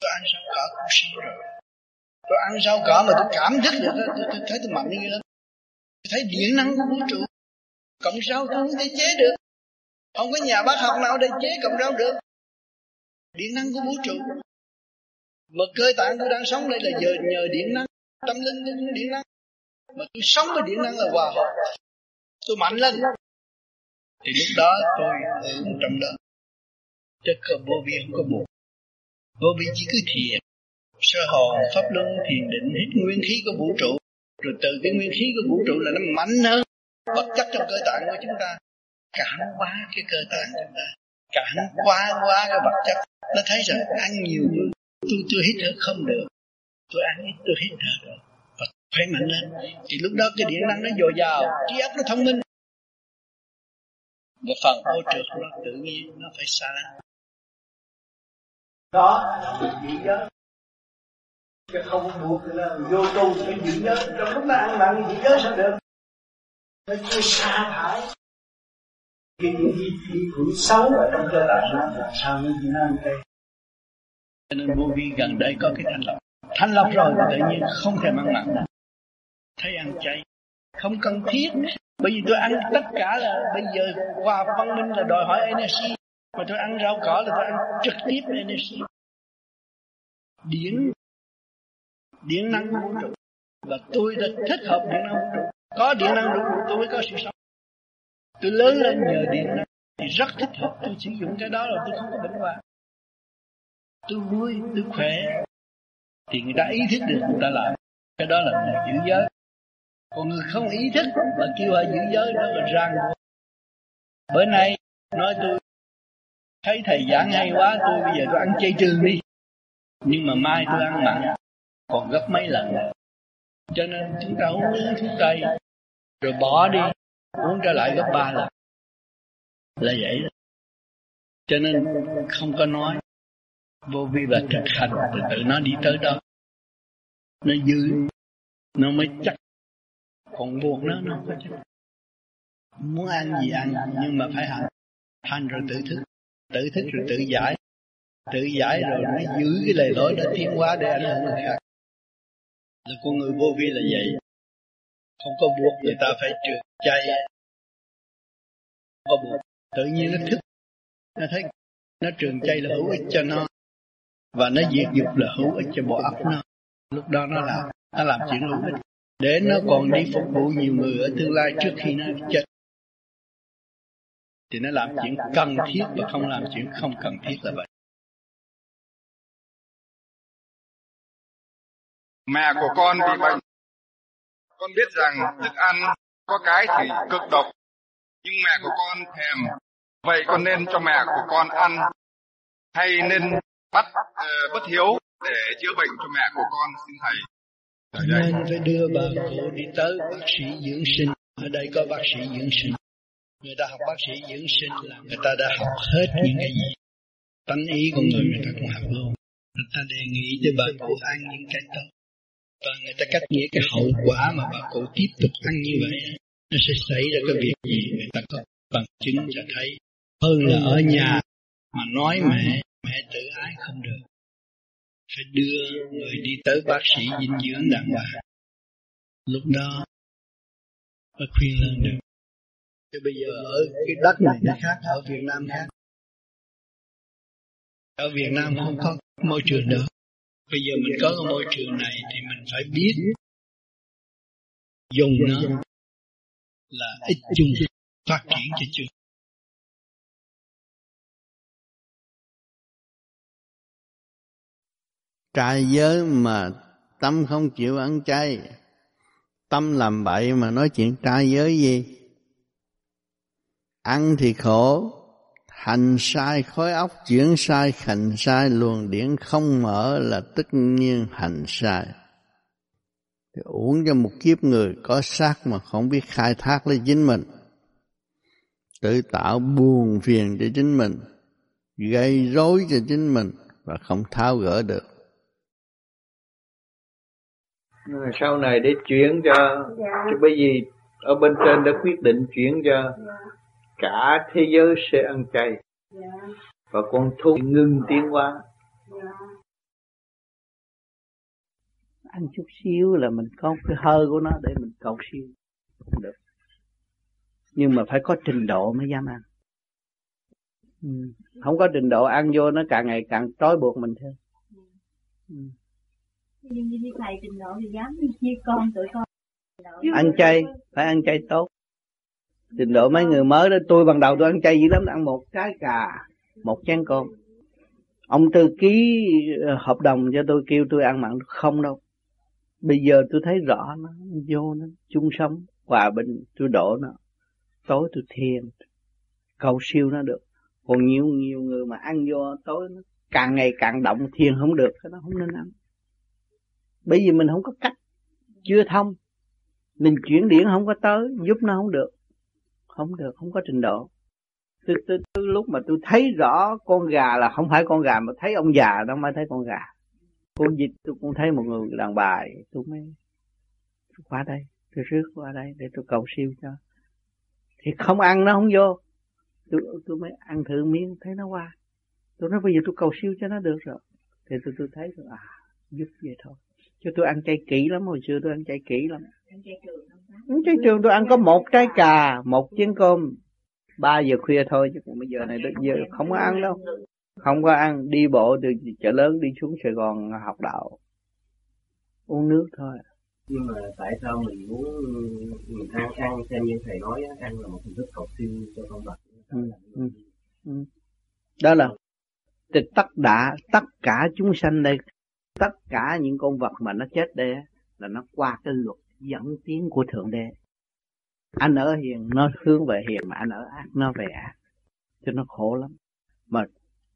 tôi ăn sao cả cũng xong rồi tôi ăn rau cỏ mà tôi cảm thức được tôi, tôi, tôi thấy tôi mạnh như lắm tôi thấy điện năng của vũ trụ. Cộng rau tôi không thể chế được. Không có nhà bác học nào để chế cộng rau được. Điện năng của vũ trụ. Mà cơ tạng tôi đang sống đây là nhờ, nhờ điện năng. Tâm linh điện năng. Mà tôi sống với điện năng là hòa hợp. Tôi mạnh lên. Thì lúc đó tôi hưởng trong đó. Chứ không vô vi không có buồn vô vi chỉ cứ thiền sơ hồn pháp luân thiền định hít nguyên khí của vũ trụ. Rồi từ cái nguyên khí của vũ trụ là nó mạnh hơn vật chất trong cơ tạng của chúng ta. Cảm hóa cái cơ tạng chúng ta. Cảm hóa quá cái vật chất. Nó thấy rằng ăn nhiều tôi tôi hít thở không được. Tôi ăn ít, tôi hít thở được. Và khỏe mạnh lên. Thì lúc đó cái điện năng nó dồi dào, trí óc nó thông minh. Một phần ô trượt nó tự nhiên, nó phải xa đó là bị giới chứ không buộc là vô tu phải giữ giới trong lúc nó ăn mặn giữ giới sao được? Nó chưa sa thải. Cái những gì khí quỷ xấu ở trong cơ thể nó làm sao như thế nào ăn chay cho nên vô vi gần đây có cái thanh lọc. Thanh lọc rồi tự nhiên không thể ăn mặn. Thấy ăn chay. Không cần thiết bởi vì tôi ăn tất cả là bây giờ qua văn minh là đòi hỏi energy. Mà tôi ăn rau cỏ là tôi ăn trực tiếp energy. Điển điện năng vũ trụ và tôi đã thích hợp điện năng vũ trụ có điện năng vũ trụ tôi mới có sự sống. Tôi lớn lên nhờ điện năng thì rất thích hợp tôi sử dụng cái đó là tôi không có bệnh hoạn. Tôi vui, tôi khỏe. Thì người ta ý thức được, người ta làm. Cái đó là người giữ giới. Còn người không ý thức mà kêu họ giữ giới đó là ràng bữa nay nói tôi, thấy thầy giảng hay quá, tôi bây giờ tôi ăn chay trường đi. Nhưng mà mai tôi ăn mặn còn gấp mấy lần à? cho nên chúng ta uống thuốc tây, rồi bỏ đi, uống trở lại gấp ba lần. Là vậy đó. Cho nên không có nói, vô vi và thực hành, từ từ nó đi tới đó. Nó dư, nó mới chắc. Còn buộc nó nó không có chắc. Muốn ăn gì ăn, nhưng mà phải hành. Hành rồi tự thức. Tự thức rồi tự giải. Tự giải rồi nó giữ cái lề lối đó, tiến hóa để ảnh hưởng người khác là con người vô vi là vậy. Không có buộc người ta phải trượt chay. Không có buộc. Tự nhiên nó thức. Nó thấy nó trường chay là hữu ích cho nó. Và nó diệt dục là hữu ích cho bộ óc nó. Lúc đó nó làm nó làm chuyện hữu ích. Để nó còn đi phục vụ nhiều người ở tương lai trước khi nó chết. Thì nó làm chuyện cần thiết và không làm chuyện không cần thiết là vậy. Mẹ của con bị bệnh. Con biết rằng thức ăn có cái thì cực độc, nhưng mẹ của con thèm. Vậy con nên cho mẹ của con ăn hay nên bắt uh, bất hiếu để chữa bệnh cho mẹ của con xin thầy. Nên phải đưa bà cụ đi tới bác sĩ dưỡng sinh. Ở đây có bác sĩ dưỡng sinh. Người ta học bác sĩ dưỡng sinh là người ta đã học hết những cái gì. Tánh ý của người người ta cũng học luôn. Người ta đề nghị cho bà cụ ăn những cái tốt và người ta cắt nghĩa cái hậu quả mà bà cụ tiếp tục ăn như vậy nó sẽ xảy ra cái việc gì người ta có bằng chứng cho thấy. Hơn là ở nhà mà nói mẹ mẹ tự ái không được. Phải đưa người đi tới bác sĩ dinh dưỡng đàng hoàng. Lúc đó mới khuyên lên được Chứ bây giờ ở cái đất này nó khác, ở Việt Nam khác. Ở Việt Nam không có môi trường nữa bây giờ mình có cái môi trường này thì mình phải biết dùng nó là ích chung phát triển cho chung trai giới mà tâm không chịu ăn chay, tâm làm bậy mà nói chuyện trai giới gì? Ăn thì khổ hành sai khối óc chuyển sai hành sai luồng điển không mở là tất nhiên hành sai. Thì uống cho một kiếp người có xác mà không biết khai thác lấy chính mình. Tự tạo buồn phiền cho chính mình gây rối cho chính mình và không tháo gỡ được. Sau này để chuyển cho dạ. cho bởi vì ở bên trên đã quyết định chuyển cho dạ cả thế giới sẽ ăn chay yeah. và con thú ngưng tiến hóa. Yeah. ăn chút xíu là mình có cái hơi của nó để mình cầu siêu. Không được. Nhưng mà phải có trình độ mới dám ăn. Ừ. không có trình độ ăn vô nó càng ngày càng trói buộc mình thêm. Ừ. nhưng như thầy trình độ thì dám chia con tụi con. Ăn chay. Phải ăn chay tốt trình độ mấy người mới đó, tôi ban đầu tôi ăn chay dữ lắm, ăn một trái cà, một chén cơm. Ông tư ký ờ, hợp đồng cho tôi kêu tôi ăn mặn không đâu. Bây giờ tôi thấy rõ nó, vô nó, chung sống, hòa bình, tôi đổ nó. Tối tôi thiền, cầu siêu nó được. Còn nhiều nhiều người mà ăn vô tối nó càng ngày càng động, thiền không được, cái đó không nên ăn. Bởi vì mình không có cách, chưa thông. Mình chuyển điển không có tới, giúp nó không được không được không có trình độ. Từ, từ, từ lúc mà tôi thấy rõ con gà là không phải con gà mà thấy ông già đó mới thấy con gà. Con vịt tôi cũng thấy một người đàn bà tôi mới tôi qua đây tôi rước qua đây để tôi cầu siêu cho. Thì không ăn nó không vô. Tôi tôi mới ăn thử miếng thấy nó qua. Tôi nói bây giờ tôi cầu siêu cho nó được rồi. Thì thì tôi tôi thấy tôi, à giúp vậy thôi chứ tôi ăn chay kỹ lắm hồi xưa tôi ăn chay kỹ lắm. Chay trường tôi ăn có một trái cà một chén cơm. Ba giờ khuya thôi chứ còn bây giờ này bây giờ không có ăn đâu. Không có ăn đi bộ từ chợ lớn đi xuống Sài Gòn học đạo uống nước thôi. Nhưng mà tại sao mình muốn mình ăn ăn xem như thầy nói ăn là một hình thức cầu siêu cho con vật. Ừ, ừ, ừ. đó là thì tất đã tất cả chúng sanh đây tất cả những con vật mà nó chết đây là nó qua cái luật dẫn tiến của thượng đế. Anh ở hiền nó hướng về hiền mà anh ở ác nó về ác. Cho nó khổ lắm. Mà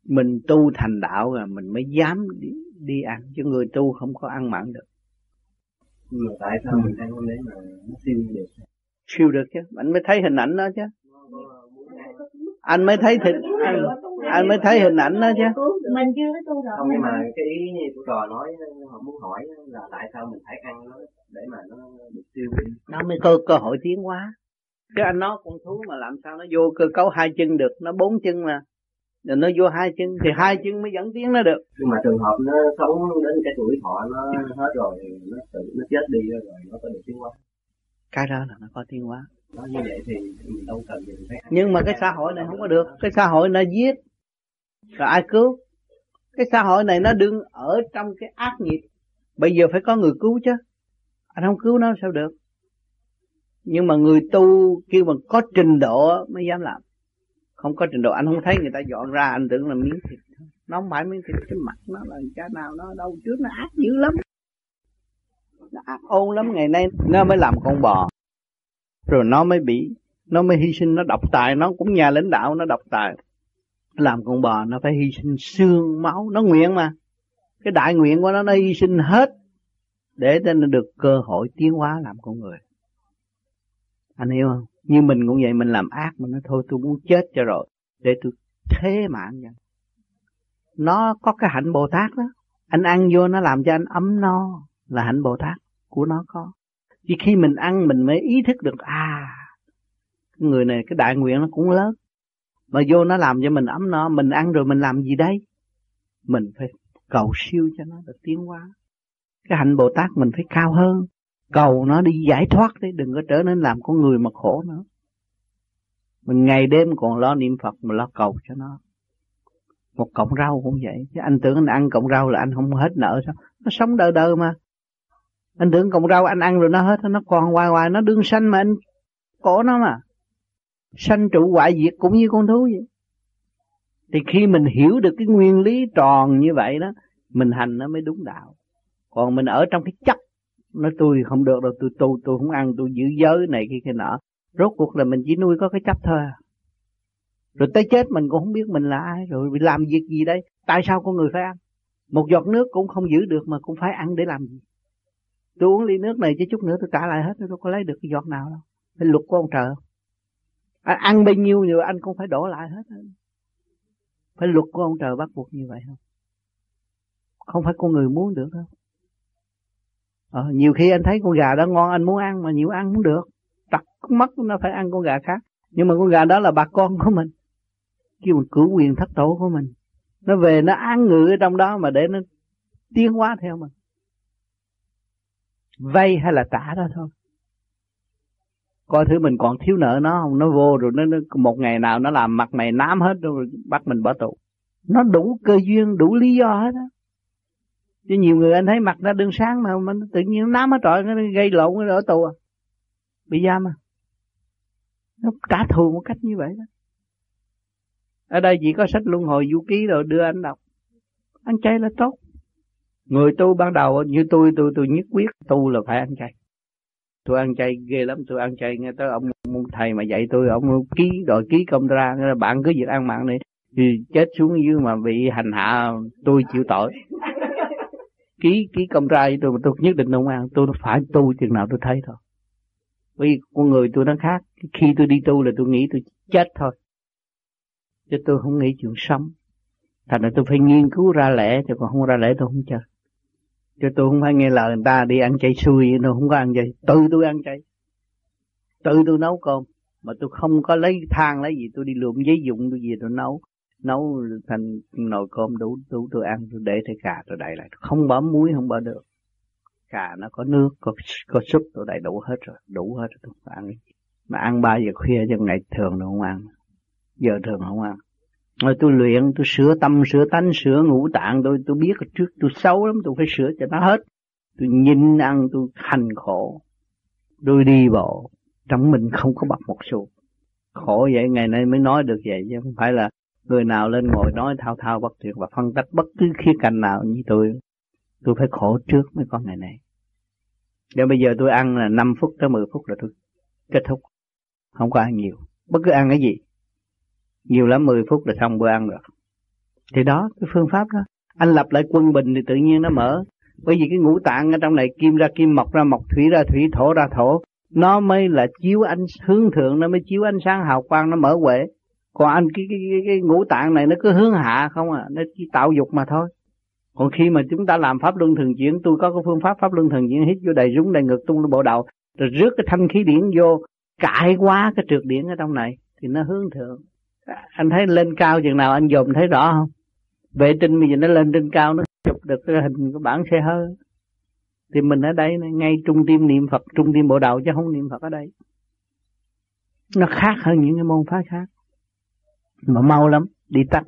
mình tu thành đạo rồi mình mới dám đi, đi ăn chứ người tu không có ăn mặn được. Nhưng mà tại sao mình ăn đấy mà nó siêu được? Siêu được chứ. Anh mới thấy hình ảnh đó chứ. Anh mới thấy thịt anh, anh mới thấy hình ảnh đó chứ. Mình chưa có tu rồi không nhưng mà cái ý như của trò nói họ muốn hỏi là tại sao mình phải ăn nó để mà nó được siêu nó mới có cơ hội tiến hóa. Chứ anh nói con thú mà làm sao nó vô cơ cấu hai chân được nó bốn chân mà. Rồi nó vô hai chân thì hai chân mới dẫn tiếng nó được. Nhưng mà trường hợp nó sống đến cái tuổi thọ nó hết rồi nó tự nó chết đi rồi nó có được tiến hóa? Cái đó là nó có tiến hóa. Nói như vậy thì mình đâu cần mình phải nhưng mà cái xã hội này không có được. Cái xã hội nó giết rồi ai cứu? Cái xã hội này nó đương ở trong cái ác nghiệp. Bây giờ phải có người cứu chứ. Anh không cứu nó sao được? Nhưng mà người tu kêu mà có trình độ mới dám làm. Không có trình độ, anh không thấy người ta dọn ra, anh tưởng là miếng thịt nó không phải miếng thịt, cái mặt nó là cha nào, nó đâu trước nó ác dữ lắm. Nó ác ôn lắm, ngày nay nó mới làm con bò. Rồi nó mới bị, nó mới hy sinh, nó độc tài, nó cũng nhà lãnh đạo, nó độc tài làm con bò nó phải hy sinh xương máu, nó nguyện mà. Cái đại nguyện của nó nó hy sinh hết để cho nó được cơ hội tiến hóa làm con người. Anh hiểu không? Như mình cũng vậy, mình làm ác mà nó thôi, tôi muốn chết cho rồi, để tôi thế mạng vậy. Nó có cái hạnh bồ tát đó. Anh ăn vô nó làm cho anh ấm no, là hạnh bồ tát của nó có. Chỉ khi mình ăn, mình mới ý thức được à người này, cái đại nguyện nó cũng lớn mà vô nó làm cho mình ấm no, mình ăn rồi mình làm gì đây? Mình phải cầu siêu cho nó được tiến hóa. Cái hạnh bồ tát mình phải cao hơn. Cầu nó đi giải thoát đấy, đừng có trở nên làm con người mà khổ nữa. Mình ngày đêm còn lo niệm phật mà lo cầu cho nó. Một cọng rau cũng vậy. Chứ anh tưởng anh ăn cọng rau là anh không hết nợ sao? Nó sống đời đời mà. Anh tưởng cọng rau anh ăn rồi nó hết, nó còn hoài hoài, nó đương sanh mà anh cổ nó mà sanh trụ hoại diệt cũng như con thú vậy. Thì khi mình hiểu được cái nguyên lý tròn như vậy đó, mình hành nó mới đúng đạo. Còn mình ở trong cái chấp nói tôi không được đâu, tôi tu tôi không ăn, tôi giữ giới này kia kia nọ. Rốt cuộc là mình chỉ nuôi có cái chấp thôi à. rồi tới chết mình cũng không biết mình là ai, rồi bị làm việc gì đây, tại sao con người phải ăn? Một giọt nước cũng không giữ được mà cũng phải ăn để làm gì? Tôi uống ly nước này chứ chút nữa tôi trả lại hết, tôi có lấy được cái giọt nào đâu. Phải luật của ông trời anh ăn bao nhiêu nhiều anh cũng phải đổ lại hết phải luật của ông trời bắt buộc như vậy không? Không phải con người muốn được đâu. Ờ, nhiều khi anh thấy con gà đó ngon anh muốn ăn mà nhiều ăn không được. Tật mất nó phải ăn con gà khác. Nhưng mà con gà đó là bà con của mình. Kêu mình cử quyền thất tổ của mình. Nó về nó ăn ngự ở trong đó mà để nó tiến hóa theo mình. Vay hay là trả đó thôi coi thứ mình còn thiếu nợ nó không? Nó vô rồi nó, nó một ngày nào nó làm mặt mày nám hết rồi bắt mình bỏ tù. Nó đủ cơ duyên đủ lý do hết á. Chứ nhiều người anh thấy mặt nó đường sáng mà mình tự nhiên nám hết trọi nó gây lộn nó ở tù à. Bị giam à? Nó trả thù một cách như vậy đó. Ở đây chỉ có sách luân hồi du ký rồi đưa anh đọc. Ăn chay là tốt. Người tu ban đầu như tôi tôi tôi nhất quyết tu là phải ăn chay tôi ăn chay ghê lắm tôi ăn chay nghe tới ông, ông thầy mà dạy tôi ông ký đòi ký công ra bạn cứ việc ăn mặn này thì chết xuống dưới mà bị hành hạ tôi chịu tội. Ký ký công ra với tôi mà tôi nhất định không ăn tôi phải tu chừng nào tôi thấy thôi. Vì con người tôi nó khác khi tôi đi tu là tôi nghĩ tôi chết thôi chứ tôi không nghĩ chuyện sống. Thành ra tôi phải nghiên cứu ra lẽ chứ còn không ra lẽ tôi không chơi chứ tôi không phải nghe lời người ta đi ăn chay xui nó không có ăn chay tự tôi ăn chay. Tự tôi nấu cơm. Mà tôi không có lấy than, lấy gì, tôi đi lượm giấy dụng, tôi gì tôi nấu. Nấu thành nồi cơm đủ đủ tôi ăn, tôi để thấy cà tôi đậy lại. Không bỏ muối, không bỏ được. Cà nó có nước, có có súp, tôi đầy đủ hết rồi. Đủ hết rồi, tôi không ăn. Mà ăn ba giờ khuya trong ngày thường đâu không ăn. Giờ thường không ăn rồi tôi luyện, tôi sửa tâm, sửa tánh, sửa ngũ tạng, tôi tôi biết trước tôi xấu lắm, tôi phải sửa cho nó hết. Tôi nhìn ăn, tôi hành khổ. Tôi đi bộ, trong mình không có bật một xu khổ vậy, ngày nay mới nói được vậy, chứ không phải là người nào lên ngồi nói thao thao bất tuyệt và phân tích bất cứ khía cạnh nào như tôi. Tôi phải khổ trước mới có ngày này nếu bây giờ tôi ăn là 5 phút tới 10 phút là tôi kết thúc. Không có ăn nhiều. Bất cứ ăn cái gì nhiều lắm 10 phút là xong bữa ăn rồi. Thì đó cái phương pháp đó. Anh lập lại quân bình thì tự nhiên nó mở. Bởi vì cái ngũ tạng ở trong này kim ra kim mộc ra mộc thủy ra thủy thổ ra thổ nó mới là chiếu ánh hướng thượng nó mới chiếu ánh sáng hào quang nó mở huệ. Còn anh cái, cái, cái, cái ngũ tạng này nó cứ hướng hạ không à nó chỉ tạo dục mà thôi. Còn khi mà chúng ta làm pháp luân thường chuyển tôi có cái phương pháp pháp luân thường chuyển hít vô đầy rúng đầy ngực tung bộ đầu rồi rước cái thanh khí điển vô cải quá cái trượt điển ở trong này thì nó hướng thượng anh thấy lên cao chừng nào anh dòm thấy rõ không? Vệ tinh bây giờ nó lên trên cao, nó chụp được cái hình của bản xe hơi. Thì mình ở đây ngay trung tim niệm Phật, trung tim bộ đầu chứ không niệm Phật ở đây. Nó khác hơn những cái môn phái khác. Mà mau lắm, đi tắt.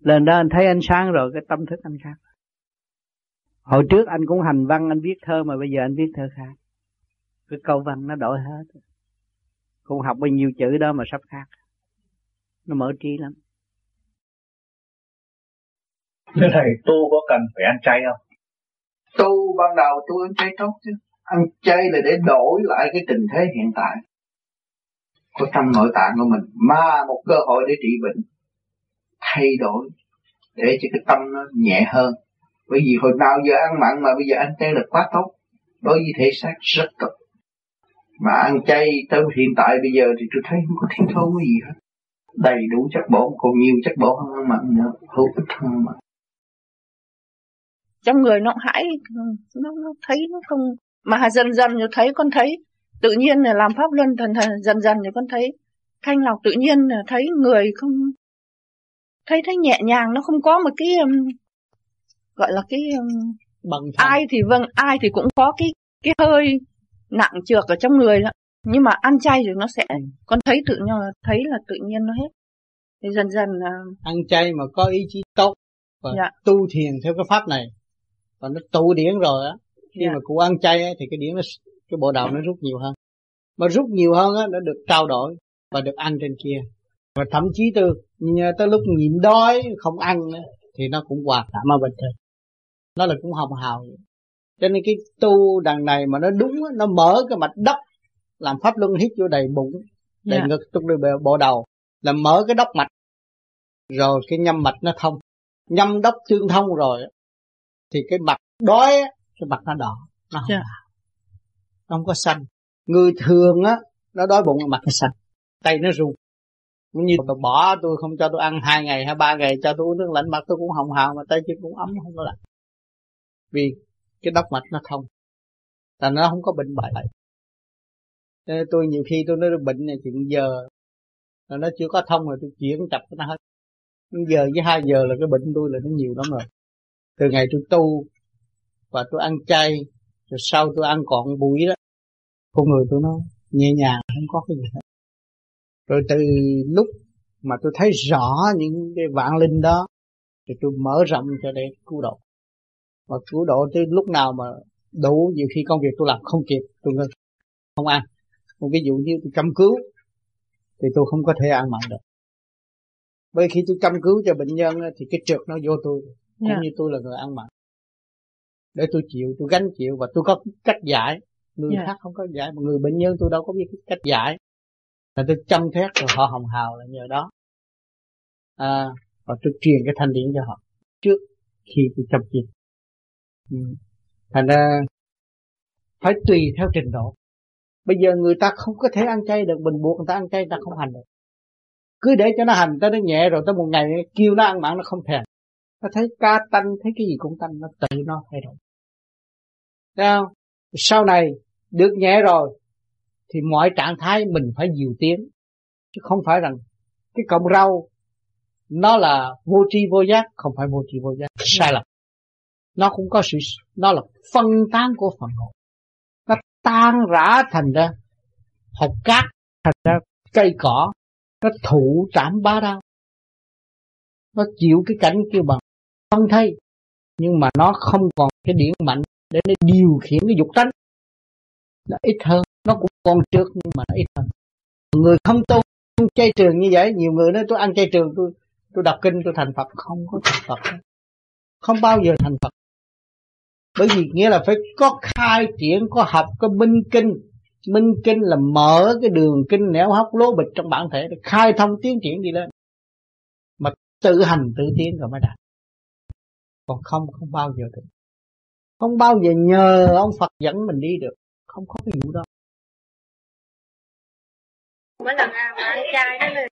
Lên đó anh thấy ánh sáng rồi, cái tâm thức anh khác. Hồi trước anh cũng hành văn, anh viết thơ mà bây giờ anh viết thơ khác. Cái câu văn nó đổi hết. Cũng học bao nhiêu chữ đó mà sắp khác nó mở trí lắm Thưa thầy, tu có cần phải ăn chay không? Tu ban đầu tu ăn chay tốt chứ. Ăn chay là để đổi lại cái tình thế hiện tại. Có trong nội tạng của mình. Mà một cơ hội để trị bệnh. Thay đổi. Để cho cái tâm nó nhẹ hơn. Bởi vì hồi nào giờ ăn mặn mà bây giờ ăn chay là quá tốt. Đối với thể xác rất tốt. Mà ăn chay tới hiện tại bây giờ thì tôi thấy không có thiên thôn gì hết đầy đủ chất bổ còn nhiều chất bổ hơn ăn mặn nữa hữu ích hơn mặn. Trong người nó hãi nó, nó thấy nó không mà dần dần rồi thấy con thấy tự nhiên là làm pháp luân thần thần dần dần rồi con thấy. Thanh lọc tự nhiên là thấy người không thấy thấy nhẹ nhàng nó không có một cái um, gọi là cái um, bằng ai thì vâng ai thì cũng có cái cái hơi nặng trược ở trong người đó nhưng mà ăn chay rồi nó sẽ con thấy tự nhiên thấy là tự nhiên nó hết thì dần dần uh, ăn chay mà có ý chí tốt và dạ. tu thiền theo cái pháp này và nó tụ điển rồi á khi. Dạ. mà cụ ăn chay á, thì cái điển nó cái bộ đầu nó rút nhiều hơn mà rút nhiều hơn á nó được trao đổi và được ăn trên kia và thậm chí từ tới lúc nhịn đói không ăn nữa, thì nó cũng hòa cảm ở bên trên nó là cũng hồng hào cho nên cái tu đằng này mà nó đúng nó mở cái mạch đất làm pháp luân hít vô đầy bụng đầy yeah. Dạ. ngực tung đầy bộ đầu là mở cái đốc mạch rồi cái nhâm mạch nó thông nhâm đốc tương thông rồi thì cái mặt đói cái mặt nó đỏ nó không, yeah. Dạ. không có xanh người thường á nó đói bụng mặt nó xanh tay nó run như tôi bỏ tôi không cho tôi ăn hai ngày hay ba ngày cho tôi uống nước lạnh mặt tôi cũng hồng hào mà tay chân cũng ấm không có lạnh vì cái đốc mạch nó thông thành nó không có bệnh bại nên tôi nhiều khi tôi nói bệnh này chuyện giờ là nó chưa có thông rồi, tôi chuyển chập nó hết. Giờ với hai giờ là cái bệnh tôi là nó nhiều lắm rồi. Từ ngày tôi tu và tôi ăn chay, rồi sau tôi ăn còn bụi đó, con người tôi nó nhẹ nhàng, không có cái gì hết. Rồi từ lúc mà tôi thấy rõ những cái vạn linh đó, thì tôi mở rộng cho để cứu độ. Và cứu độ tới lúc nào mà đủ, nhiều khi công việc tôi làm không kịp, tôi không ăn một ví dụ như tôi chăm cứu thì tôi không có thể ăn mặn được bởi khi tôi chăm cứu cho bệnh nhân thì cái trượt nó vô tôi cũng yeah. Dạ. như tôi là người ăn mặn để tôi chịu tôi gánh chịu và tôi có cách giải người yeah. Dạ. khác không có giải mà người bệnh nhân tôi đâu có biết cách giải là tôi chăm thét rồi họ hồng hào là nhờ đó à, và tôi truyền cái thanh điển cho họ trước khi tôi chăm chiên ừ. thành ra phải tùy theo trình độ bây giờ người ta không có thể ăn chay được, mình buộc người ta ăn chay, người ta không hành được. Cứ để cho nó hành, tới nó nhẹ rồi tới một ngày kêu nó ăn mặn nó không thèm. Nó thấy ca tanh, thấy cái gì cũng tanh, nó tự nó thay đổi. Thấy không? sau này được nhẹ rồi, thì mọi trạng thái mình phải dìu tiếng. Chứ không phải rằng cái cọng rau, nó là vô tri vô giác, không phải vô tri vô giác. Sai lầm. Nó cũng có sự, nó là phân tán của phần hồn tan rã thành ra hột cát, thành ra cây cỏ, nó thụ trảm ba đau nó chịu cái cảnh kêu bằng phân thay nhưng mà nó không còn cái điển mạnh để nó điều khiển cái dục tánh. Nó ít hơn, nó cũng còn trước, nhưng mà nó ít hơn. Người không tu, không chay trường như vậy, nhiều người nói, tôi ăn chay trường, tôi tôi đọc kinh, tôi thành phật. Không có thành phật. Không bao giờ thành phật bởi vì nghĩa là phải có khai triển có học có minh kinh. Minh kinh là mở cái đường kinh nẻo hóc lố bịch trong bản thể để khai thông tiến triển đi lên. Mà tự hành tự tiến rồi mới đạt. Còn không không bao giờ được. Không bao giờ nhờ ông Phật dẫn mình đi được. Không có cái vụ đó. Mỗi lần mà ăn chay đó là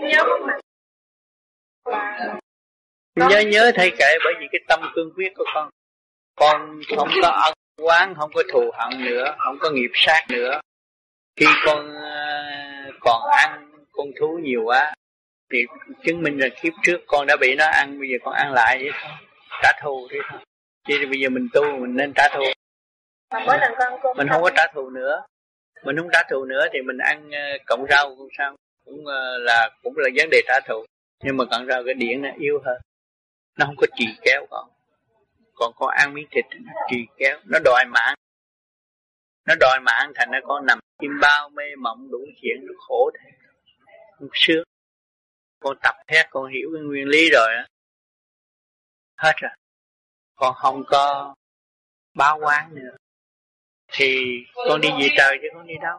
nhớ mặt nhớ nhớ thay kệ bởi vì cái tâm cương quyết của con con không có ân quán không có thù hận nữa không có nghiệp sát nữa. Khi con ờ, còn ăn con thú nhiều quá thì chứng minh là kiếp trước con đã bị nó ăn bây giờ con ăn lại vậy thôi. Trả thù thế thôi. Chứ bây giờ mình tu mình nên trả thù. Mỗi lần con con mình không có trả thù nữa. Mình không trả thù nữa thì mình ăn ờ, cộng rau cũng sao. Cũng ờ, là cũng là vấn đề trả thù. Nhưng mà cộng rau cái điện nó yếu hơn. Nó không có trì kéo con còn con ăn miếng thịt nó trì kéo, nó đòi mạng. Nó đòi mạng thành nó con nằm chim bao mê mộng đủ chuyện, nó khổ thế. Không sướng con tập hết con hiểu cái nguyên lý rồi đó. hết rồi. Con không có báo quán nữa. Thì con đi về trời chứ con đi đâu.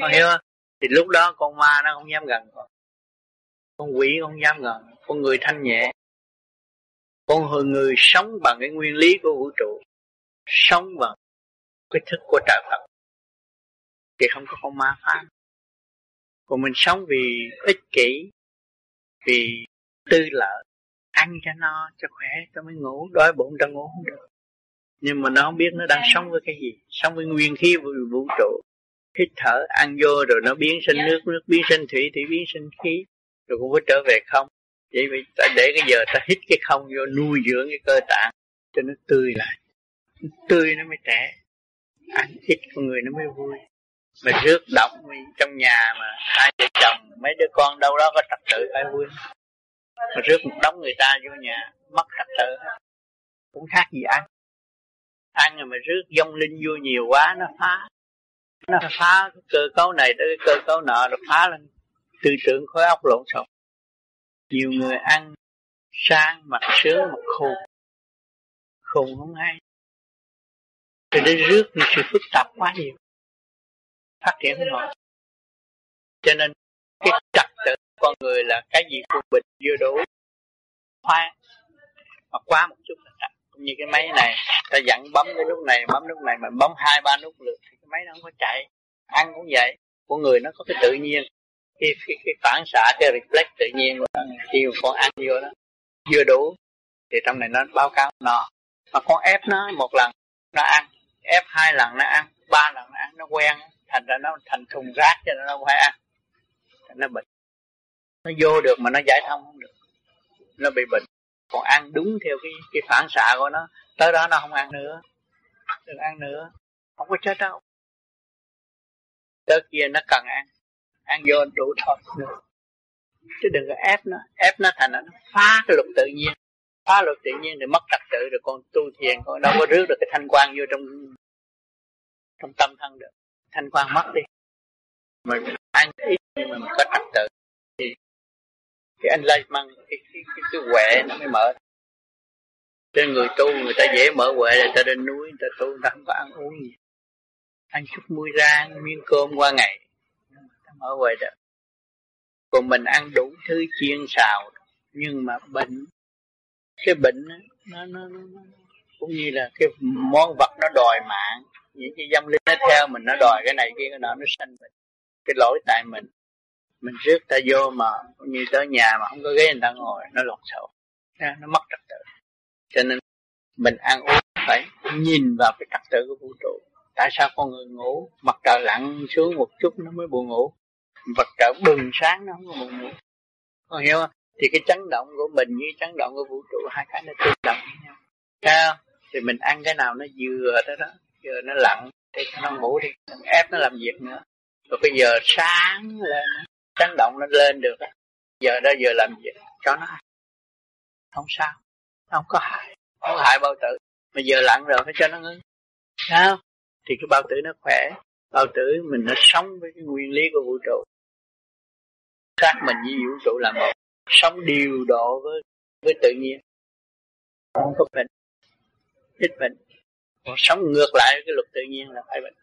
Con hiểu không? Thì lúc đó con ma nó không dám gần con. Con quỷ không dám gần. Con người thanh nhẹ con người sống bằng cái nguyên lý của vũ trụ sống bằng cái thức của trời Phật. Thì không có con ma phá còn mình sống vì ích kỷ vì tư lợi ăn cho no cho khỏe cho mới ngủ đói bụng cho ngủ không được. Nhưng mà nó không biết nó đang sống với cái gì sống với nguyên khí của vũ trụ. Hít thở ăn vô rồi nó biến sinh nước nước biến sinh thủy thủy biến sinh khí rồi cũng có trở về không vậy vì ta để cái giờ ta hít cái không vô, nuôi dưỡng cái cơ tạng cho nó tươi lại. Tươi nó mới trẻ. Ăn ít con người nó mới vui. Mà rước động trong nhà mà hai vợ chồng, mấy đứa con đâu đó có trật tự phải vui. Mà rước một đống người ta vô nhà, mất trật tự. Cũng khác gì ăn. Ăn rồi mà rước dông linh vô nhiều quá, nó phá. Nó phá cái cơ cấu này tới cơ cấu nọ rồi phá lên tư tưởng khối óc lộn xộn nhiều người ăn sang mặt sướng mặt khùng khùng không hay. Thì để rước những sự phức tạp quá nhiều. Phát triển không nổi. Cho nên, cái trật tự con người là cái gì cũng bình, vừa đủ. Khoan. Mà quá một chút là trật. Cũng như cái máy này, ta dặn bấm cái nút này, bấm nút này, mà bấm hai ba nút lượt thì cái máy nó không có chạy. Ăn cũng vậy. Con người nó có cái tự nhiên cái, cái, cái phản xạ cái reflex tự nhiên khi mà con ăn vô đó. Vừa đủ thì trong này nó báo cáo no mà con ép nó một lần nó ăn. Ép hai lần nó ăn ba lần nó ăn nó quen. Thành ra nó thành thùng rác cho nên nó không phải ăn. Nó bệnh. Nó vô được mà nó giải thông không được. Nó bị bệnh. Còn ăn đúng theo cái cái phản xạ của nó. Tới đó nó không ăn nữa. Đừng ăn nữa. Không có chết đâu. Tới kia nó cần ăn ăn vô đủ thôi. Nữa chứ đừng có ép nó. Ép nó thành nó phá cái luật tự nhiên. Phá luật tự nhiên thì mất trật tự rồi con tu thiền con đâu có rước được cái thanh quan vô trong trong tâm thân được. Thanh quan mất đi. Mình ăn ít nhưng mà mình có trật tự thì cái anh lai măng cái cái cái, cái huệ nó mới mở. Trên người tu người ta dễ mở huệ là ta lên núi người ta tu người ta không có ăn uống gì. Ăn chút muối rang miếng cơm qua ngày ở ngoài đó, còn mình ăn đủ thứ chiên xào nhưng mà bệnh cái bệnh nó, nó, nó, nó cũng như là cái món vật nó đòi mạng. Những cái dâm linh nó theo mình nó đòi cái này kia cái nọ nó sanh bệnh. Cái lỗi tại mình mình rước ta vô mà cũng như tới nhà mà không có ghế người ta ngồi nó lộn xộn. Nó mất trật tự. Cho nên mình ăn uống phải nhìn vào cái trật tự của vũ trụ. Tại sao con người ngủ mặt trời lặn xuống một chút nó mới buồn ngủ? Vật trời bừng sáng nó không có buồn ngủ con hiểu không? Thì cái chấn động của mình với chấn động của vũ trụ hai cái nó tương đồng với nhau. Sao thì mình ăn cái nào nó vừa đó đó giờ nó lặng thì nó ngủ đi, mình ép nó làm việc nữa. Rồi bây giờ sáng lên chấn động nó lên được giờ đó giờ làm việc cho nó ăn. Không sao không có hại không có hại bao tử. Mà giờ lặng rồi phải cho nó ngưng. Sao thì cái bao tử nó khỏe bao tử mình nó sống với cái nguyên lý của vũ trụ xác mình với vũ trụ là một. Sống điều độ với với tự nhiên. Không có bệnh ít bệnh còn sống ngược lại cái luật tự nhiên là phải bệnh.